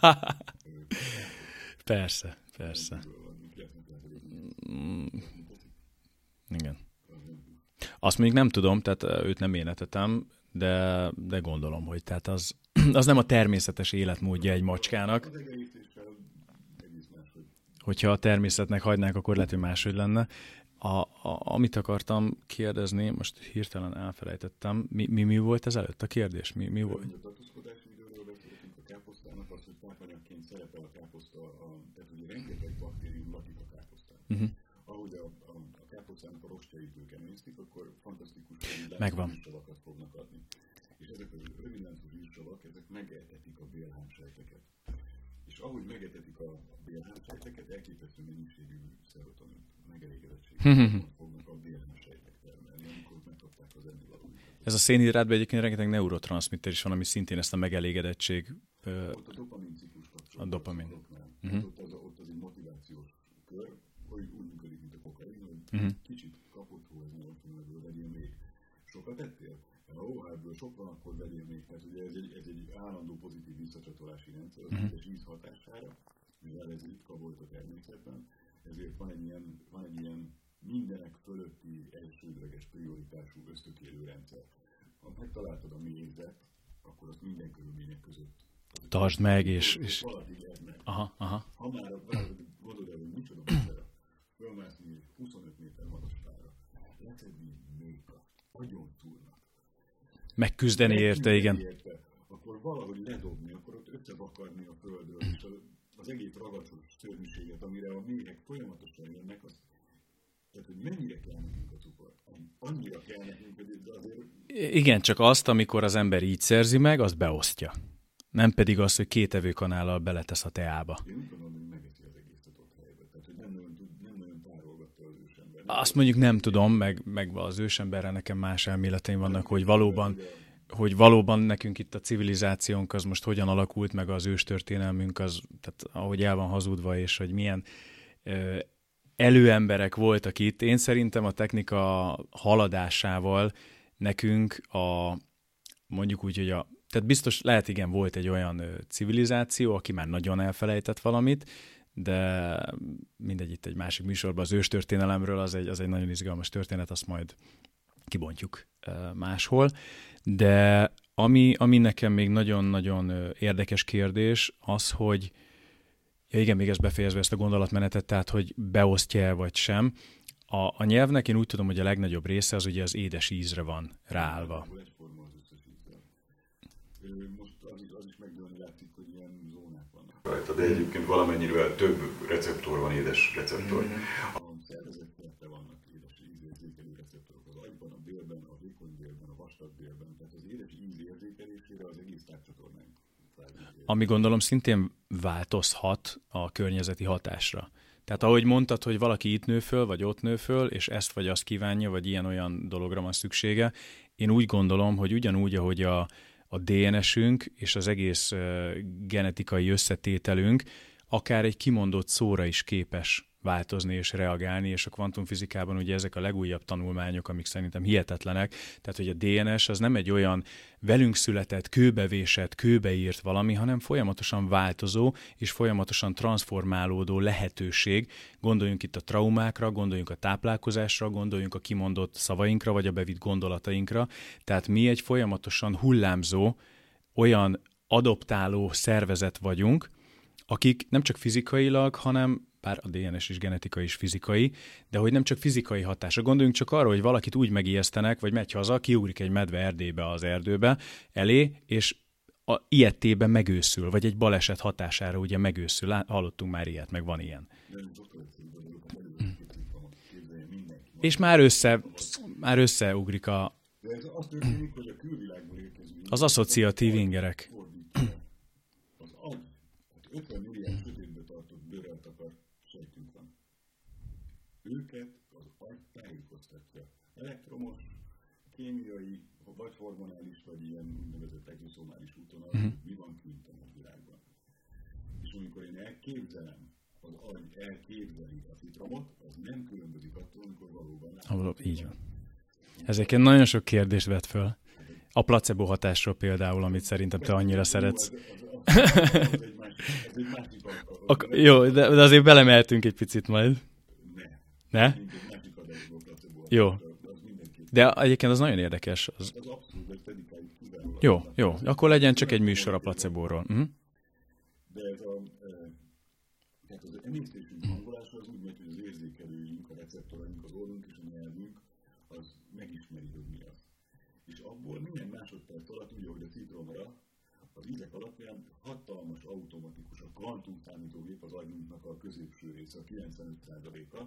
persze, persze. Mm. Igen. Azt még nem tudom, tehát őt nem én etetem, de, de gondolom, hogy tehát az, az nem a természetes életmódja egy macskának. Hogyha a természetnek hagynák, akkor lehet, hogy máshogy lenne. A, a, amit akartam kérdezni, most hirtelen elfelejtettem, mi, mi, mi volt ez előtt a kérdés? Mi, mi volt? A tartózkodási időről beszéltünk a káposztának, az, hogy tápanyagként szerepel a káposzta, a, tehát ugye rengeteg baktérium lakik a káposztán. Uh-huh. Ahogy a, a, a káposztának a rostjait ők emésztik, akkor fantasztikus Megvan. fognak adni. És ezek a rövidláncú zsírsavak, ezek megetetik a bélhámsejteket. És ahogy megetetik a bélhámsejteket, elképesztő mennyiségű szerotonin megelégedettség fognak a sejtek termelni, amikor megkapták az Ez a szénhidrátban egyébként rengeteg neurotranszmitter is van, ami szintén ezt a megelégedettség... Ott a dopamin ciklus A dopamin. Uh-huh. Ott, az, ott az egy motivációs kör, hogy úgy működik, mint a kokain, hogy uh-huh. kicsit kapott finom, ebből vegyél még. Sokat ettél? Ó, hát ebből sok van, akkor még. Tehát ugye ez egy, ez egy állandó pozitív visszacsatolási rendszer, az uh-huh. íz hatására, mivel ez ritka volt a természetben, ezért van egy ilyen, van egy ilyen mindenek fölötti elsődleges prioritású ösztökélő rendszer. Ha megtaláltad a mézet, akkor azt minden körülmények között Tartsd meg, és... és... meg. Aha, aha. Ha már gondolod el, hogy micsoda macera, fölmászni 25 méter magaspára, lecedni méka, agyon túlnak. Megküzdeni érte, igen. Érte, akkor valahogy ledobni, akkor ott összevakarni a földről, és a az egész ragacsos szörnyűséget, amire a méhek folyamatosan jönnek, az, tehát hogy mennyire kell nekünk a cukor? Annyira kell nekünk, hogy azért... Igen, csak azt, amikor az ember így szerzi meg, azt beosztja. Nem pedig az, hogy két evőkanállal beletesz a teába. Én úgy gondolom, hogy megeszi az egészet ott helyben. Tehát, hogy nem nagyon, tud, nem nagyon tárolgatta az ősember. Azt mondjuk nem tudom, meg, meg az ősemberre nekem más elméleteim vannak, hogy valóban hogy valóban nekünk itt a civilizációnk az most hogyan alakult, meg az őstörténelmünk az, tehát ahogy el van hazudva, és hogy milyen ö, előemberek voltak itt. Én szerintem a technika haladásával nekünk a mondjuk úgy, hogy a tehát biztos lehet igen, volt egy olyan civilizáció, aki már nagyon elfelejtett valamit, de mindegy, itt egy másik műsorban az őstörténelemről, az egy, az egy nagyon izgalmas történet, azt majd kibontjuk máshol. De ami, ami nekem még nagyon-nagyon érdekes kérdés, az, hogy ja igen, még ezt befejezve ezt a gondolatmenetet, tehát, hogy beosztja vagy sem. A, a nyelvnek én úgy tudom, hogy a legnagyobb része az ugye az édes ízre van ráállva. Is, rajta, de egyébként valamennyivel több receptor van, édes receptor. Mm-hmm. A szervezet vannak édes ízérzékelő receptorok az agyban, a bélben, a vékony bélben, a vastag bélben, tehát az édes íz érzékelésére az egész tápcsatornánk. Ami gondolom szintén változhat a környezeti hatásra. Tehát ahogy mondtad, hogy valaki itt nő föl, vagy ott nő föl, és ezt vagy azt kívánja, vagy ilyen-olyan dologra van szüksége, én úgy gondolom, hogy ugyanúgy, ahogy a, a DNS-ünk és az egész genetikai összetételünk akár egy kimondott szóra is képes változni és reagálni, és a kvantumfizikában ugye ezek a legújabb tanulmányok, amik szerintem hihetetlenek, tehát hogy a DNS az nem egy olyan velünk született, kőbevésett, kőbeírt valami, hanem folyamatosan változó és folyamatosan transformálódó lehetőség. Gondoljunk itt a traumákra, gondoljunk a táplálkozásra, gondoljunk a kimondott szavainkra, vagy a bevitt gondolatainkra. Tehát mi egy folyamatosan hullámzó, olyan adoptáló szervezet vagyunk, akik nem csak fizikailag, hanem bár a DNS is genetikai és fizikai, de hogy nem csak fizikai hatása. Gondoljunk csak arra, hogy valakit úgy megijesztenek, vagy megy haza, kiugrik egy medve erdébe az erdőbe elé, és a ilyettében megőszül, vagy egy baleset hatására ugye megőszül. Hallottunk már ilyet, meg van ilyen. És már össze, már összeugrik a... Az asszociatív ingerek. Az agy, 50 milliárd sötétbe tartott bőrrel akar sejtünk van. Őket az agy tájékoztatja. Elektromos, kémiai, vagy hormonális, vagy ilyen úgynevezett egzoszomális úton az, uh-huh. mi van kint a világban. És amikor én elképzelem, az agy elképzeli a citromot, az nem különbözik attól, amikor valóban Ahol, Így van. Ezeken nagyon sok kérdést vet föl. A placebo hatásról például, amit szerintem te annyira szeretsz. Jó, de, de azért belemeltünk egy picit majd. Ne? Jó. De egyébként az nagyon érdekes. Az... Jó, jó. Akkor legyen csak egy műsor a placebóról. Uh-huh. De ez a, tehát hangolása az úgy megy, hogy az érzékelőink, a receptoraink, és a nyelvünk, az megismeri, hogy mi az. És abból minden másodperc alatt, úgy, ahogy a citromra, az ízek alapján hatalmas automatikus, a kvantum számítógép az agyunknak a középső része, a 95%-a,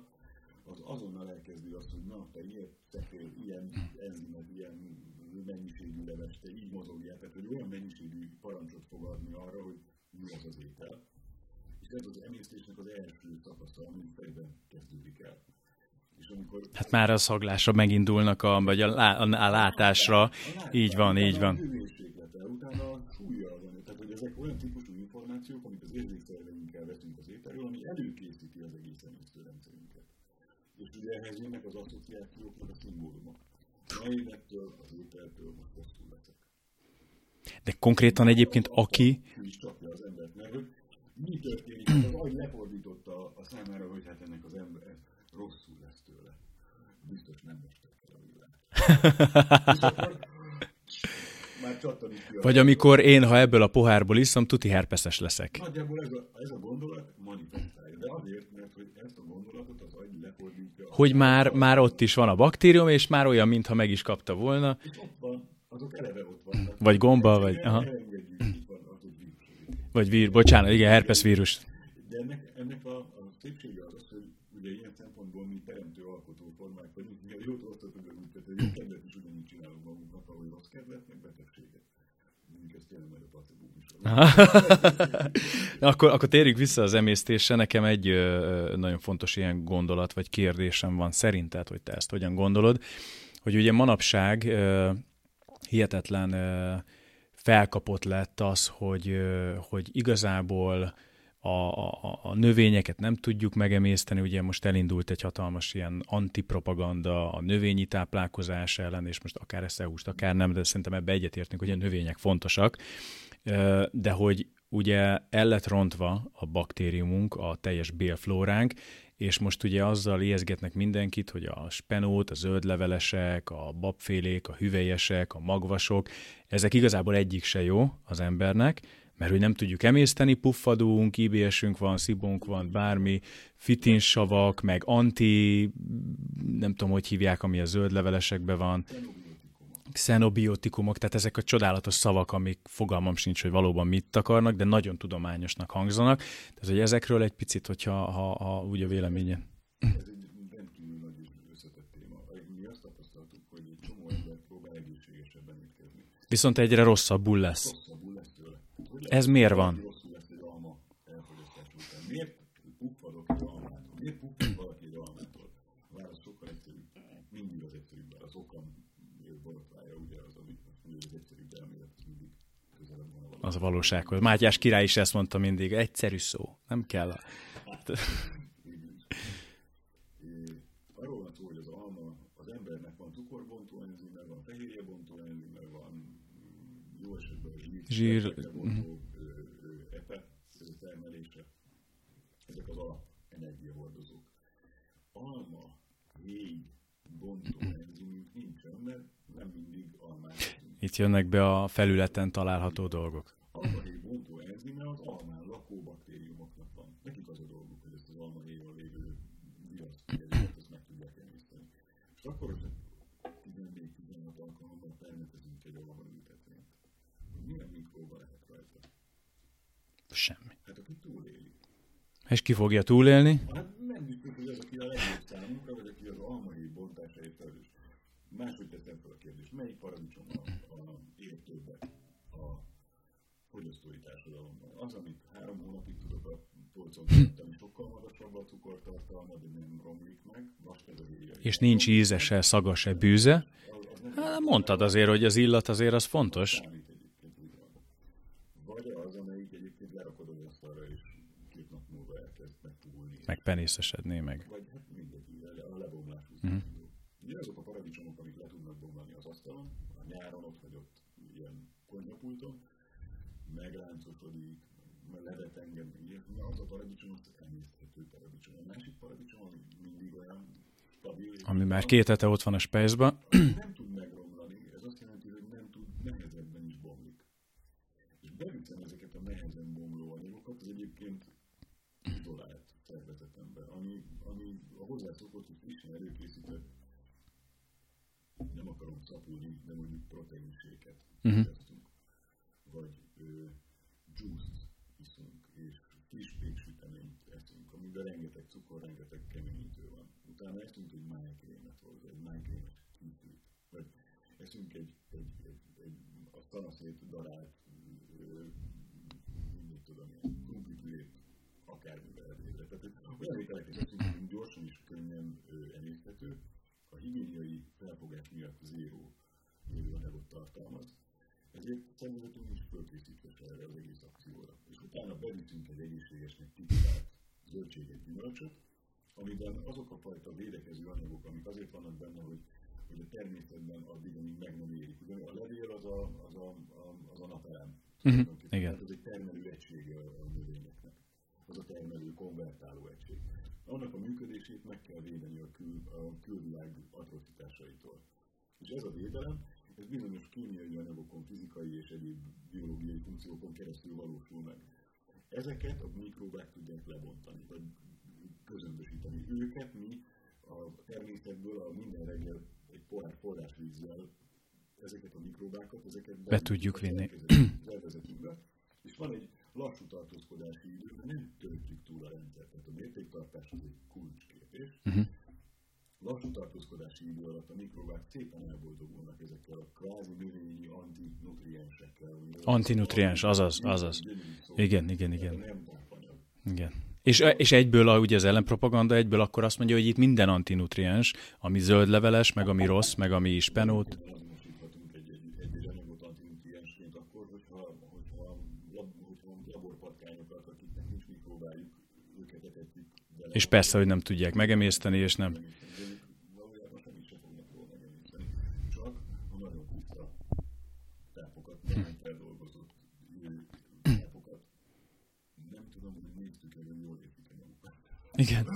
az azonnal elkezdi azt, hogy na, te ilyet tettél, ilyen enzimet, ilyen mennyiségű leves, te így mozogjál, tehát hogy olyan mennyiségű parancsot fog adni arra, hogy mi az az étel. És ez az emésztésnek az első szakasza, ami fejben kezdődik el. És amikor... Hát már a szaglásra megindulnak, a, vagy a, lá, a, látásra. A látás, így van, így van. Utána súlya van, tehát hogy ezek olyan típusú információk, amit az érzékszerveinkkel veszünk az ételről, ami emésztőrendszerünket. És ugye ehhez jönnek az asszociációknak a szimbólumok. Na én ettől az ételtől most leszek. De konkrétan egyébként aki... is csapja az embert, mert hogy mi történik, az agy lefordította a számára, hogy hát ennek az ember rosszul lesz tőle. Biztos nem most a világ. Vagy amikor én, ha ebből a pohárból iszom, tuti herpeszes leszek. Nagyjából ez a, ez a gondolat manifestálja, de azért, mert hogy ezt a lefordítja. Hogy már, már ott is van a baktérium, és már olyan, mintha meg is kapta volna. Van, azok eleve ott vannak. Vagy gomba, vagy... Aha. Vagy vír, bocsánat, igen, herpes vírus. szépsége az hogy ugye ilyen szempontból mi teremtő alkotó formák vagyunk, mi a jót osztatunk az úgy, tehát a jó kedvet is ugyanígy csinálunk magunknak, ahogy rossz kedvet, meg betegséget. Akkor, akkor térjük vissza az emésztésre. Nekem egy ö, nagyon fontos ilyen gondolat, vagy kérdésem van szerinted, hogy te ezt hogyan gondolod, hogy ugye manapság ö, hihetetlen ö, felkapott lett az, hogy, ö, hogy igazából a, a, a növényeket nem tudjuk megemészteni, ugye most elindult egy hatalmas ilyen antipropaganda a növényi táplálkozás ellen, és most akár eszeúst, akár nem, de szerintem ebbe egyetértünk, hogy a növények fontosak, de hogy ugye el lett rontva a baktériumunk, a teljes bélflóránk, és most ugye azzal ijeszgetnek mindenkit, hogy a spenót, a zöldlevelesek, a babfélék, a hüvelyesek, a magvasok, ezek igazából egyik se jó az embernek, mert hogy nem tudjuk emészteni, puffadunk, IBS-ünk van, szibunk van, bármi, fitinsavak, meg anti, nem tudom, hogy hívják, ami a zöld levelesekben van, xenobiotikumok, tehát ezek a csodálatos szavak, amik fogalmam sincs, hogy valóban mit akarnak, de nagyon tudományosnak hangzanak. Tehát, hogy ezekről egy picit, hogyha ha, ha úgy a véleményen. Ez egy rendkívül nagy és összetett téma. Mi azt tapasztaltuk, hogy egy csomó ember próbál egészségesebben étkezni. Viszont egyre rosszabbul lesz. Ez miért van? Miért puffadok egy almától? Miért puffad valaki egy almától? A válasz sokkal egyszerűbb. Mindig az egyszerűbb, az okam borotvája, ugye az, ami az egyszerűbb elmélet, az mindig közelebb van Az a valósághoz. Mátyás király is ezt mondta mindig, egyszerű szó, nem kell. A... Arról van szó, hogy az alma, az embernek van cukorbontó enzime, van fehérjebontó enzime, van jó esetben zsír, zsír Itt jönnek be a felületen található dolgok. Almahéj bontó enzime az almán lakó baktériumoknak van. Nekik az a dolguk, hogy ezt az almahéjval lévő viruszt, ezt meg tudják emészteni. És akkor, hogy 14-16 alkalommal permetezünk egy almaültetvényt, milyen mikróba lehet rajta? Semmi. Hát aki túléli. És ki fogja túlélni? Hát nem biztos, hogy az, aki a legjobb számunkra, vagy aki az almahéj bontásáért felelős. Máshogy teszem fel a kérdést, melyik paradicsom fogyasztói társadalomban? Az, amit három hónapig tudok a polcon tenni, sokkal magasabb a cukortartalma, de nem romlik meg, vastag az éjjel. És nincs íze se, szaga se, bűze. Hát mondtad azért, hogy az illat azért az fontos. Vagy az, amelyik egyébként lerakod az asztalra, és két nap múlva elkezd megpuhulni. Meg penészesedni, meg. Vagy hát mindegy, a lebomlás. Uh-huh. Ugye azok a paradicsomok, amik le tudnak bomlani az asztalon, a nyáron ott vagy ott ilyen konyhapulton, megráncosodik, levet engem, ilyesmi, az a paradicsom, az emészthető paradicsom. A másik paradicsom, ami mindig olyan stabil. Ami már két hete ott van a spejzben. Nem tud megromlani, ez azt jelenti, hogy nem tud, nehezebben is bomlik. És beviszem ezeket a nehezen bomló anyagokat, az egyébként izolált szervezetembe, ami, ami a hozzászokott, hogy frissen előkészített nem akarom szapulni, de mondjuk proteinséket uh-huh. vagy ö, juice iszunk, és friss péksüteményt eszünk, amiben rengeteg cukor, rengeteg keményítő van. Utána eszünk egy májkrémet, vagy egy kifűt, vagy eszünk egy, egy, egy, egy a szanaszét darált, mit tudom én, krumplipürét, akármivel elvédre. Tehát olyan ételeket eszünk, hogy gyorsan és könnyen emészthető, a higiéniai felfogás miatt zéró anyagot tartalmaz. Ezért szervezetünk is fölkészítve erre az egész akcióra. És utána beviszünk egy egészségesnek titulált zöldséget, gyümölcsöt, amiben azok a fajta védekező anyagok, amik azért vannak benne, hogy, hogy a természetben addig, amíg meg nem érik. Ugye a levél az a, az a, az a napelem. Uh-huh. Igen. Tehát ez egy termelő egysége a, növényeknek. Az a termelő konvertáló egység annak a működését meg kell védeni a, kül, a külvilág atrocitásaitól. És ez a védelem, ez bizonyos kémiai anyagokon, fizikai és egyéb biológiai funkciókon keresztül valósul meg. Ezeket a mikróbák tudják lebontani, vagy közömbösíteni. Őket mi a természetből a minden reggel egy pohár forrásvízzel ezeket a mikróbákat, ezeket be tudjuk vinni. És van egy, lassú tartózkodási idő, de nem töltjük túl a rendszert. Tehát a mértéktartás az egy kulcskérdés. Uh-huh. Lassú tartózkodási idő alatt a mikrobák szépen elboldogulnak ezekkel a kvázi növényi antinutriensekkel. Antinutriens, azaz, azaz. Igen, igen, igen. Igen. És, és egyből, ugye az ellenpropaganda, egyből akkor azt mondja, hogy itt minden antinutriens, ami zöldleveles, meg ami rossz, meg ami spenót. És persze, hogy nem tudják megemészteni, és nem. Igen.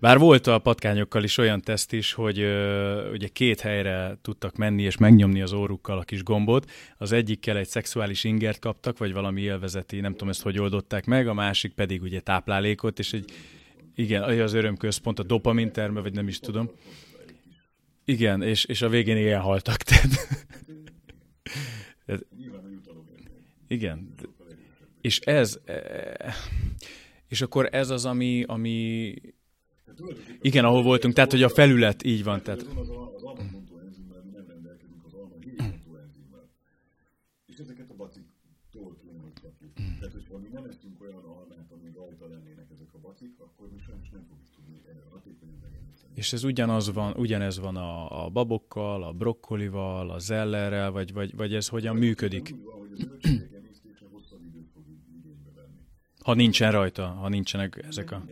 Bár volt a patkányokkal is olyan teszt is, hogy ö, ugye két helyre tudtak menni és megnyomni az órukkal a kis gombot. Az egyikkel egy szexuális ingert kaptak, vagy valami élvezeti, nem tudom ezt hogy oldották meg, a másik pedig ugye táplálékot, és egy, igen, az örömközpont, a dopamin terme, vagy nem is tudom. Igen, és, és a végén ilyen haltak. Tehát... igen. És ez... És akkor ez az, ami, ami... Igen, ahol voltunk, tehát hogy a felület így van. Tehát... Ezeket a baciktól kéne, hogy kapjuk. Tehát, hogyha mi nem eszünk olyan almát, ami rajta lennének ezek a bacik, akkor mi sajnos nem fogjuk. És ez ugyanaz van, ugyanez van a, a babokkal, a brokkolival, a zellerrel, vagy, vagy, vagy ez hogyan működik? Úgy van, ha nincsen rajta, ha nincsenek ezek a...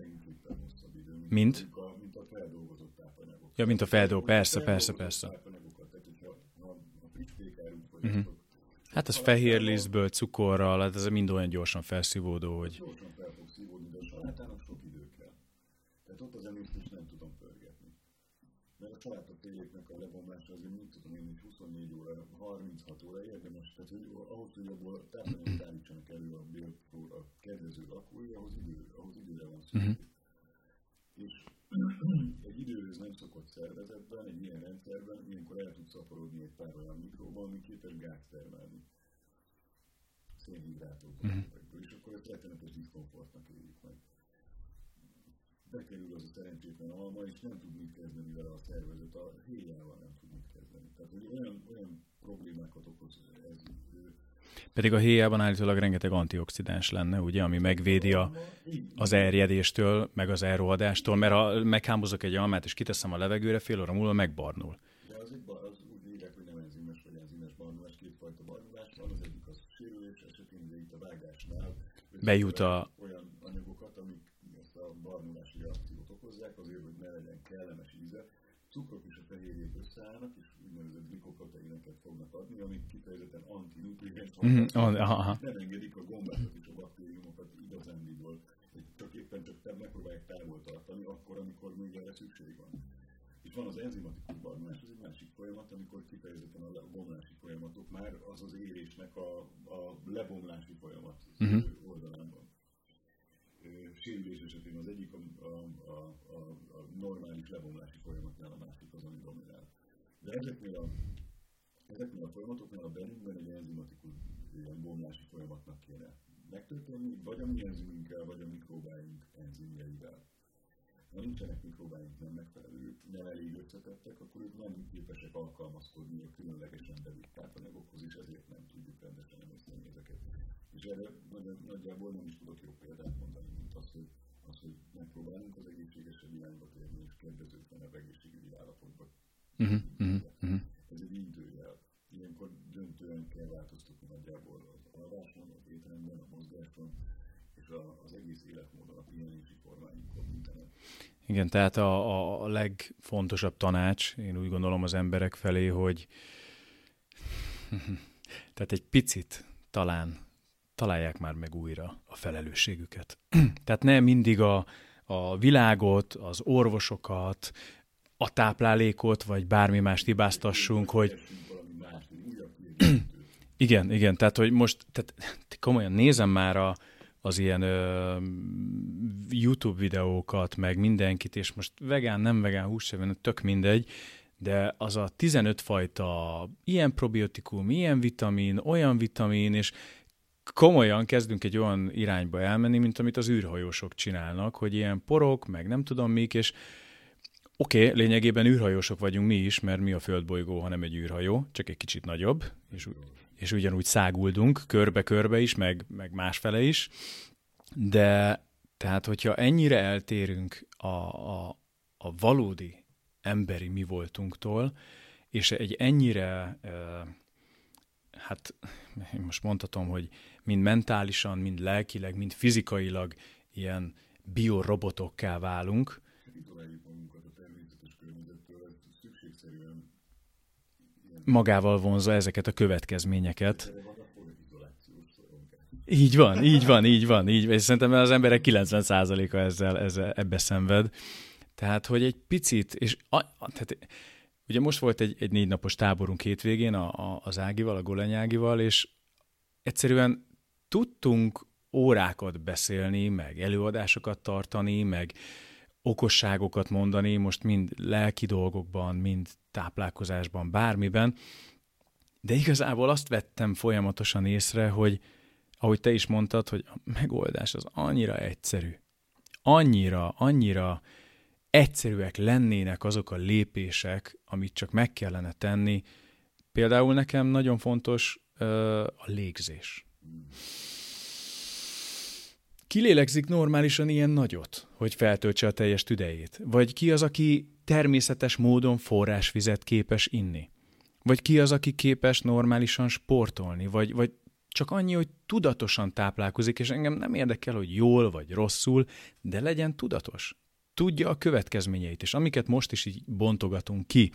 Mint? Ja, mint a feldolgozó, persze, persze, persze. Uh-huh. Hát az fehér lisztből, cukorral, hát ez mind olyan gyorsan felszívódó, hogy... Tehát ott az emésztést nem tudom pörgetni. Mert a salátatejéknek a lebomlása azért mit tudom én, hogy 24 óra, 36 óra érdemes. Tehát hogy ahhoz, hogy abból tápanyagot állítsanak elő a a kedvező lakói, ahhoz, idő, ahhoz időre van szükség. Uh-huh. És egy időhöz nem szokott szervezetben, egy ilyen rendszerben, ilyenkor el tud szaporodni egy pár olyan mikróba, ami képes gáz termelni. Szénhidrátokból. Uh-huh. És akkor ezt rettenetes diszkomfortnak éljük meg. Bekerül az a szerencsétlen alma, és nem tud mit kezdeni vele a szervezet, a héjával nem tud mit kezdeni. Tehát, hogy olyan, olyan problémákat okoz ez, pedig a héjában állítólag rengeteg antioxidáns lenne, ugye, ami megvédi a, az erjedéstől, meg az elrohadástól, mert ha meghámozok egy almát és kiteszem a levegőre, fél óra múlva megbarnul. De az, az úgy írják, hogy nem enzimes vagy enzimes barnulás, kétfajta barnulás van, az egyik az sérülés esetén, de itt a vágásnál bejut a... olyan anyagokat, amik ezt a barnulási reakciót okozzák, azért, hogy ne legyen kellemes íze. Cukrok és a fehérjék összeállnak, és úgynevezett glikopoteineket fognak adni, amik kifejezetten mm-hmm. nem engedik a gombákat és a baktériumokat igazándiból, csak éppen csak megpróbálják távol tartani akkor, amikor még erre szükség van. És van az enzimatikus barnulás, ez egy másik folyamat, amikor kifejezetten a bomlási folyamatok már az az érésnek a, a lebomlási folyamat uh-huh. oldalán van. Sérülés esetén az egyik a, a, a, a, a normális lebomlási folyamatnál, a másik az, ami dominál. De ezeknél a, ezeknél a folyamatoknál a bennünkben egy enzimatikus ilyen bomlási folyamatnak kéne megtörténni, vagy a mi enzimünkkel, vagy a mikrobáink enzimjeivel. Ha nincsenek mikrobáink nem megfelelő, nem elég összetettek, akkor ők nem képesek alkalmazkodni a különlegesen bevitt tápanyagokhoz, és ezért nem tudjuk rendesen emészteni ezeket. És erre nagyjából nem is tudok jobb példát mondani, mint az, hogy, az, hogy megpróbálunk az egészségesebb irányba térni, és kedvezőtlenebb egészségügyi állapotba Uh-huh, uh-huh, uh-huh. Ez egy időjel. Ilyenkor döntően kell változtatni nagyjából az alváson, az étteremben, a mozgáson, és a, az egész életmódon, a pihenési formáinkon mindenet. Igen, tehát a, a legfontosabb tanács, én úgy gondolom az emberek felé, hogy tehát egy picit talán találják már meg újra a felelősségüket. tehát nem mindig a, a világot, az orvosokat, a táplálékot, vagy bármi más hibáztassunk, hogy... igen, igen, tehát hogy most, tehát komolyan nézem már a, az ilyen ö, YouTube videókat, meg mindenkit, és most vegán, nem vegán, húsevén, tök mindegy, de az a 15 fajta ilyen probiotikum, ilyen vitamin, olyan vitamin, és komolyan kezdünk egy olyan irányba elmenni, mint amit az űrhajósok csinálnak, hogy ilyen porok, meg nem tudom mik, és oké, okay, lényegében űrhajósok vagyunk mi is, mert mi a földbolygó, hanem egy űrhajó, csak egy kicsit nagyobb, és, és ugyanúgy száguldunk körbe-körbe is, meg, meg másfele is, de tehát, hogyha ennyire eltérünk a, a, a valódi emberi mi voltunktól, és egy ennyire, hát én most mondhatom, hogy mind mentálisan, mind lelkileg, mind fizikailag ilyen biorobotokká válunk. Magával vonza ezeket a következményeket. Így van, így van, így van, így van. És szerintem az emberek 90%-a ezzel, ezzel ebbe szenved. Tehát, hogy egy picit, és a, a, tehát, ugye most volt egy, egy négy napos táborunk hétvégén a, a, az Ágival, a Golanyágival, és egyszerűen tudtunk órákat beszélni, meg előadásokat tartani, meg okosságokat mondani, most mind lelki dolgokban, mind táplálkozásban, bármiben, de igazából azt vettem folyamatosan észre, hogy ahogy te is mondtad, hogy a megoldás az annyira egyszerű. Annyira, annyira egyszerűek lennének azok a lépések, amit csak meg kellene tenni. Például nekem nagyon fontos ö, a légzés. Ki lélegzik normálisan ilyen nagyot, hogy feltöltse a teljes tüdejét? Vagy ki az, aki természetes módon forrásvizet képes inni? Vagy ki az, aki képes normálisan sportolni? Vagy, vagy csak annyi, hogy tudatosan táplálkozik, és engem nem érdekel, hogy jól vagy rosszul, de legyen tudatos. Tudja a következményeit, és amiket most is így bontogatunk ki,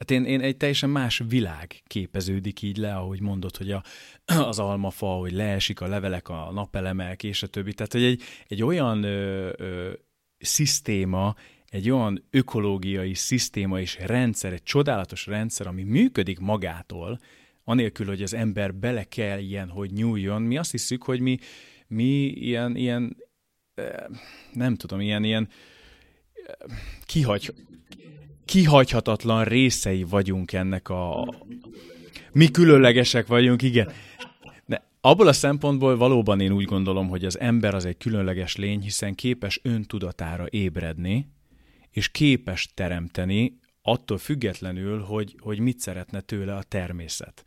Hát én, én egy teljesen más világ képeződik így le, ahogy mondod, hogy a, az almafa, hogy leesik a levelek, a napelemek, és a többi. Tehát, hogy egy, egy olyan ö, ö, szisztéma, egy olyan ökológiai szisztéma és rendszer, egy csodálatos rendszer, ami működik magától, anélkül, hogy az ember bele kell ilyen, hogy nyúljon. Mi azt hiszük, hogy mi, mi ilyen, ilyen nem tudom, ilyen, ilyen kihagy, kihagyhatatlan részei vagyunk ennek a... Mi különlegesek vagyunk, igen. De abból a szempontból valóban én úgy gondolom, hogy az ember az egy különleges lény, hiszen képes öntudatára ébredni, és képes teremteni attól függetlenül, hogy, hogy mit szeretne tőle a természet.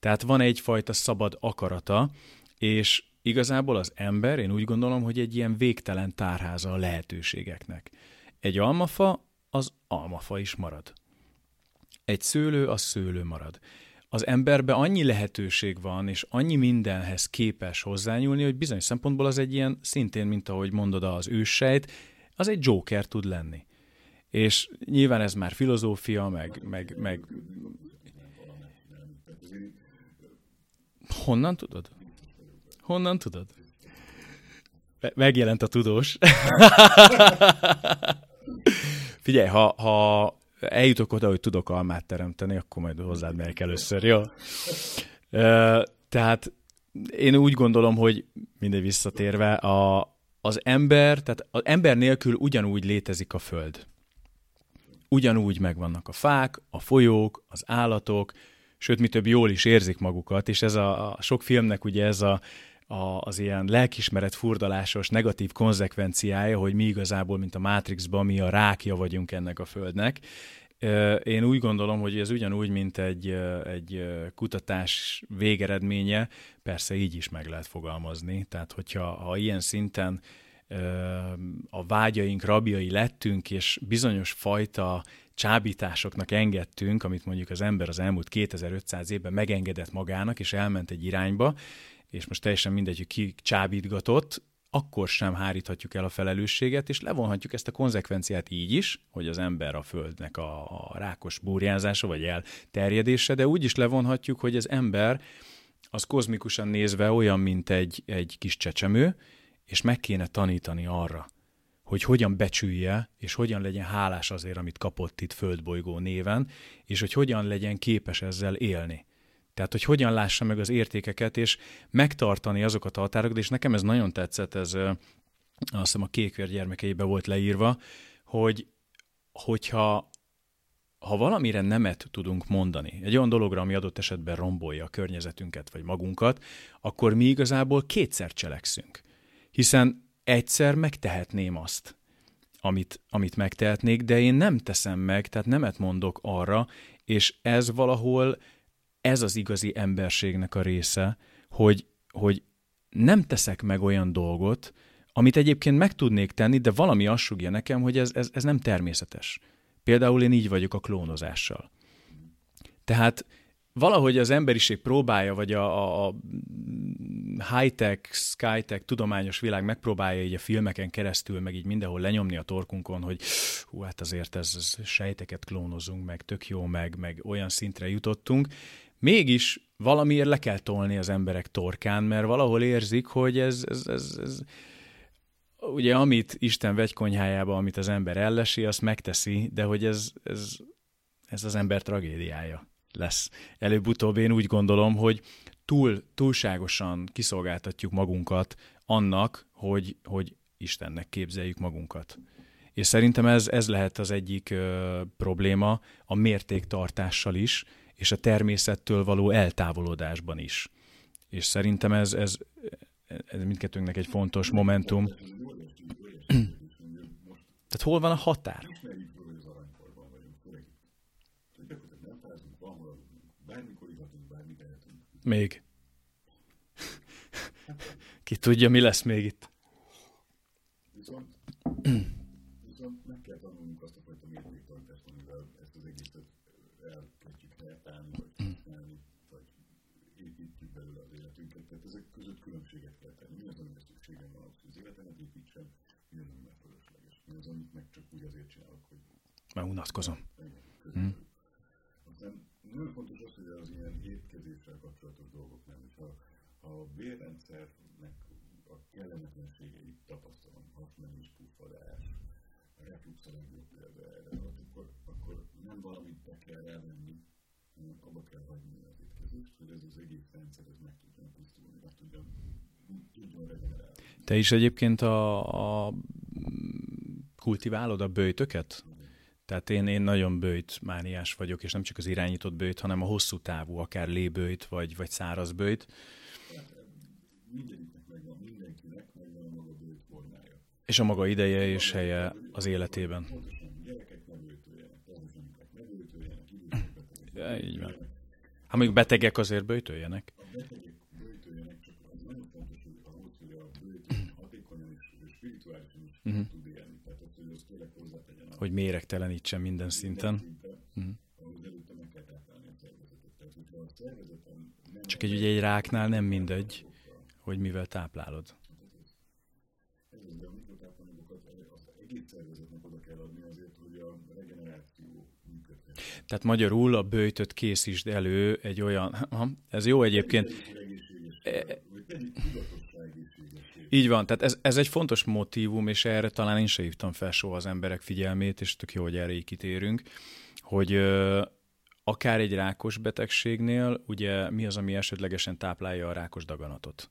Tehát van egyfajta szabad akarata, és igazából az ember, én úgy gondolom, hogy egy ilyen végtelen tárháza a lehetőségeknek. Egy almafa, az almafa is marad. Egy szőlő, az szőlő marad. Az emberbe annyi lehetőség van, és annyi mindenhez képes hozzányúlni, hogy bizonyos szempontból az egy ilyen, szintén, mint ahogy mondod, az őssejt, az egy joker tud lenni. És nyilván ez már filozófia, meg, meg, meg... Honnan tudod? Honnan tudod? Megjelent a tudós. Figyelj, ha, ha eljutok oda, hogy tudok almát teremteni, akkor majd hozzád megyek először, jó? Tehát én úgy gondolom, hogy mindegy visszatérve, a, az ember, tehát az ember nélkül ugyanúgy létezik a Föld ugyanúgy megvannak a fák, a folyók, az állatok, sőt, mi több jól is érzik magukat, és ez a, a sok filmnek ugye ez a, a, az ilyen lelkismeret furdalásos negatív konzekvenciája, hogy mi igazából, mint a Matrixban, mi a rákja vagyunk ennek a Földnek. Én úgy gondolom, hogy ez ugyanúgy, mint egy, egy kutatás végeredménye, persze így is meg lehet fogalmazni. Tehát, hogyha ha ilyen szinten a vágyaink rabjai lettünk, és bizonyos fajta csábításoknak engedtünk, amit mondjuk az ember az elmúlt 2500 évben megengedett magának, és elment egy irányba, és most teljesen mindegy, hogy ki csábítgatott, akkor sem háríthatjuk el a felelősséget, és levonhatjuk ezt a konzekvenciát így is, hogy az ember a Földnek a, a rákos burjázása, vagy elterjedése, de úgy is levonhatjuk, hogy az ember az kozmikusan nézve olyan, mint egy, egy kis csecsemő, és meg kéne tanítani arra, hogy hogyan becsülje, és hogyan legyen hálás azért, amit kapott itt földbolygó néven, és hogy hogyan legyen képes ezzel élni. Tehát, hogy hogyan lássa meg az értékeket, és megtartani azokat a határokat, és nekem ez nagyon tetszett, ez azt hiszem a kékvér gyermekeibe volt leírva, hogy hogyha ha valamire nemet tudunk mondani, egy olyan dologra, ami adott esetben rombolja a környezetünket vagy magunkat, akkor mi igazából kétszer cselekszünk. Hiszen egyszer megtehetném azt, amit, amit megtehetnék, de én nem teszem meg, tehát nemet mondok arra, és ez valahol, ez az igazi emberségnek a része, hogy, hogy nem teszek meg olyan dolgot, amit egyébként meg tudnék tenni, de valami azt sugja nekem, hogy ez, ez, ez nem természetes. Például én így vagyok a klónozással. Tehát valahogy az emberiség próbálja, vagy a, a, a high-tech, sky-tech tudományos világ megpróbálja így a filmeken keresztül, meg így mindenhol lenyomni a torkunkon, hogy hú, hát azért ez, ez sejteket klónozunk, meg tök jó, meg, meg olyan szintre jutottunk. Mégis valamiért le kell tolni az emberek torkán, mert valahol érzik, hogy ez, ez, ez, ez ugye amit Isten vegykonyhájába, amit az ember ellesi, azt megteszi, de hogy ez, ez, ez az ember tragédiája lesz. Előbb-utóbb én úgy gondolom, hogy túl, túlságosan kiszolgáltatjuk magunkat annak, hogy, hogy Istennek képzeljük magunkat. És szerintem ez, ez lehet az egyik ö, probléma a mértéktartással is, és a természettől való eltávolodásban is. És szerintem ez, ez, ez mindkettőnknek egy fontos momentum. Tehát hol van a határ? Még. Ki tudja, mi lesz még itt. Viszont, viszont meg kell tanulnunk azt a fajta mértéktartást, amivel ezt az egészet elkezdjük helytállni, vagy használni, vagy építjük belőle az életünket. Tehát ezek között különbséget kell tenni. Mi az, amire szükségem van ahhoz, hogy az életemet építsem, mi az, ami fölösleges. Mi az, amit meg csak úgy azért csinálok, hogy... Már unatkozom. Hmm. Aztán nagyon fontos az, hogy az ilyen étkezéssel kapcsolatos dolgok nem. Ha, ha a bérrendszernek a kellemetlenségeit tapasztalom, hasmenés, puffadás, reflux a legjobb példa erre, akkor, akkor nem valamit be kell elvenni, hanem abba kell hagyni az étkezést, hogy ez az egész rendszer ez meg tudjon pusztulni, meg tudjon, tudjon regenerálni. Te is egyébként a, a kultiválod a bőjtöket? Tehát én, én nagyon bőjt mániás vagyok, és nem csak az irányított bőjt, hanem a hosszú távú, akár lébőjt, vagy, vagy száraz bőjt. Mindegyiknek megvan, mindenkinek megvan a maga bőjt formája. És a maga ideje és helye az életében. Gyerekek megöltőjenek, idősek betegek. Így van. Hát mondjuk betegek azért bőjtöljenek. A betegek bőjtőjenek, csak az nagyon fontos, hogy ahhoz, hogy a bőjtő hatékonyan és spirituálisan is uh-huh. tud élni. Tehát az, hogy az tényleg hozzátegyen a Hogy méregtelenítsen minden szinten. Mhm. Csak egy, ugye egy ráknál nem mindegy, hogy mivel táplálod. Tehát magyarul a bőjtöt készítsd elő egy olyan, ez jó egyébként, egészséges, vagy tegyük tudatossá egészségesé. Így van, tehát ez, ez egy fontos motívum, és erre talán én se hívtam fel soha az emberek figyelmét, és tök jó, hogy erre így kitérünk, hogy ö, akár egy rákos betegségnél, ugye mi az, ami esetlegesen táplálja a rákos daganatot?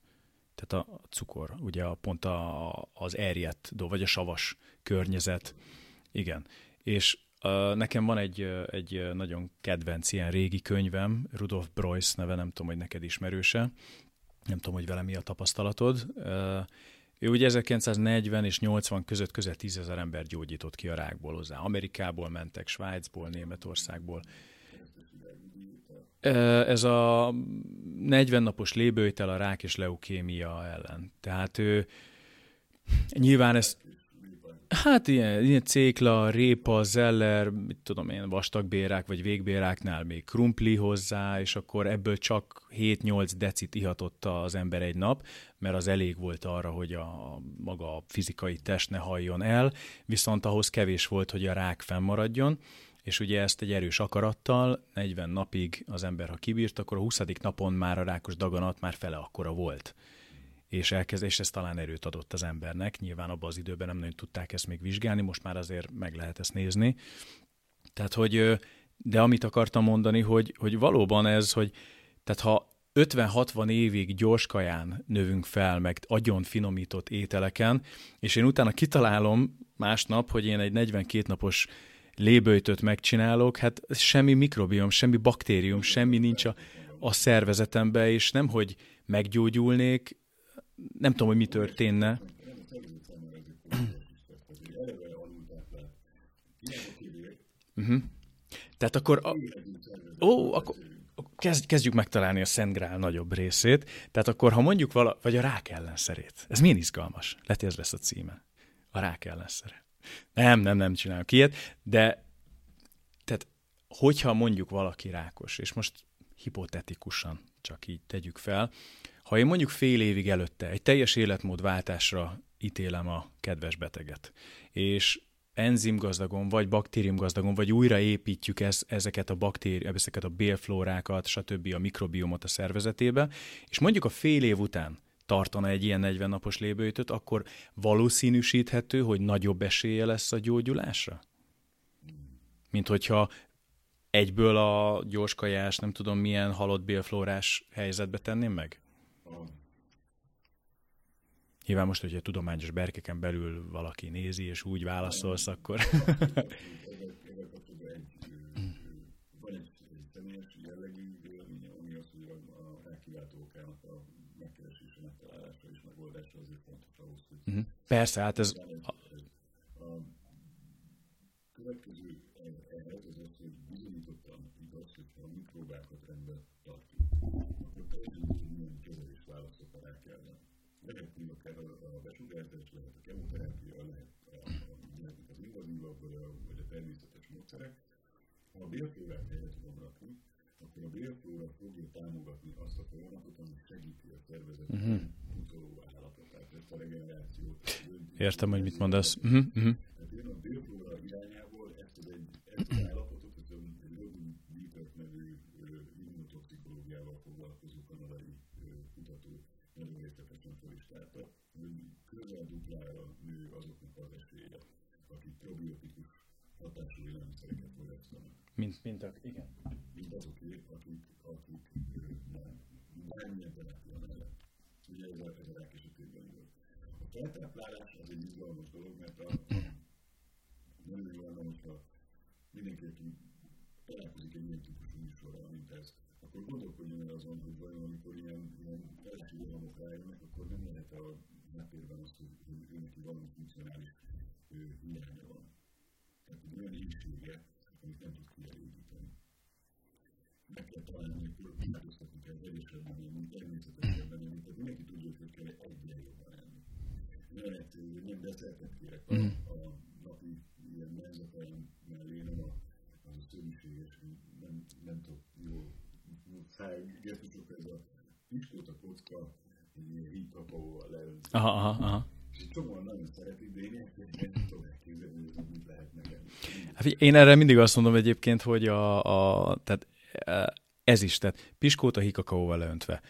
Tehát a cukor, ugye pont a, az erjedt, vagy a savas környezet. Igen. És ö, nekem van egy, egy nagyon kedvenc ilyen régi könyvem, Rudolf Preuss neve, nem tudom, hogy neked ismerőse, nem tudom, hogy vele mi a tapasztalatod. Ő ugye 1940 és 80 között közel 10 ezer ember gyógyított ki a rákból hozzá. Amerikából mentek, Svájcból, Németországból. Ez a 40 napos lébőjtel a rák és leukémia ellen. Tehát ő nyilván ez Hát ilyen, ilyen cékla, répa, zeller, mit tudom én, vastagbérák vagy végbéráknál még krumpli hozzá, és akkor ebből csak 7-8 decit ihatotta az ember egy nap, mert az elég volt arra, hogy a maga fizikai test ne halljon el, viszont ahhoz kevés volt, hogy a rák fennmaradjon, és ugye ezt egy erős akarattal 40 napig az ember, ha kibírt, akkor a 20. napon már a rákos daganat már fele akkora volt és elkezd, és ez talán erőt adott az embernek. Nyilván abban az időben nem nagyon tudták ezt még vizsgálni, most már azért meg lehet ezt nézni. Tehát, hogy, de amit akartam mondani, hogy, hogy valóban ez, hogy tehát ha 50-60 évig gyors kaján növünk fel, meg agyon finomított ételeken, és én utána kitalálom másnap, hogy én egy 42 napos léböjtöt megcsinálok, hát semmi mikrobiom, semmi baktérium, semmi nincs a, a szervezetemben, és nem, hogy meggyógyulnék, nem tudom, hogy mi történne. Uh-huh. Tehát akkor... A... Ó, akkor kezd, kezdjük megtalálni a Szent Grál nagyobb részét. Tehát akkor, ha mondjuk vala, vagy a rák ellenszerét. Ez milyen izgalmas. Lehet, ez lesz a címe. A rák ellenszere. Nem, nem, nem csinálok ilyet, de tehát, hogyha mondjuk valaki rákos, és most hipotetikusan csak így tegyük fel, ha én mondjuk fél évig előtte egy teljes életmódváltásra ítélem a kedves beteget, és enzimgazdagon, vagy baktériumgazdagon, vagy újraépítjük ez, ezeket a baktérium, ezeket a bélflórákat, stb. a mikrobiomot a szervezetébe, és mondjuk a fél év után tartana egy ilyen 40 napos lébőjtöt, akkor valószínűsíthető, hogy nagyobb esélye lesz a gyógyulásra? Mint hogyha egyből a gyorskajás, nem tudom milyen halott bélflórás helyzetbe tenném meg? Nyilván most, hogyha tudományos berkeken belül valaki nézi, és úgy válaszolsz, akkor... Van egy személyes jellegű véleménye, ami az, hogy a rákiváltó okának a megkeresése, megtalálása és megoldása azért fontos ahhoz, hogy... Uh-huh. Persze, hát ez... A, a következő ehhez az az, hogy bizonyítottan igaz, hogyha a mikróbákat rendben tartjuk, akkor teljesen milyen kezelés választok a rák ellen lehet még akár a, a besugárzás, lehet a kemoterápia, lehet a, az invazívabb vagy a, vagy a természetes módszerek. Ha a bélflórát helyre tudom rakni, akkor a bélflóra fogja támogatni azt a folyamatot, ami segíti a szervezet uh-huh. utoló állapotát, ezt a regenerációt. Értem, hogy mit mondasz. Uh-huh. Uh-huh. Tehát én a bélflóra irányából ezt az, egy, ezt az állapotot, ezt a Rodin Dietert nevű immunotoxikológiával foglalkozó kanadai kutató nagyon részletesen fel is tárta, hogy közel duplára nő azoknak az esélye, akik probiotikus hatású élelmiszereket fogyasztanak. Mint, mint a, igen. Mint azoké, akik, akik nem, bármilyen terápia mellett. Ugye ez a, ez a rák volt. A feltáplálás az egy izgalmas dolog, mert a, nagyon lenne, hogyha mindenki, aki találkozik egy ilyen típusú műsorral, mint ez, akkor gondolkodjon el azon, hogy vajon amikor ilyen, ilyen felső rohamok rájönnek, akkor nem lehet a háttérben azt, hogy, ő neki valami funkcionális hiánya olyan éjsége, amit nem tud kielégíteni. Meg kell találni, hogy változtatni kell vegyesebben lenni, természetesebben lenni, tehát mindenki tudja, hogy kell egyen jobban lenni. Egyszerű, nem desszertet kérek a, a napi ilyen menzetelen mellé, nem a, az a szörnyűséges, nem, nem tudok jól gesztusok, ez a piskóta kocka, egy híg kakaóval leönt. Aha, aha, aha. És csomóan nagyon szeretik, de én nem tudom hogy mit lehet. Hát, én erre mindig azt mondom egyébként, hogy a, a tehát e, ez is, tehát piskóta híg-kakaóval leöntve.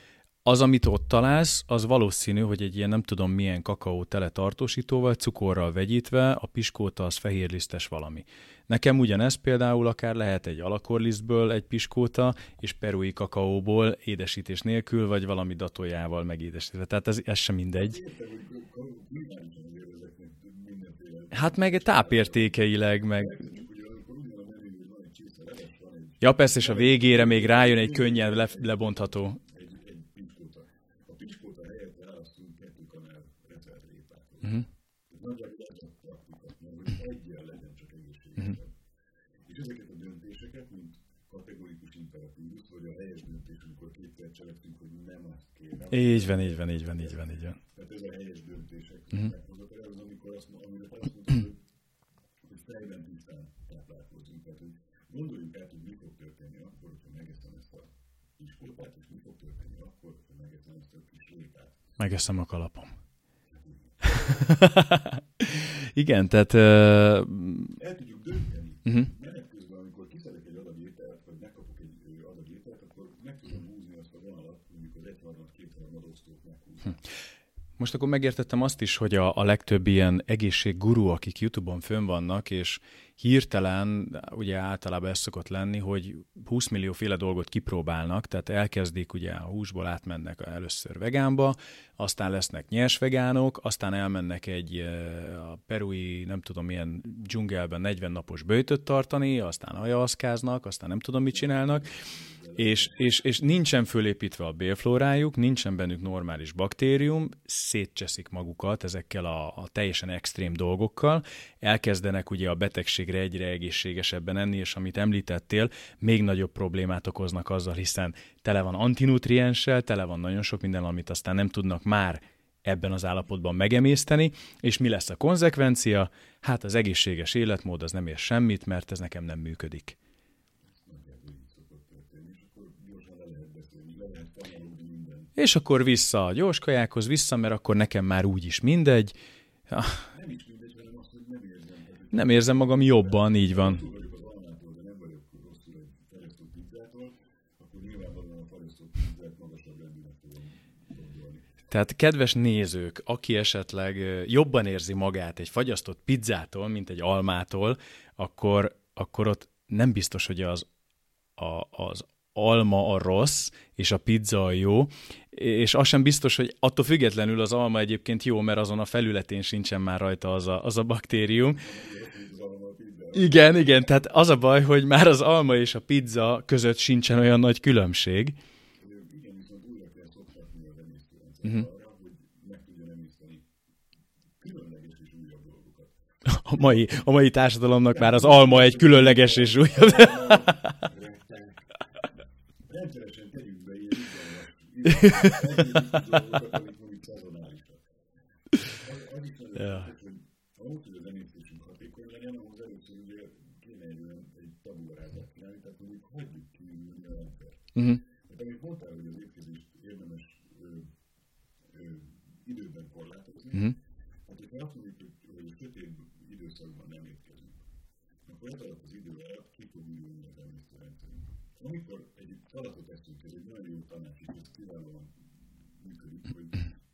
Az, amit ott találsz, az valószínű, hogy egy ilyen nem tudom milyen kakaó tele tartósítóval, cukorral vegyítve, a piskóta az fehérlisztes valami. Nekem ugyanez például akár lehet egy alakorlisztből egy piskóta, és perui kakaóból édesítés nélkül, vagy valami datójával megédesítve. Tehát ez, ez sem mindegy. Hát meg tápértékeileg, meg... Ja, persze, és a végére még rájön egy könnyen le, lebontható. Uh-huh. Egészségesen. Uh-huh. És ezeket a döntéseket, mint kategorikus imperatív, vagy a helyes döntés, amikor kétszer cselekszünk, hogy nem azt kérem. Így van, így van, így van, így van, így van. Tehát ez a helyes döntések uh-huh. meghozatala, az amikor azt, amire azt mondod, hogy, hogy fejben tisztán táplálkozunk. Tehát, hogy gondoljuk át, hogy mi fog történni akkor, hogyha megeszem ezt a kis kolpát, és mi fog történni akkor, hogyha megeszem ezt a kis lépát. Megeszem a kalapom. Igen, tehát... Uh... El tudjuk dönteni. Uh-huh. Menet közben, amikor kiszedek egy adag ételt, vagy megkapok egy adag ételt, akkor meg tudom húzni azt a vonalat, mondjuk az egyharmad, kétharmad osztót meghúzni. Hm. Most akkor megértettem azt is, hogy a, a legtöbb ilyen egészségguru, akik YouTube-on fönn vannak, és hirtelen, ugye általában ez szokott lenni, hogy 20 millió féle dolgot kipróbálnak, tehát elkezdik ugye a húsból átmennek először vegánba, aztán lesznek nyers vegánok, aztán elmennek egy a perui, nem tudom milyen dzsungelben 40 napos bőtöt tartani, aztán ajaszkáznak, aztán nem tudom mit csinálnak, és, és, és nincsen fölépítve a bélflórájuk, nincsen bennük normális baktérium, szétcseszik magukat ezekkel a, a teljesen extrém dolgokkal, elkezdenek ugye a betegségre egyre egészségesebben enni, és amit említettél, még nagyobb problémát okoznak azzal, hiszen tele van antinutrienssel, tele van nagyon sok minden, amit aztán nem tudnak már ebben az állapotban megemészteni, és mi lesz a konzekvencia? Hát az egészséges életmód az nem ér semmit, mert ez nekem nem működik. És akkor vissza a gyors kajákhoz, vissza, mert akkor nekem már. Nem is mindegy, azt, hogy nem érzem. Érzem magam jobban, így van. Tehát kedves nézők, aki esetleg jobban érzi magát egy fagyasztott pizzától, mint egy almától, akkor, akkor ott nem biztos, hogy az, a, az alma a rossz, és a pizza a jó, és az sem biztos, hogy attól függetlenül az alma egyébként jó, mert azon a felületén sincsen már rajta az a, az a baktérium. Igen, igen, tehát az a baj, hogy már az alma és a pizza között sincsen olyan nagy különbség. Igen, Mhm. A mai, a mai társadalomnak már az alma egy különleges és újabb. Rendszeresen tegyünk be ilyen izgalmas, dolgokat, amik mondjuk szezonálisak. Az- Az is nagyon Ja. hogy ahhoz, hogy az hatékony legyen, ahhoz először egy olyan egy tabularázát csinálni, tehát. Mhm. Hát hogy időben korlátozni, Mhm. hogyha azt mondjuk, hogy, hogy sötét időszakban nem étkezünk, akkor ez alatt az idő alatt ki fog emésztőrendszerünk. Amikor egy salatot eszünk, ez egy nagyon jó tanács, ez kiválóan működik, hogy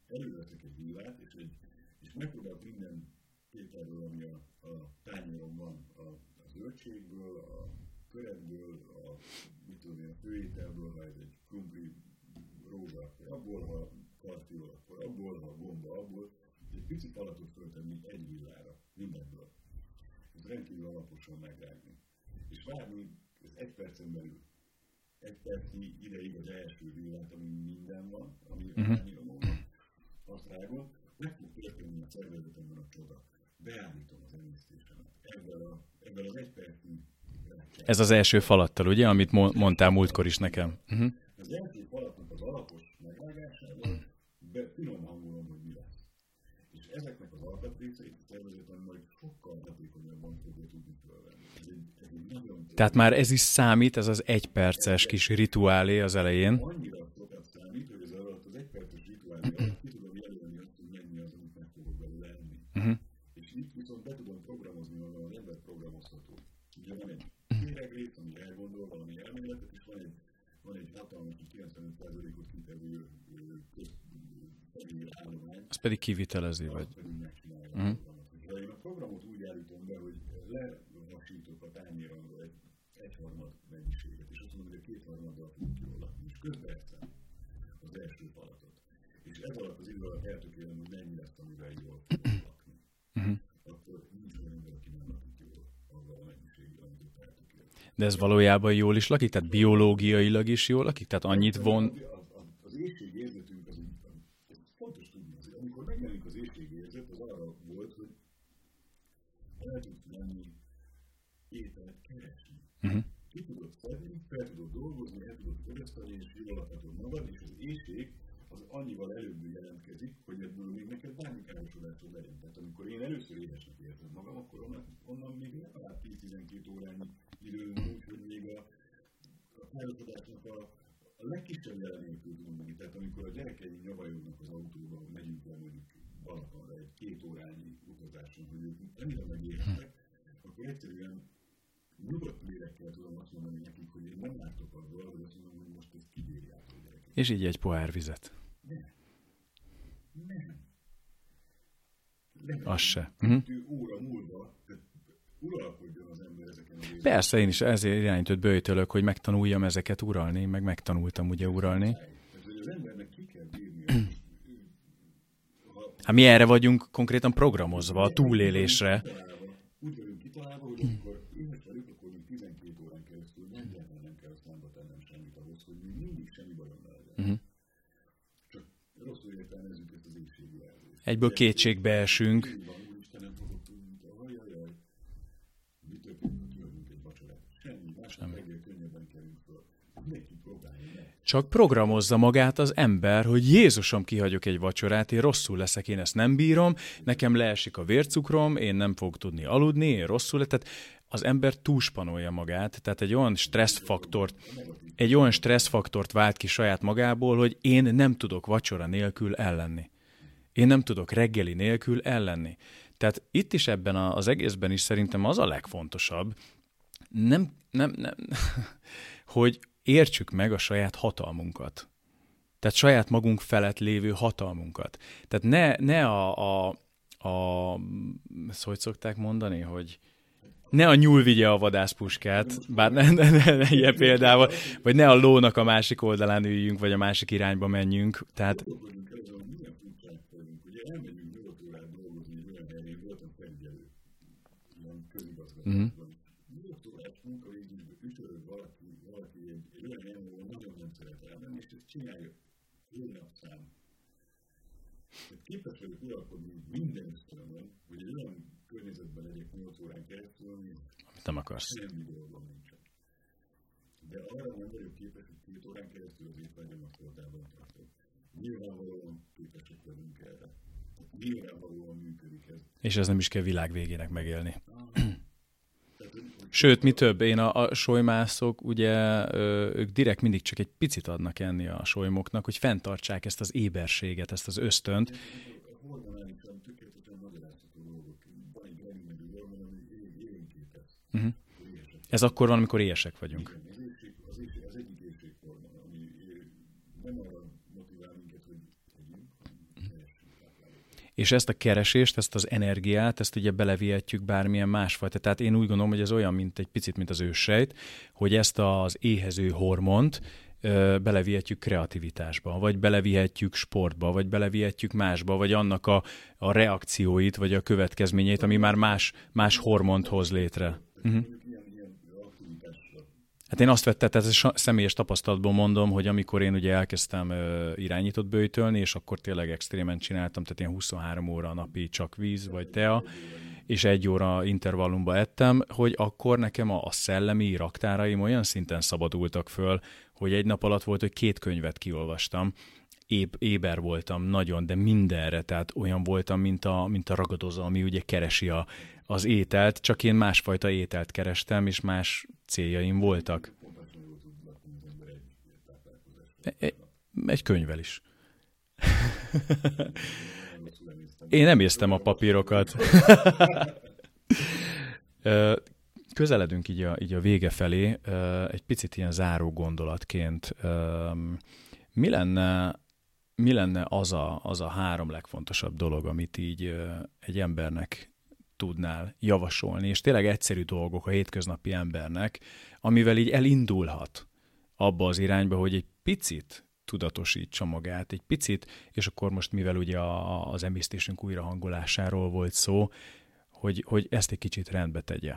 előveszek egy villát, és, egy, és megpróbálok minden tételről, ami a, a tányéron van, a, a zöldségből, a köretből, a, mit tudom én, a főételből, ha ez egy krumpli, rózsa, akkor abból, ha karfiol, akkor abból, ha gomba, abból, egy picit alatot föltenni egy villára, mindenből. Ez rendkívül alaposan megrágni. És várni, ez egy percen belül. Egy percnyi ideig az első villát, ami minden van, ami a Mhm. tányéromon van, azt rágom, meg fog történni a szervezetemben a csoda. Beállítom az emésztésemet. Ezzel, a, ezzel az egy percnyi Ez az első falattal, ugye, amit mo- mondtál múltkor is nekem. Uh-huh. Az első falatnak az alapos megvágásával be, finom hangolom, hogy mi lesz. És ezeknek az alkatrészeit a szervezetem majd sokkal Tehát már ez is számít, ez az egy perces kis rituálé az elején. annyira sokat számít, hogy ez alatt az egyperces alatt ki tudom jelölni azt, hogy mennyi az, amit meg fogok belőle enni. Uh-huh. És itt viszont be tudom programozni magam, az ember programozható. Ugye van egy kéregrész, ami elgondol valami elméletet, és van egy, van egy hatalmas, 95%-ot kitevő közszegély állomány, Az pedig kivitelezi, vagy... pedig Mhm. a programot. Ha én a programot úgy állítom be, hogy lehasítok a tányéramról egy egyharmad mennyiséget, és azt mondom, hogy a kétharmaddal fogok jól lakni, és közben eszem az első falatot. És ez alatt az idő alatt eltökélem, hogy mennyi lesz, amivel jól fogok lakni. Mhm. Akkor nincs olyan ember, aki nem lakik jól azzal a mennyiséggel, amit ott eltökél. De ez valójában jól is lakik? Tehát biológiailag is jól lakik? Tehát annyit von... Az, éjségérzetünk az, ez fontos tudni, hogy amikor megjelenik az éjségérzet, az arra volt, hogy el tudsz menni ételt keresni. Uh-huh. Ki tudod szedni, fel tudod dolgozni, el tudod fogyasztani, és jól lakhatod magad, és az éjség az annyival előbb jelentkezik, hogy ebből még neked bármi károsodásod legyen. Tehát amikor én először éhesnek érzem magam, akkor onnan, onnan még legalább 10-12 órányi idő van, úgyhogy még a, a a, a legkisebb jelenéből tudom menni. Tehát amikor a gyerekeim nyavajognak az autóban, hogy megyünk le mondjuk Balatonra egy két órányi utazáson, hogy ők annyira megértek, akkor egyszerűen nyugodt lélekkel tudom azt mondani nekik, hogy én nem látok abból, hogy azt mondom, hogy most ezt kibírjátok gyerekek. És így egy pohár vizet. Nem. Nem. Az se. Uh-huh. Óra múlva, ezeken a Persze, én is ezért irányított bőjtölök, hogy megtanuljam ezeket uralni, meg megtanultam ugye uralni. Hát mi erre vagyunk konkrétan programozva, a túlélésre. Vagyunk kitalálva, hogy meg. Csak programozza magát az ember, hogy Jézusom kihagyok egy vacsorát, én rosszul leszek, én ezt nem bírom, nekem leesik a vércukrom, én nem fogok tudni aludni, én rosszul leszek. Tehát az ember túlspanolja magát, tehát egy olyan stresszfaktort, egy olyan stresszfaktort vált ki saját magából, hogy én nem tudok vacsora nélkül ellenni. Én nem tudok reggeli nélkül ellenni. Tehát itt is ebben az egészben is szerintem az a legfontosabb, nem, nem, nem, hogy értsük meg a saját hatalmunkat. Tehát saját magunk felett lévő hatalmunkat. Tehát ne, ne a, a, a ezt hogy szokták mondani, hogy ne a nyúl vigye a vadászpuskát, bár ne, ne, ne, ne ilyen példával, vagy ne a lónak a másik oldalán üljünk, vagy a másik irányba menjünk. Tehát Mm-hmm. Nyugat órás munkavégzésbe ücsörög valaki, valaki egy, egy olyan helyen, ahol nagyon nem szeret hónapszám. Tehát képes vagyok uralkodni minden ösztönömön, hogy egy olyan környezetben legyek 8 órán keresztül, ami nem akarsz. semmi dolgom nincsen. De arra nem vagyok képes, hogy két órán keresztül az étvágyamat kordában tartok. Nyilvánvalóan képesek vagyunk erre. Nyilvánvalóan működik ez. És ez nem is kell világ végének megélni. Sőt, mi több, én a, a solymászok, ugye ők direkt mindig csak egy picit adnak enni a solymoknak, hogy fenntartsák ezt az éberséget, ezt az ösztönt. Uh-huh. Ez akkor van, amikor éhesek vagyunk. És ezt a keresést, ezt az energiát, ezt ugye belevihetjük bármilyen másfajta. Tehát én úgy gondolom, hogy ez olyan, mint egy picit, mint az őssejt, hogy ezt az éhező hormont belevihetjük kreativitásba, vagy belevihetjük sportba, vagy belevihetjük másba, vagy annak a, a reakcióit, vagy a következményeit, ami már más, más hormont hoz létre. Uh-huh. Hát én azt vettem, tehát ez személyes tapasztalatból mondom, hogy amikor én ugye elkezdtem uh, irányított bőjtölni, és akkor tényleg extrémen csináltam, tehát ilyen 23 óra a napi csak víz vagy tea, és egy óra intervallumba ettem, hogy akkor nekem a, a szellemi raktáraim olyan szinten szabadultak föl, hogy egy nap alatt volt, hogy két könyvet kiolvastam, éb, éber voltam nagyon, de mindenre, tehát olyan voltam, mint a, mint a ragadozó, ami ugye keresi a, az ételt, csak én másfajta ételt kerestem, és más céljaim voltak. Egy, egy könyvvel is. Én nem érztem a papírokat. Közeledünk így a, így a vége felé, egy picit ilyen záró gondolatként. Mi lenne, mi lenne az, a, az a három legfontosabb dolog, amit így egy embernek tudnál javasolni, és tényleg egyszerű dolgok a hétköznapi embernek, amivel így elindulhat abba az irányba, hogy egy picit tudatosítsa magát, egy picit, és akkor most mivel ugye a, az emésztésünk újrahangolásáról volt szó, hogy, hogy ezt egy kicsit rendbe tegye.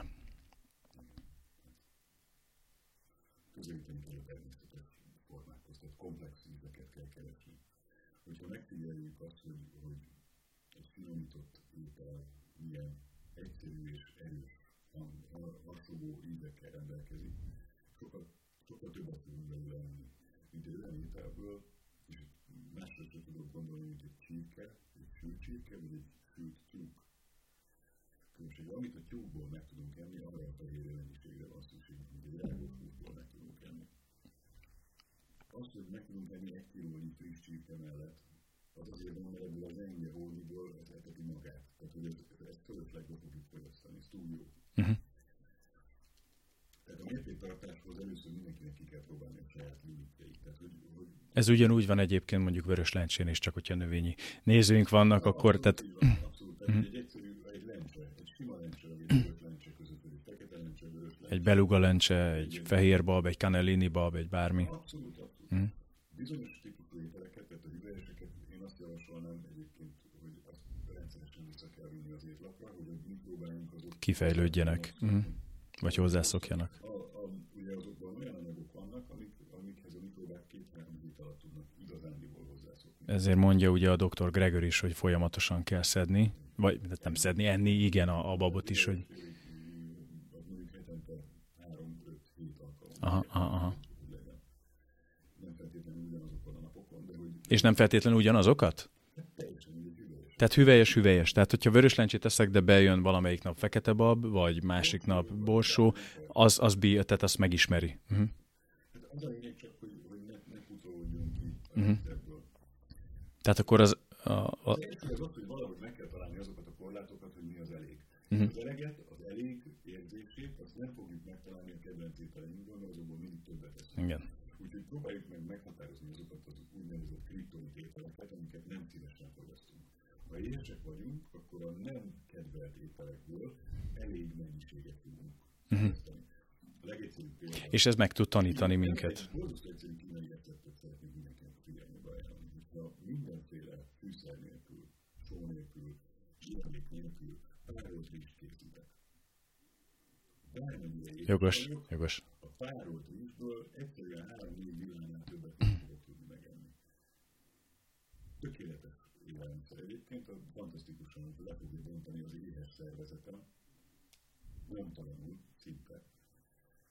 Különbség, amit a tyúkból meg tudunk enni, arra a fehérje mennyiségre van szükségünk, mint egy húsból meg tudunk enni. Azt, hogy meg tudunk enni egy kilónyi friss csirke mellett, az azért van, mert ebből az enge holmiból ez eteti magát. Tehát, hogy ezt, ezt fölöslegbe fogjuk fogyasztani, ez túl jó. Uh-huh. Tehát a mértéktartáshoz először mindenkinek ki kell próbálni a saját limitjeit. Tehát, hogy, hogy ez ugyanúgy van egyébként mondjuk vörös lencsén is, csak hogyha növényi nézőink vannak, akkor... Tehát... Abszolút, uh-huh. egy egyszerű, egy lencse, egy sima lencse, egy vörös lencse között, egy fekete lencse, vörös lencse. Egy beluga lencse, egy fehér bab, egy canellini bab, egy bármi. Abszolút, abszolút. Uh-huh. Bizonyos típusú ételeket, tehát a hüvelyeseket én azt javasolnám egyébként, hogy azt rendszeresen vissza kell vinni az étlapra, hogy a mikróbáink azok kifejlődjenek. Uh-huh. Vagy hozzászokjanak. A, a, ugye azokban olyan anyagok vannak, amik, amikhez a mikrobák két-három hét alatt tudnak igazándiból hozzászokni. Ezért mondja ugye a dr. Gregor is, hogy folyamatosan kell szedni, vagy nem szedni, enni, igen, a, a babot is, hogy... Aha, aha, aha. És nem feltétlenül ugyanazokat? Tehát hüvelyes, hüvelyes. Tehát, hogyha vörös lencsét eszek, de bejön valamelyik nap fekete bab, vagy másik nap borsó, az, az bí, tehát azt megismeri. Uh-huh. Rendszerből. Tehát akkor az... A, a, Az hogy valahogy meg kell találni azokat a korlátokat, hogy mi az elég. Mhm. Az eleget, az elég érzését, azt nem fogjuk megtalálni a kedvenc ételeinkből, mert azokból mindig többet teszünk. igen. Úgyhogy próbáljuk meg meghatározni azokat az úgynevezett kriptonit ételeket, amiket nem szívesen fogyasztunk. Ha éhesek vagyunk, akkor a nem kedvelt ételekből elég mennyiséget tudunk példa És ez meg tud tanítani minket. egy borzasztó egyszerű kínai receptet szeretnék mindenkinek a figyelmébe ajánlani. Hogyha mindenféle fűszer nélkül, só nélkül, zsírlék nélkül, párolt rizst készítek. Éhes Jogos, jogos. a párolt rizsből egyszerűen három-négy villánál többet fogok tudni megenni. Tökéletes élelmiszer egyébként, a fantasztikusan le fogja bontani az éhes szervezetem, nem talanul, szinte.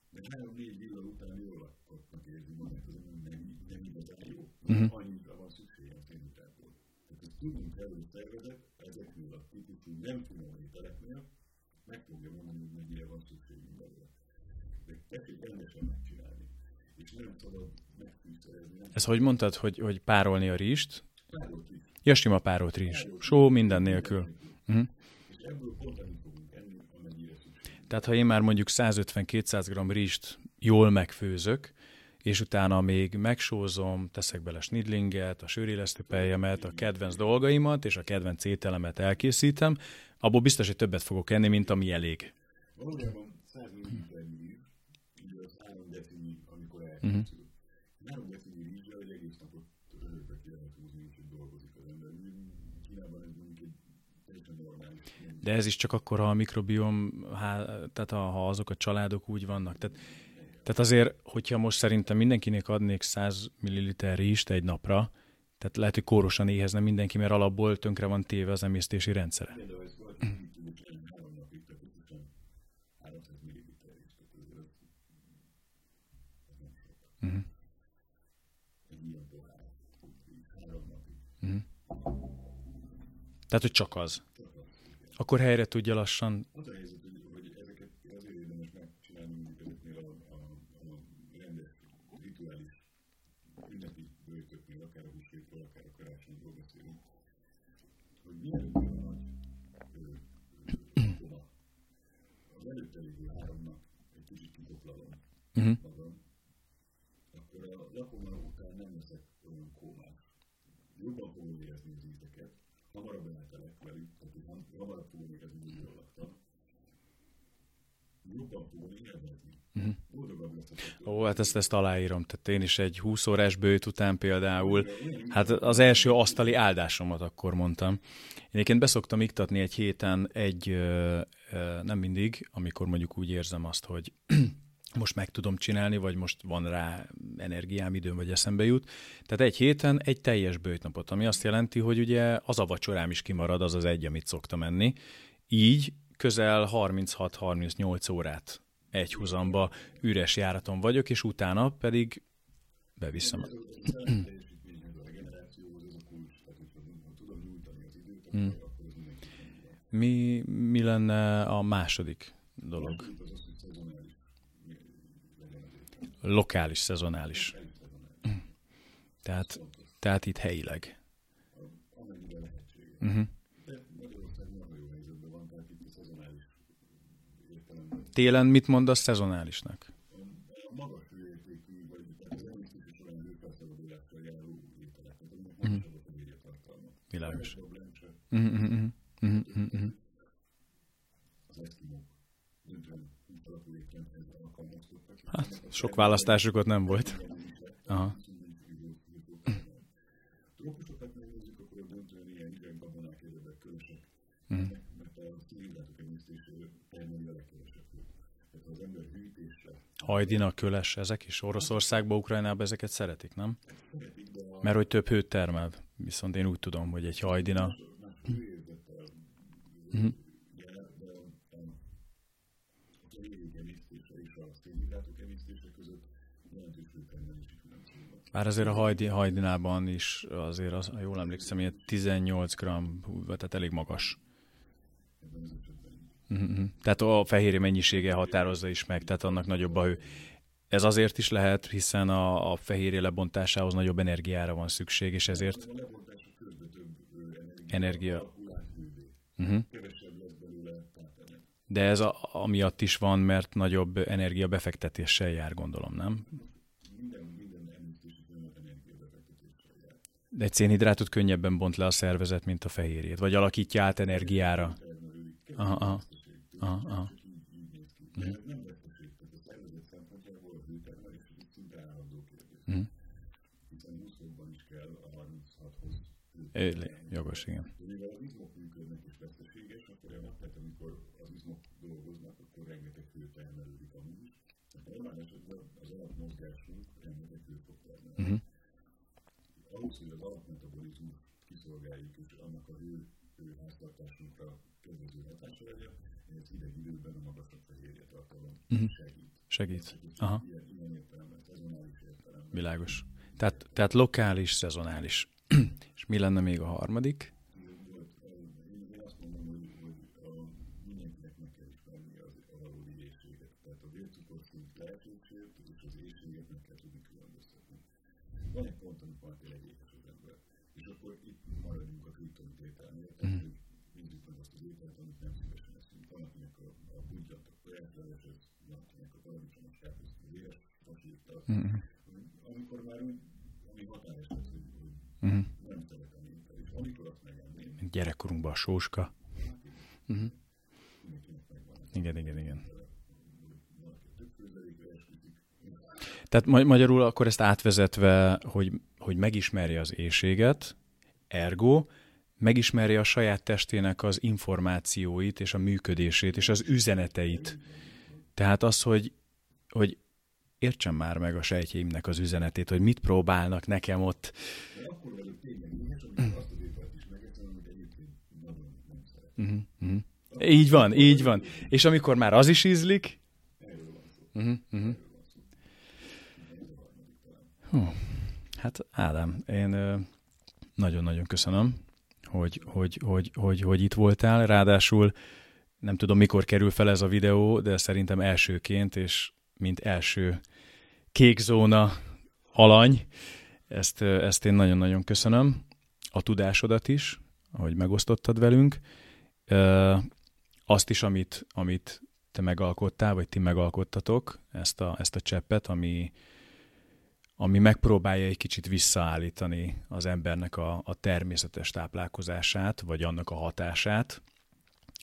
De három-négy villa után jól lakottnak érzi magát, az nem, nem igazán jó. Uh-huh. Annyira van szüksége a szénhidrátból. Tehát ezt tudnunk kell, hogy a szervezet ezeknél a típusú nem finom ételeknél meg fogja mondani, hogy mennyire van szükségünk belőle. De tessék rendesen megcsinálni. És nem szabad megfűszerezni. Ez hogy mondtad, hogy, hogy párolni a rizst? párolt is. Ja, sima párolt rizs. Só minden nélkül. Uh-huh. És ebből pont annyit fogunk enni, amennyire szükség. Tehát ha én már mondjuk 150-200 g rizst jól megfőzök, és utána még megsózom, teszek bele snidlinget, a sőrélesztőpeljemet, a kedvenc dolgaimat, és a kedvenc ételemet elkészítem, abból biztos, hogy többet fogok enni, mint ami elég. Valójában 100 ml rizs, ugye az 3 decinyi, amikor elkészül. Uh-huh. 3 decinyi rizsre, hogy egész napot örökbe ki lehet húzni, úgyhogy dolgozik az ember. Kínában ez mondjuk egy teljesen normális. De ez is csak akkor, ha a mikrobiom, há, tehát ha, ha azok a családok úgy vannak. Tehát, tehát azért, hogyha most szerintem mindenkinek adnék 100 ml rizst egy napra, tehát lehet, hogy kórosan éhezne mindenki, mert alapból tönkre van téve az emésztési rendszere. Három napig, tehát összesen 300 ml rizs. Tehát azért az, az nem sok. Egy ilyen pohár. Így Három napig. Tehát, hogy. Csak az. Akkor helyre tudja lassan. Az a helyzet, Uh-huh. magam, akkor a lakoma után nem leszek olyan kómás. Jobban fogom érezni az ízeket, hamarabb eltelek velük, tehát ham- hamarabb fogom érezni, hogy jól laktam. Jobban fogom élvezni. Ó, hát ezt, ezt aláírom. Tehát én is egy 20 órás bőt után például, hát az első asztali áldásomat akkor mondtam. Én egyébként beszoktam iktatni egy héten egy, nem mindig, amikor mondjuk úgy érzem azt, hogy most meg tudom csinálni, vagy most van rá energiám, időm, vagy eszembe jut. Tehát egy héten egy teljes bőjtnapot, ami azt jelenti, hogy ugye az a vacsorám is kimarad, az az egy, amit szoktam enni. Így közel 36-38 órát egy húzamba üres járaton vagyok, és utána pedig beviszem. Hmm. Mi, mi lenne a második dolog? Itt az az, hogy szezonális legyen az étel. Lokális, szezonális. Tehát, tehát itt helyileg. Értelemben Télen mit mondasz szezonálisnak? Sok választásuk ott nem volt. Aha. Mm. Hajdina, köles, ezek is Oroszországba, Ukrajnába ezeket szeretik, nem? Mert hogy több hőt termel. Viszont én úgy tudom, hogy egy hajdina... más hőérzettel Mhm. jár, de a, a, a kerék emésztése és a szilvizlátok emésztése között jelentős hőtermelési Bár azért a hajdi, hajdinában is azért, az, ha jól emlékszem, ilyen 18 gram, hú, tehát elég magas. Mhm. Tehát a fehérje mennyisége határozza is meg, tehát annak nagyobb a hő. Ez azért is lehet, hiszen a, a fehérje lebontásához nagyobb energiára van szükség, és ezért energia, tápanyag. De ez a, amiatt is van, mert nagyobb energia befektetéssel jár, gondolom, nem? Egy szénhidrátot könnyebben bont le a szervezet, mint a fehérjét, vagy alakítja át energiára. Aha, Aha, aha. csak így, így néz ki. De ez nem veszteség, tehát a szervezet szempontjából a hőtermelés ez egy szinte állandó kérdés. Mhm. Hiszen 20 fokban is kell a 36-hoz Ö, Jogos, igen. De mivel az izmok működnek és veszteséges, akkor a tehát amikor az izmok dolgoznak, akkor rengeteg hő termelődik amúgy is. Tehát normál esetben az alapmozgásunk rengeteg hőt fog termelni. Uh-huh. Ahhoz, hogy az alapmetabolizmus kiszolgáljuk, és annak a hő, hő háztartásunkra kedvező hatása legyen, ez hideg időben a magasabb fehérje tartalom Mhm. segít. Segít. Aha, Ilyen, ilyen értelemben, szezonális értelemben. világos. Tehát, lokális, szezonális. És mi lenne még a harmadik? Gyerekkorunkban a sóska. Uh-huh. megvan. Igen, igen, igen. Tehát ma- magyarul akkor ezt átvezetve, hogy, hogy megismerje az éjséget, ergo megismerje a saját testének az információit és a működését és az üzeneteit. Tehát az, hogy, hogy értsem már meg a sejtjeimnek az üzenetét, hogy mit próbálnak nekem ott. Így van, így van. És amikor már az is ízlik, uh-huh, uh-huh. Hát Ádám, én nagyon-nagyon köszönöm, hogy, hogy, hogy, hogy, hogy itt voltál. Ráadásul nem tudom, mikor kerül fel ez a videó, de szerintem elsőként, és mint első kék zóna alany, ezt, ezt én nagyon-nagyon köszönöm. A tudásodat is, ahogy megosztottad velünk. Azt is, amit, amit te megalkottál, vagy ti megalkottatok, ezt a, ezt a cseppet, ami, ami megpróbálja egy kicsit visszaállítani az embernek a, a természetes táplálkozását, vagy annak a hatását,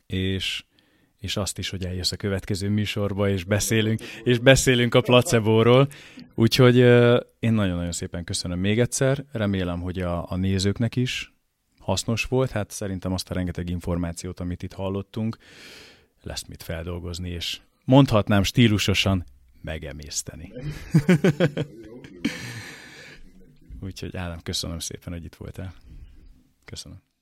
és, és azt is, hogy eljössz a következő műsorba, és beszélünk, és beszélünk a placebóról. Úgyhogy én nagyon-nagyon szépen köszönöm még egyszer, remélem, hogy a, a nézőknek is hasznos volt, hát szerintem azt a rengeteg információt, amit itt hallottunk, lesz mit feldolgozni, és mondhatnám stílusosan megemészteni. Úgyhogy Ádám, köszönöm szépen, hogy itt voltál. Köszönöm.